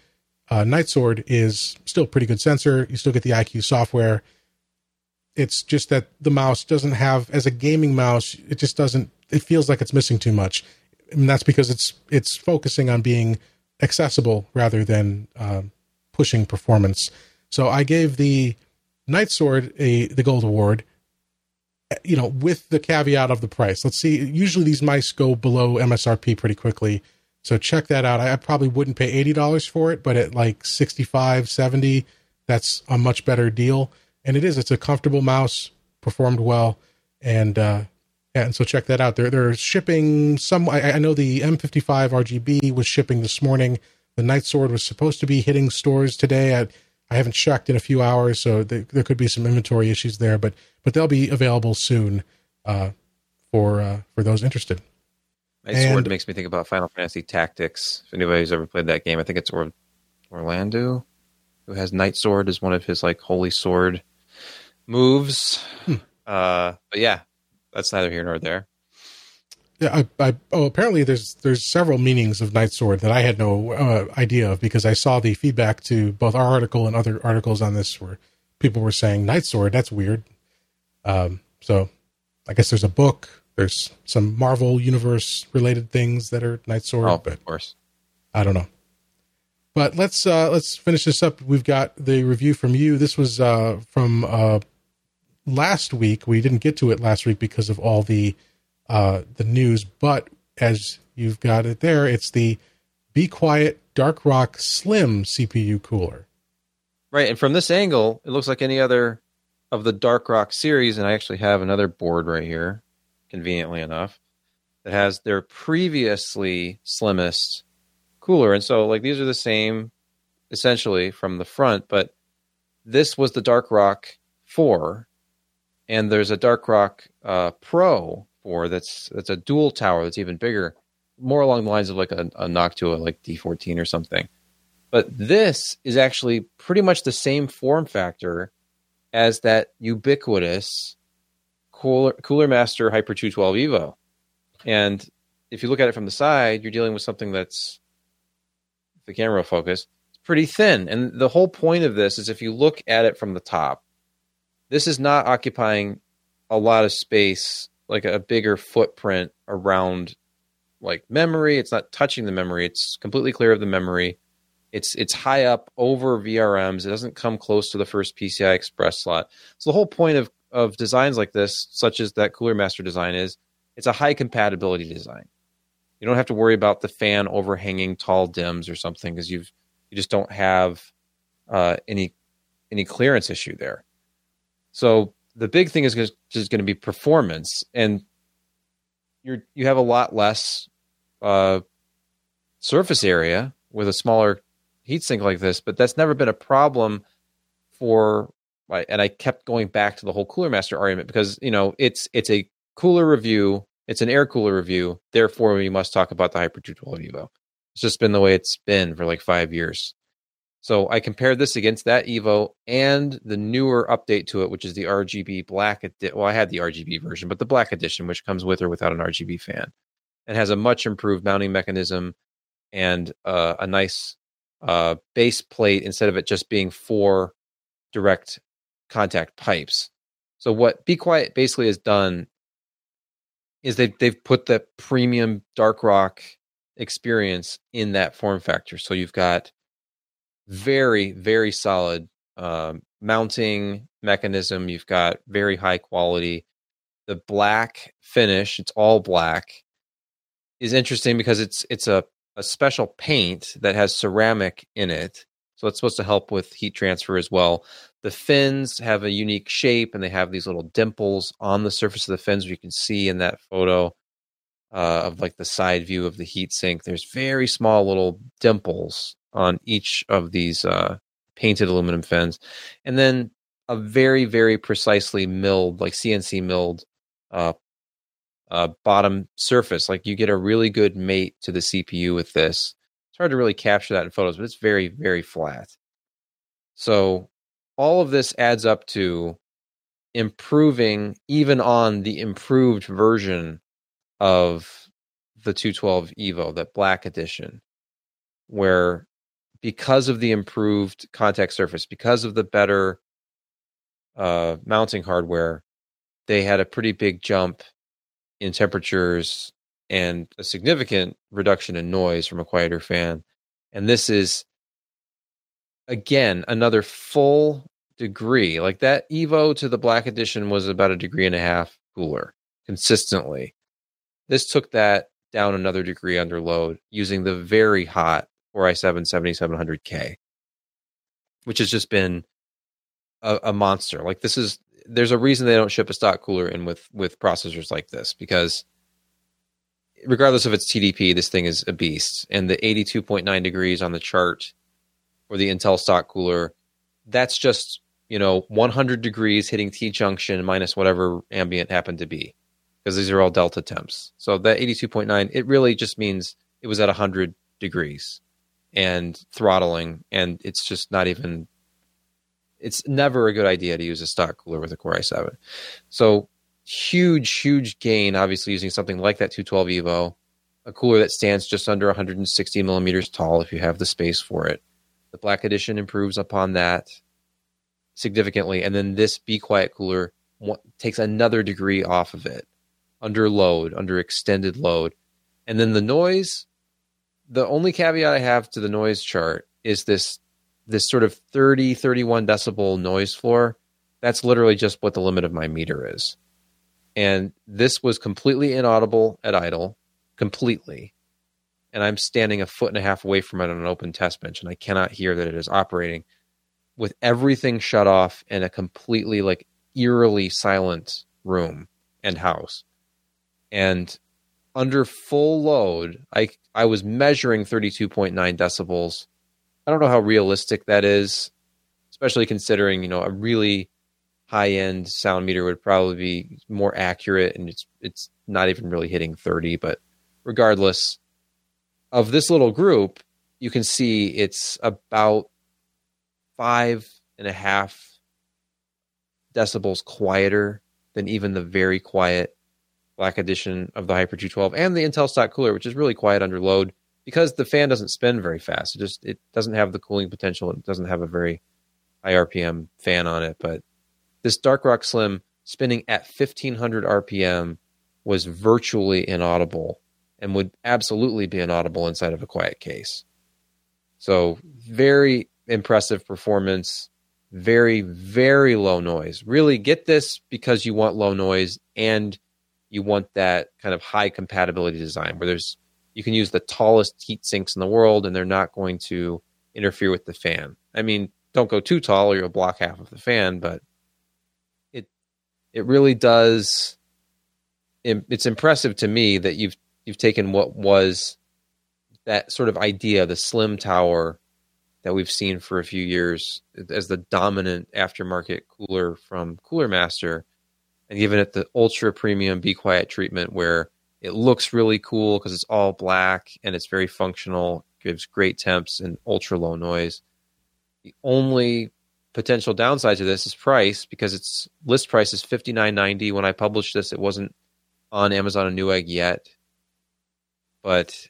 uh, Night Sword, is still pretty good sensor. You still get the iCUE software. It's just that the mouse doesn't have as a gaming mouse. It just doesn't. It feels like it's missing too much, and that's because it's it's focusing on being accessible rather than um, pushing performance. So I gave the Night Sword a the gold award you know, with the caveat of the price. Let's see. Usually these mice go below MSRP pretty quickly. So check that out. I, I probably wouldn't pay $80 for it, but at like 65, 70, that's a much better deal. And it is, it's a comfortable mouse, performed well. And, uh, and so check that out. They're, they're shipping some, I, I know the M55 RGB was shipping this morning. The Night Sword was supposed to be hitting stores today. I, I haven't checked in a few hours, so there, there could be some inventory issues there, but but they'll be available soon uh, for uh, for those interested. Night And- Sword makes me think about Final Fantasy Tactics. If anybody's ever played that game, I think it's or- Orlandu who has Night Sword as one of his like holy sword moves. Hmm. Uh, but yeah, that's neither here nor there. Yeah, I, I oh apparently there's there's several meanings of Night Sword that I had no uh, idea of because I saw the feedback to both our article and other articles on this where people were saying Night Sword that's weird. Um, so I guess there's a book. There's some Marvel universe related things that are Night Sword, Oh, but of course. I don't know. But let's uh let's finish this up. We've got the review from you. This was uh from uh last week. We didn't get to it last week because of all the uh the news, but as you've got it there, it's the Be Quiet Dark Rock Slim CPU cooler. Right, and from this angle, it looks like any other of the Dark Rock series, and I actually have another board right here, conveniently enough, that has their previously slimmest cooler. And so like these are the same essentially from the front, but this was the Dark Rock 4 and there's a Dark Rock uh, Pro 4 that's that's a dual tower that's even bigger, more along the lines of like a, a Noctua like D14 or something. But this is actually pretty much the same form factor as that ubiquitous Cooler, Cooler Master Hyper 212 Evo. And if you look at it from the side, you're dealing with something that's the camera focus, it's pretty thin. And the whole point of this is if you look at it from the top, this is not occupying a lot of space, like a bigger footprint around like memory. It's not touching the memory. It's completely clear of the memory. It's it's high up over VRMs. It doesn't come close to the first PCI Express slot. So the whole point of of designs like this, such as that Cooler Master design, is it's a high compatibility design. You don't have to worry about the fan overhanging tall DIMMs or something because you've you just don't have uh, any any clearance issue there. So the big thing is just going to be performance, and you're you have a lot less uh, surface area with a smaller heatsink like this, but that's never been a problem for. And I kept going back to the whole Cooler Master argument because you know it's it's a cooler review, it's an air cooler review. Therefore, we must talk about the Hyper 212 Evo. It's just been the way it's been for like five years. So I compared this against that Evo and the newer update to it, which is the RGB Black edition. Well, I had the RGB version, but the Black edition, which comes with or without an RGB fan, and has a much improved mounting mechanism and uh, a nice uh, base plate instead of it just being four direct contact pipes. So what Be Quiet basically has done is they've they've put the premium dark rock experience in that form factor. So you've got very very solid um, mounting mechanism. You've got very high quality. The black finish, it's all black, is interesting because it's it's a, a special paint that has ceramic in it. So it's supposed to help with heat transfer as well. The fins have a unique shape and they have these little dimples on the surface of the fins, you can see in that photo uh, of like the side view of the heat sink. There's very small little dimples on each of these uh, painted aluminum fins. And then a very, very precisely milled, like CNC milled uh, uh, bottom surface. Like you get a really good mate to the CPU with this. It's hard to really capture that in photos, but it's very, very flat. So all of this adds up to improving even on the improved version of the 212 Evo, that black edition, where because of the improved contact surface, because of the better uh, mounting hardware, they had a pretty big jump in temperatures and a significant reduction in noise from a quieter fan. And this is, again, another full degree. Like that Evo to the Black Edition was about a degree and a half cooler consistently. This took that down another degree under load using the very hot 4i7 7700K, which has just been a, a monster. Like this is there's a reason they don't ship a stock cooler in with with processors like this because regardless of its TDP, this thing is a beast. And the 82.9 degrees on the chart for the Intel stock cooler, that's just you know 100 degrees hitting T junction minus whatever ambient happened to be, because these are all delta temps. So that 82.9, it really just means it was at 100 degrees and throttling, and it's just not even. It's never a good idea to use a stock cooler with a Core i7. So huge, huge gain, obviously, using something like that 212 Evo, a cooler that stands just under 160 millimeters tall if you have the space for it. The Black Edition improves upon that significantly. And then this Be Quiet cooler takes another degree off of it under load, under extended load. And then the noise, the only caveat I have to the noise chart is this this sort of 30 31 decibel noise floor that's literally just what the limit of my meter is and this was completely inaudible at idle, completely. And I'm standing a foot and a half away from it on an open test bench, and I cannot hear that it is operating with everything shut off in a completely like eerily silent room and house. And under full load, I I was measuring 32.9 decibels. I don't know how realistic that is, especially considering, you know, a really high end sound meter would probably be more accurate and it's it's not even really hitting 30 but regardless of this little group you can see it's about five and a half decibels quieter than even the very quiet black edition of the hyper 212 and the intel stock cooler which is really quiet under load because the fan doesn't spin very fast it just it doesn't have the cooling potential it doesn't have a very high rpm fan on it but this Dark Rock Slim spinning at 1500 RPM was virtually inaudible and would absolutely be inaudible inside of a quiet case. So, very impressive performance, very, very low noise. Really get this because you want low noise and you want that kind of high compatibility design where there's you can use the tallest heat sinks in the world and they're not going to interfere with the fan. I mean, don't go too tall or you'll block half of the fan, but it it really does. It's impressive to me that you've you've taken what was that sort of idea, the slim tower that we've seen for a few years as the dominant aftermarket cooler from Cooler Master, and given it the ultra premium Be Quiet treatment where it looks really cool because it's all black and it's very functional, gives great temps and ultra low noise. The only potential downside to this is price because its list price is fifty nine ninety. When I published this, it wasn't on Amazon and Newegg yet, but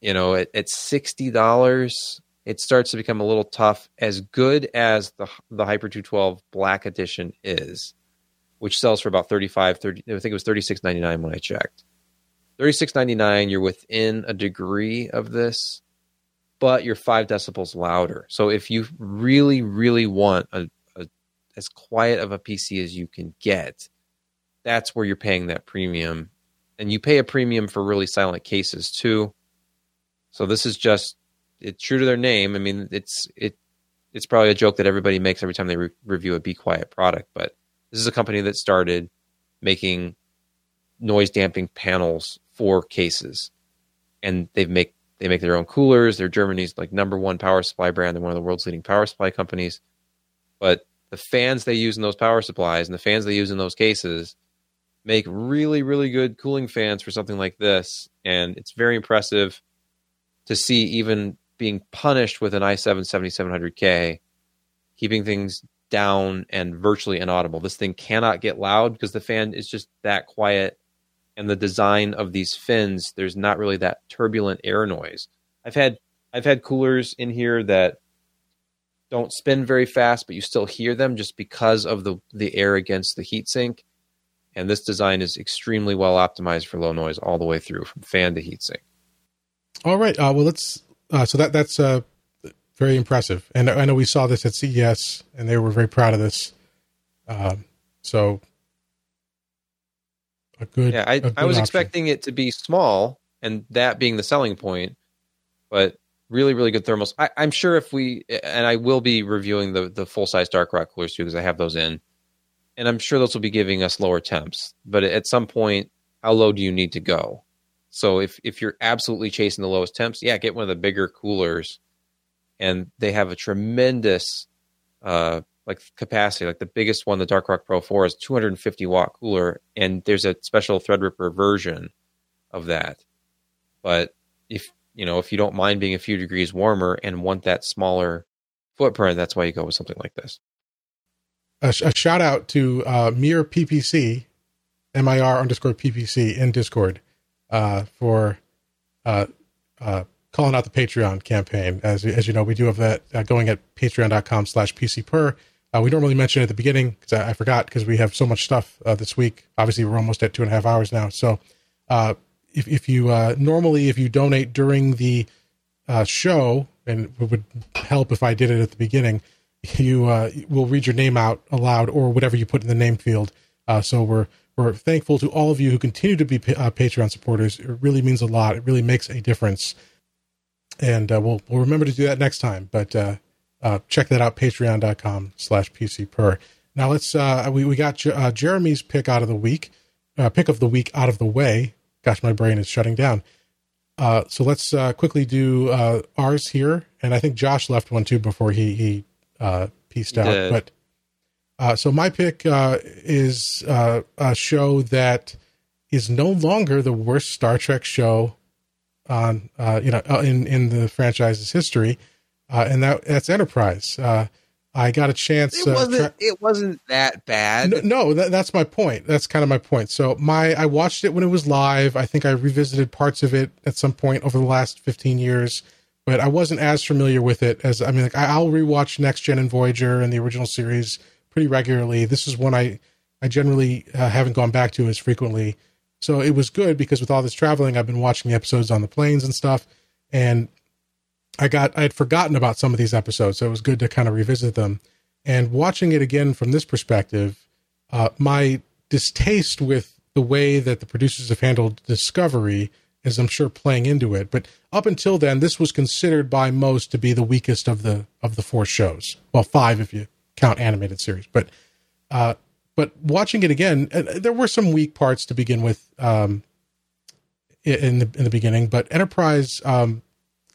you know, at, at sixty dollars, it starts to become a little tough. As good as the the Hyper two twelve Black Edition is, which sells for about 35 30 I think it was thirty six ninety nine when I checked. Thirty six ninety nine. You're within a degree of this but you're five decibels louder. So if you really, really want a, a, as quiet of a PC as you can get, that's where you're paying that premium. And you pay a premium for really silent cases too. So this is just it's true to their name. I mean, it's it it's probably a joke that everybody makes every time they re- review a Be Quiet product, but this is a company that started making noise damping panels for cases, and they've make they make their own coolers. They're Germany's like number one power supply brand. They're one of the world's leading power supply companies. But the fans they use in those power supplies and the fans they use in those cases make really, really good cooling fans for something like this. And it's very impressive to see even being punished with an i7 7700K, keeping things down and virtually inaudible. This thing cannot get loud because the fan is just that quiet and the design of these fins, there's not really that turbulent air noise. I've had I've had coolers in here that don't spin very fast, but you still hear them just because of the the air against the heatsink. And this design is extremely well optimized for low noise all the way through from fan to heatsink. All right. Uh, well, let's. Uh, so that that's uh, very impressive. And I know we saw this at CES, and they were very proud of this. Um, so a good. Yeah, I, good I was option. expecting it to be small and that being the selling point, but really, really good thermals. I, I'm sure if we, and I will be reviewing the, the full size Dark Rock coolers too, because I have those in. And I'm sure those will be giving us lower temps. But at some point, how low do you need to go? So if, if you're absolutely chasing the lowest temps, yeah, get one of the bigger coolers. And they have a tremendous uh, like capacity. Like the biggest one, the Dark Rock Pro 4 is 250 watt cooler, and there's a special Threadripper version of that. But if you know if you don't mind being a few degrees warmer and want that smaller footprint, that's why you go with something like this. a, sh- a shout out to uh, Mir PPC, MIR underscore PPC in Discord uh, for uh, uh, calling out the Patreon campaign. As as you know, we do have that uh, going at patreon.com slash PCPer. Uh, we normally mention it at the beginning because I, I forgot because we have so much stuff uh, this week. Obviously, we're almost at two and a half hours now. So uh, if, if you uh, normally, if you donate during the uh, show, and it would help if I did it at the beginning, you uh, will read your name out aloud or whatever you put in the name field. So we're we're thankful to all of you who continue to be pa- Patreon supporters. It really means a lot. It really makes a difference, and uh, we'll we'll remember to do that next time. But uh, uh, check that out, patreon.com slash pcper. Now let's uh, we we got uh, Jeremy's pick out of the week, uh, pick of the week out of the way. Gosh, my brain is shutting down. Uh, so let's uh, quickly do uh, ours here, and I think Josh left one too before he he uh, pieced out. But uh, so my pick uh, is uh, a show that is no longer the worst Star Trek show on uh, you know uh, in in the franchise's history, uh, and that that's Enterprise. Uh, I got a chance. It uh, wasn't. tra- it wasn't that bad. no, no that, that's my point. That's kind of my point. So my I watched it when it was live. I think I revisited parts of it at some point over the last 15 years, but I wasn't as familiar with it as I mean like I, I'll rewatch Next Gen and Voyager and the original series pretty regularly. This is one I I generally uh, haven't gone back to as frequently. So it was good because with all this traveling, I've been watching the episodes on the planes and stuff, and I got I had forgotten about some of these episodes, so it was good to kind of revisit them. And watching it again from this perspective, uh, my distaste with the way that the producers have handled Discovery is, I'm sure, playing into it. But up until then, this was considered by most to be the weakest of the of the four shows. Well, five if you count animated series. But uh, but watching it again, uh, there were some weak parts to begin with um, in the in the beginning. But Enterprise, um,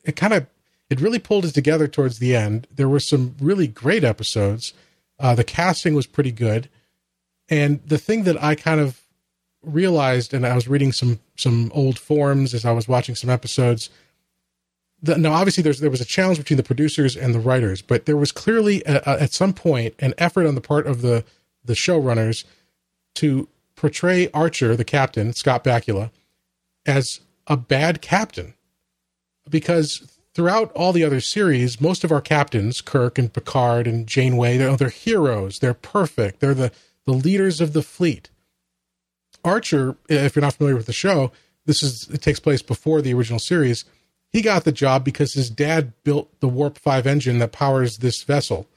it kind of it really pulled it together towards the end. There were some really great episodes. Uh, the casting was pretty good, and the thing that I kind of realized, and I was reading some some old forums as I was watching some episodes. The, now, obviously, there's there was a challenge between the producers and the writers, but there was clearly a, a, at some point an effort on the part of the the showrunners to portray Archer, the captain, Scott Bakula, as a bad captain because throughout all the other series, most of our captains, Kirk and Picard and Janeway, they're, they're heroes. They're perfect. They're the, the leaders of the fleet. Archer, if you're not familiar with the show, this is it takes place before the original series. He got the job because his dad built the Warp Five engine that powers this vessel.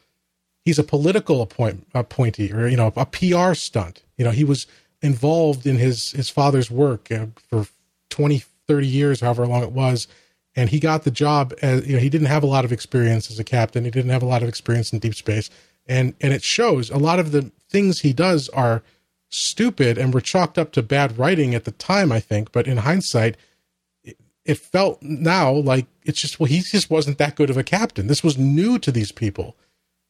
He's a political appoint, appointee, or you know, a PR stunt. You know, he was involved in his his father's work uh, for 20, 30 years, however long it was, and he got the job. As you know, he didn't have a lot of experience as a captain. He didn't have a lot of experience in deep space, and and it shows. A lot of the things he does are stupid and were chalked up to bad writing at the time, I think. But in hindsight, it, it felt now like it's just well, he just wasn't that good of a captain. This was new to these people.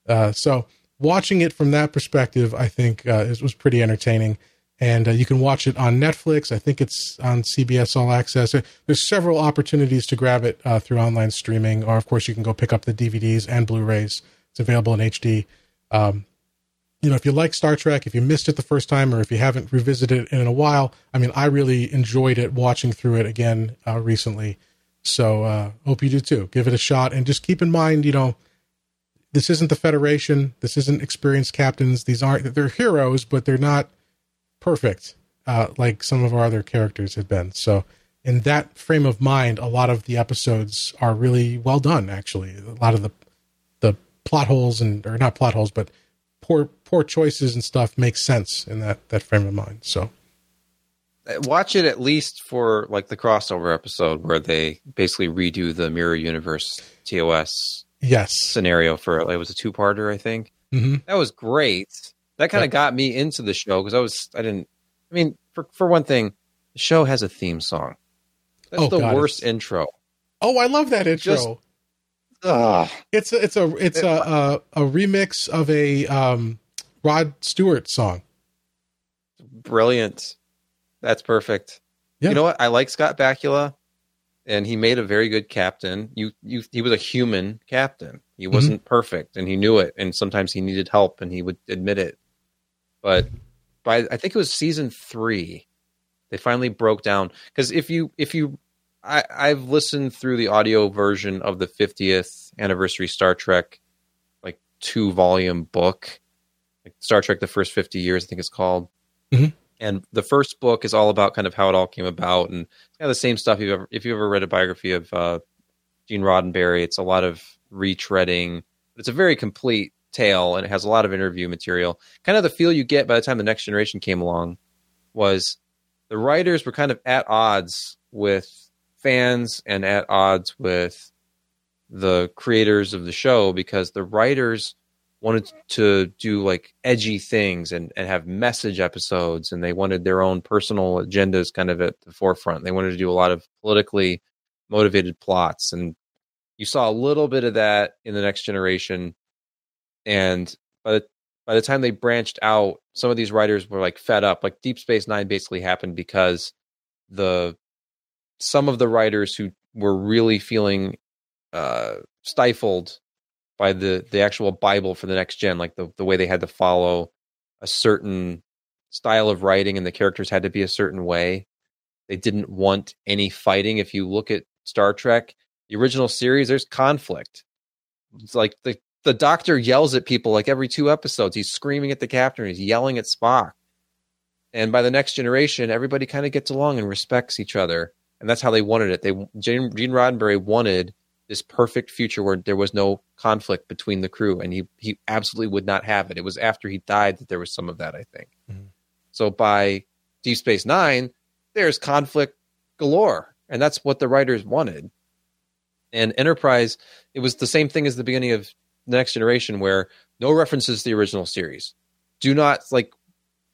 Uh, so watching it from that perspective, I think uh, it was pretty entertaining. And uh, you can watch it on Netflix. I think it's on CBS All Access. There's several opportunities to grab it uh, through online streaming, or of course you can go pick up the DVDs and Blu-rays. It's available in HD. Um, you know, if you like Star Trek, if you missed it the first time, or if you haven't revisited it in a while, I mean, I really enjoyed it watching through it again uh, recently. So uh, hope you do too. Give it a shot, and just keep in mind, you know, this isn't the Federation. This isn't experienced captains. These aren't they're heroes, but they're not perfect uh, like some of our other characters have been. So, in that frame of mind, a lot of the episodes are really well done. Actually, a lot of the the plot holes and or not plot holes, but poor poor choices and stuff make sense in that that frame of mind. So Watch it at least for like the crossover episode where they basically redo the Mirror Universe TOS yes, scenario for it was a two parter, I think. hmm That was great. That kind of got me into the show because I was I didn't. I mean, for for one thing, the show has a theme song. That's Oh, the God, worst it's- intro. Oh, I love that intro. Just- Ugh. it's a, it's a it's a, a a remix of a um, Rod Stewart song. brilliant. That's perfect. Yeah. You know what? I like Scott Bakula, and he made a very good captain. You, you, he was a human captain. He wasn't perfect, and he knew it. And sometimes he needed help, and he would admit it. But by I think it was season three, they finally broke down. Because if you if you, I, I've listened through the audio version of the 50th anniversary Star Trek, like two volume book, like Star Trek: The First 50 Years, I think it's called. Mhm. And the first book is all about kind of how it all came about, and it's kind of the same stuff. You've ever, if you ever read a biography of uh, Gene Roddenberry, it's a lot of retreading. But it's a very complete tale, and it has a lot of interview material. Kind of the feel you get by the time the Next Generation came along was the writers were kind of at odds with fans and at odds with the creators of the show because the writers wanted to do like edgy things and, and have message episodes and they wanted their own personal agendas kind of at the forefront. They wanted to do a lot of politically motivated plots and you saw a little bit of that in the next generation and by the by the time they branched out some of these writers were like fed up like deep space 9 basically happened because the some of the writers who were really feeling uh stifled by the the actual bible for the next gen like the the way they had to follow a certain style of writing and the characters had to be a certain way. They didn't want any fighting. If you look at star trek the original series there's conflict. It's like the the doctor yells at people like every two episodes. He's screaming at the captain. He's yelling at spock. And by the next generation everybody kind of gets along and respects each other. And that's how they wanted it. They gene, gene roddenberry wanted this perfect future where there was no conflict between the crew and he he absolutely would not have it. It was after he died that there was some of that i think. Mhm. so by deep space 9 there's conflict galore and that's what the writers wanted. And enterprise it was the same thing as the beginning of the next generation where no references to the original series. Do not like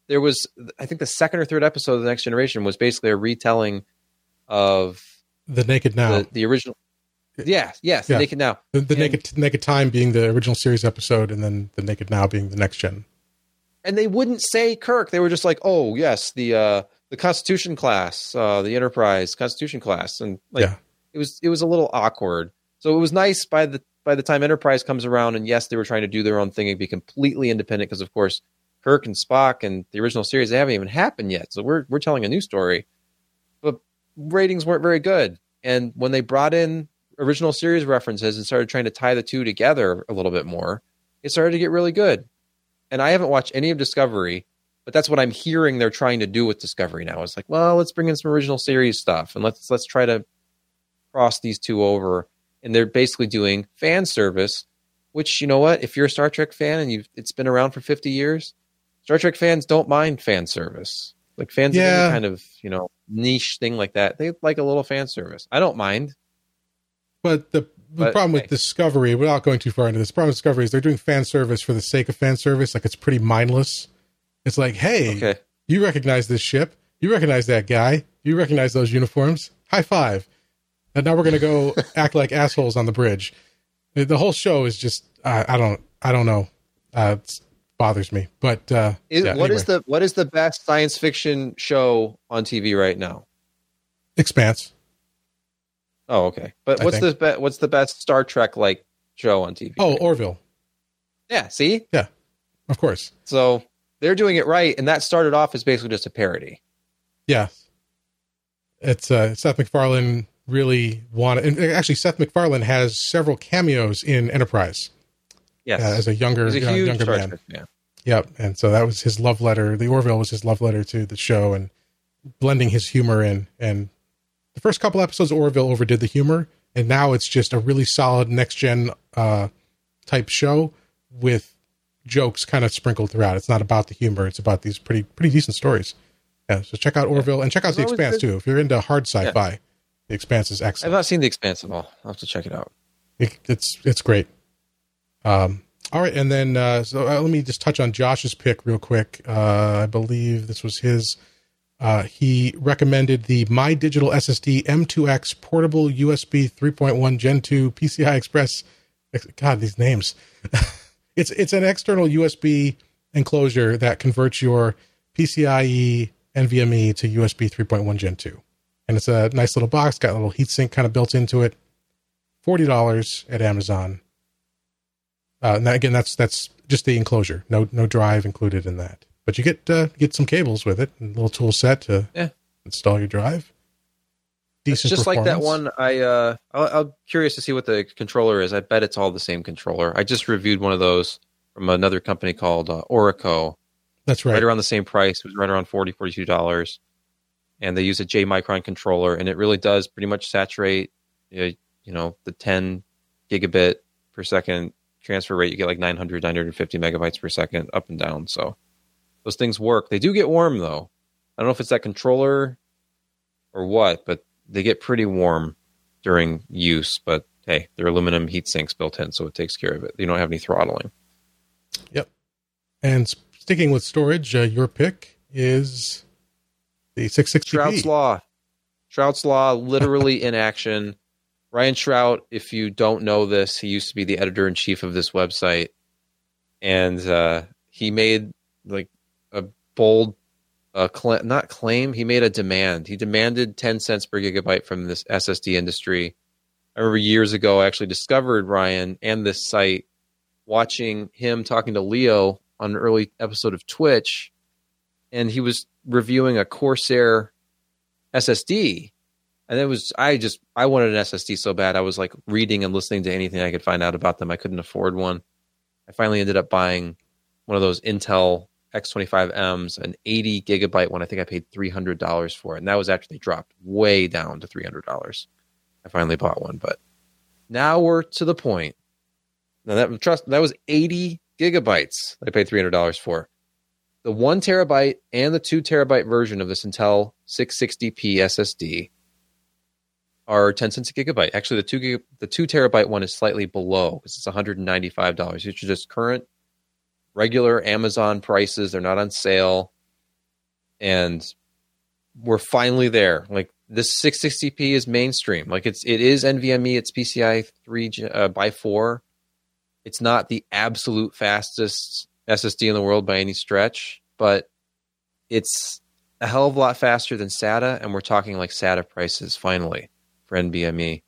there was i think the second or third episode of the next generation was basically a retelling of The Naked Now, the, the original yeah yes Yeah. the naked now the, the and- Naked Naked Time being the original series episode, and then the Naked Now being the next gen. and they wouldn't say Kirk. They were just like, "Oh, yes, the uh, the Constitution class, uh, the Enterprise Constitution class," and like Yeah. it was it was a little awkward. So it was nice by the by the time Enterprise comes around, and yes, they were trying to do their own thing and be completely independent because, of course, Kirk and Spock and the original series they haven't even happened yet. So we're we're telling a new story, but ratings weren't very good. And when they brought in original series references and started trying to tie the two together a little bit more, it started to get really good. And I haven't watched any of Discovery, but that's what I'm hearing they're trying to do with Discovery now. It's like, well, let's bring in some original series stuff and let's let's try to cross these two over. And they're basically doing fan service, which you know what? If you're a Star Trek fan and you've it's been around for 50 years, Star Trek fans don't mind fan service. Like fans of Yeah. any kind of you know niche thing like that, they like a little fan service. I don't mind. But the, the But, problem with hey. Discovery, without going too far into this, the problem with Discovery is they're doing fan service for the sake of fan service. Like it's pretty mindless. It's like, hey, Okay, you recognize this ship. You recognize that guy. You recognize those uniforms. High five. And now we're going to go act like assholes on the bridge. The, whole show is just, uh, I don't, I don't know. Uh, it bothers me. But uh, is, yeah, what is anyway. the what is the best science fiction show on TV right now? Expanse? Oh, okay. But what's the be- what's the best Star Trek like show on TV? Oh, Orville. yeah. See, Yeah. Of course. so they're doing it right, and that started off as basically just a parody. Yeah. It's uh, Seth MacFarlane really wanted. And actually, Seth MacFarlane has several cameos in Enterprise Yes, uh, as a younger, a uh, younger Star man. Trek fan. Yep. And so that was his love letter. The Orville was his love letter to the show and blending his humor in. And the first couple episodes of Orville overdid the humor. And now it's just a really solid next gen uh, type show with jokes kind of sprinkled throughout. It's not about the humor; it's about these pretty pretty decent stories. Yeah, so check out Orville and check out The Expanse good- too. If you're into hard sci-fi, The Expanse is excellent. I've not seen The Expanse at all. I'll have to check it out. It, it's it's great. Um, all right, and then uh, so uh, let me just touch on Josh's pick real quick. Uh, I believe this was his. Uh, he recommended the MyDigitalSSD M2X portable USB 3.1 Gen 2 PCI Express. God, these names. it's it's an external USB enclosure that converts your PCIe NVMe to USB 3.1 Gen 2, and it's a nice little box. Got a little heatsink kind of built into it forty dollars at Amazon. Uh, now again, that's that's just the enclosure, no no drive included in that. But you get uh, get some cables with it, and a little tool set to Yeah. install your drive. It's just like that one. I uh, I- I'm curious to see what the controller is. I bet it's all the same controller. I just reviewed one of those from another company called uh, Orico. That's right. right. around the same price. It was right around 40 $42. And they use a JMicron controller, and it really does pretty much saturate, you know, the 10 gigabit per second transfer rate. You get like 900, 950 megabytes per second up and down. So those things work. They do get warm, though. I don't know if it's that controller or what, but they get pretty warm during use. But hey, they're aluminum heat sinks built in, so it takes care of it. You don't have any throttling. Yep. And sticking with storage, uh, your pick is the 660p. Shrout's Law. Shrout's Law, literally in action. Ryan Shrout, if you don't know this, he used to be the editor in chief of this website, and uh, he made like a bold, uh, cl- not claim. He made a demand. He demanded ten cents per gigabyte from this SSD industry. I remember years ago, I actually discovered Ryan and this site, watching him talking to Leo on an early episode of Twitch, and he was reviewing a Corsair SSD. And it was I just I wanted an SSD so bad. I was like reading and listening to anything I could find out about them. I couldn't afford one. I finally ended up buying one of those Intel X25Ms, an 80 gigabyte one. I think I paid $300 for it. And that was actually dropped way down to $300. I finally bought one, but now we're to the point. Now that trust that was 80 gigabytes I paid $300 for the one terabyte and the two terabyte version of this Intel 660p SSD are 10 cents a gigabyte. Actually, the two gig, the two terabyte one is slightly below because it's 195 dollars. Which are just current regular Amazon prices. They're not on sale, and we're finally there. Like this 660p is mainstream. Like it's it is NVMe. It's PCI three uh, by four. It's not the absolute fastest SSD in the world by any stretch, but it's a hell of a lot faster than SATA, and we're talking like SATA prices finally for NVMe.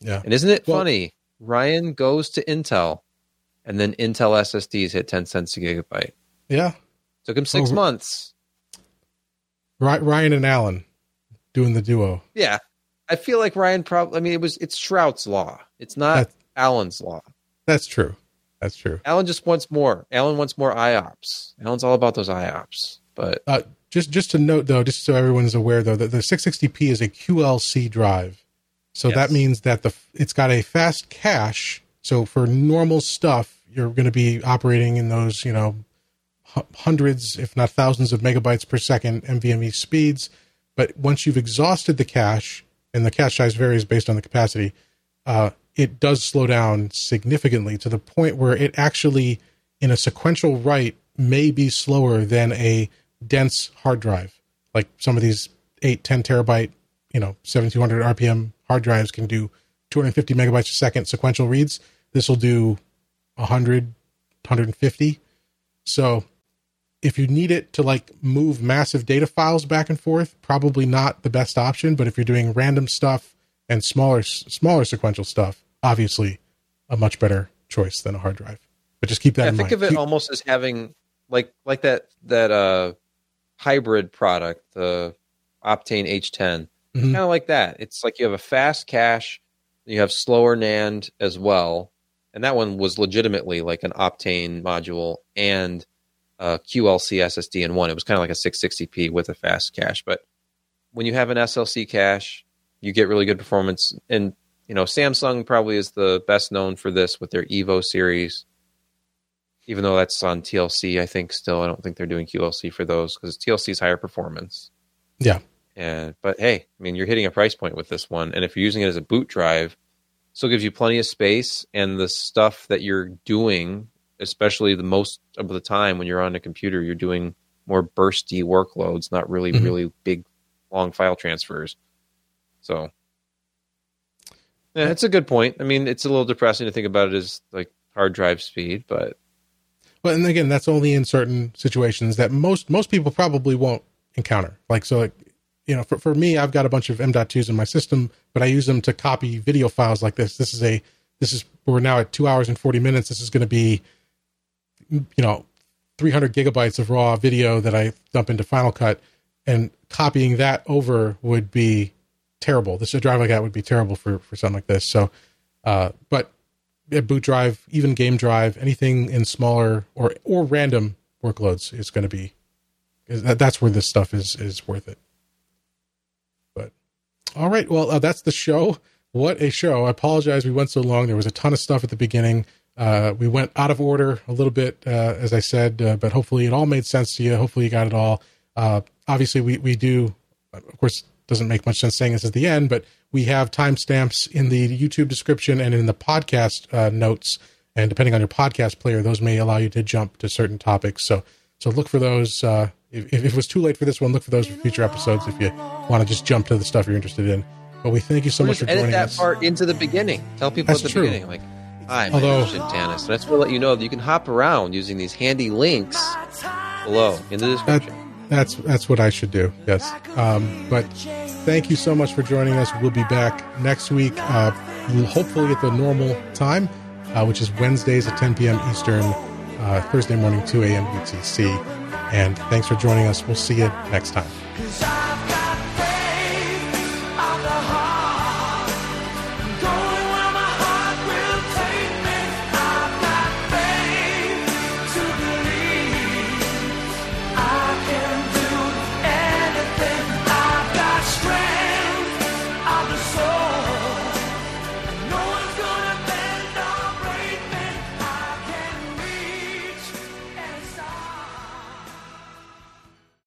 Yeah. And isn't it Well- funny? Ryan goes to Intel, and then Intel SSDs hit ten cents a gigabyte. Yeah. Took him six Oh, months. Ry- Ryan and Allyn doing the duo. Yeah, I feel like Ryan probably. I mean, it was it's Shrout's law. It's not That- Allyn's law. That's true. That's true. Allyn just wants more. Allyn wants more IOPS. Allyn's all about those IOPS. But Uh, just just to note though, just so everyone's aware though, that the 660p is a QLC drive, so Yes. that means that the it's got a fast cache. So for normal stuff, you're going to be operating in those you know hu- hundreds, if not thousands, of megabytes per second NVMe speeds. But once you've exhausted the cache, and the cache size varies based on the capacity, uh, it does slow down significantly to the point where it actually, in a sequential write, may be slower than a dense hard drive. Like some of these 8, 10 terabyte, you know, 7200 RPM hard drives can do 250 megabytes a second sequential reads. This will do 100, 150. So if you need it to like move massive data files back and forth, probably not the best option. But if you're doing random stuff and smaller smaller sequential stuff, obviously a much better choice than a hard drive. But just keep that yeah, in think mind. of it Keep- almost as having like like that that uh hybrid product, the Optane H10. Mhm. Kind of like that. It's like you have a fast cache, you have slower NAND as well, and that one was legitimately like an Optane module and a QLC SSD in one. It was kind of like a 660p with a fast cache, but when you have an SLC cache, you get really good performance. And You know, Samsung probably is the best known for this with their Evo series. Even though that's on TLC, I think still I don't think they're doing QLC for those because TLC is higher performance. Yeah. And but hey, I mean, you're hitting a price point with this one, and if you're using it as a boot drive, still gives you plenty of space, and the stuff that you're doing, especially the most of the time when you're on a computer, you're doing more bursty workloads, not really Mhm. really big long file transfers. So, yeah, it's a good point. I mean, it's a little depressing to think about it as like hard drive speed, but But and again, that's only in certain situations that most most people probably won't encounter. Like so, like you know, for for me, I've got a bunch of M.2s in my system, but I use them to copy video files like this. This is a this is we're now at two hours and forty minutes. This is going to be you know 300 gigabytes of raw video that I dump into Final Cut, and copying that over would be terrible. This a drive like that would be terrible for for something like this. So, uh, but a boot drive, even game drive, anything in smaller or or random workloads is going to be that's where this stuff is is worth it. All right, well uh, that's the show. What a show! I apologize we went so long. There was a ton of stuff at the beginning. Uh, we went out of order a little bit, uh, as I said, uh, but hopefully it all made sense to you. Hopefully you got it all. Uh, obviously, we we do, of course, doesn't make much sense saying this at the end, but we have timestamps in the YouTube description and in the podcast uh, notes. And depending on your podcast player, those may allow you to jump to certain topics. So so look for those. Uh, if, if it was too late for this one, look for those for future episodes. If you want to just jump to the stuff you're interested in. But we thank you so Or much for just edit joining that us. part into the beginning. Tell people That's at the true. beginning, like, "Hi, my Although- name is Jim Tanous." That's to let you know that you can hop around using these handy links below in the description. That's that's what I should do. Yes. Um, but thank you so much for joining us. We'll be back next week, uh, hopefully at the normal time, uh, which is Wednesdays at 10 p.m. Eastern, uh, Thursday morning 2 a.m. UTC. And thanks for joining us. We'll see you next time.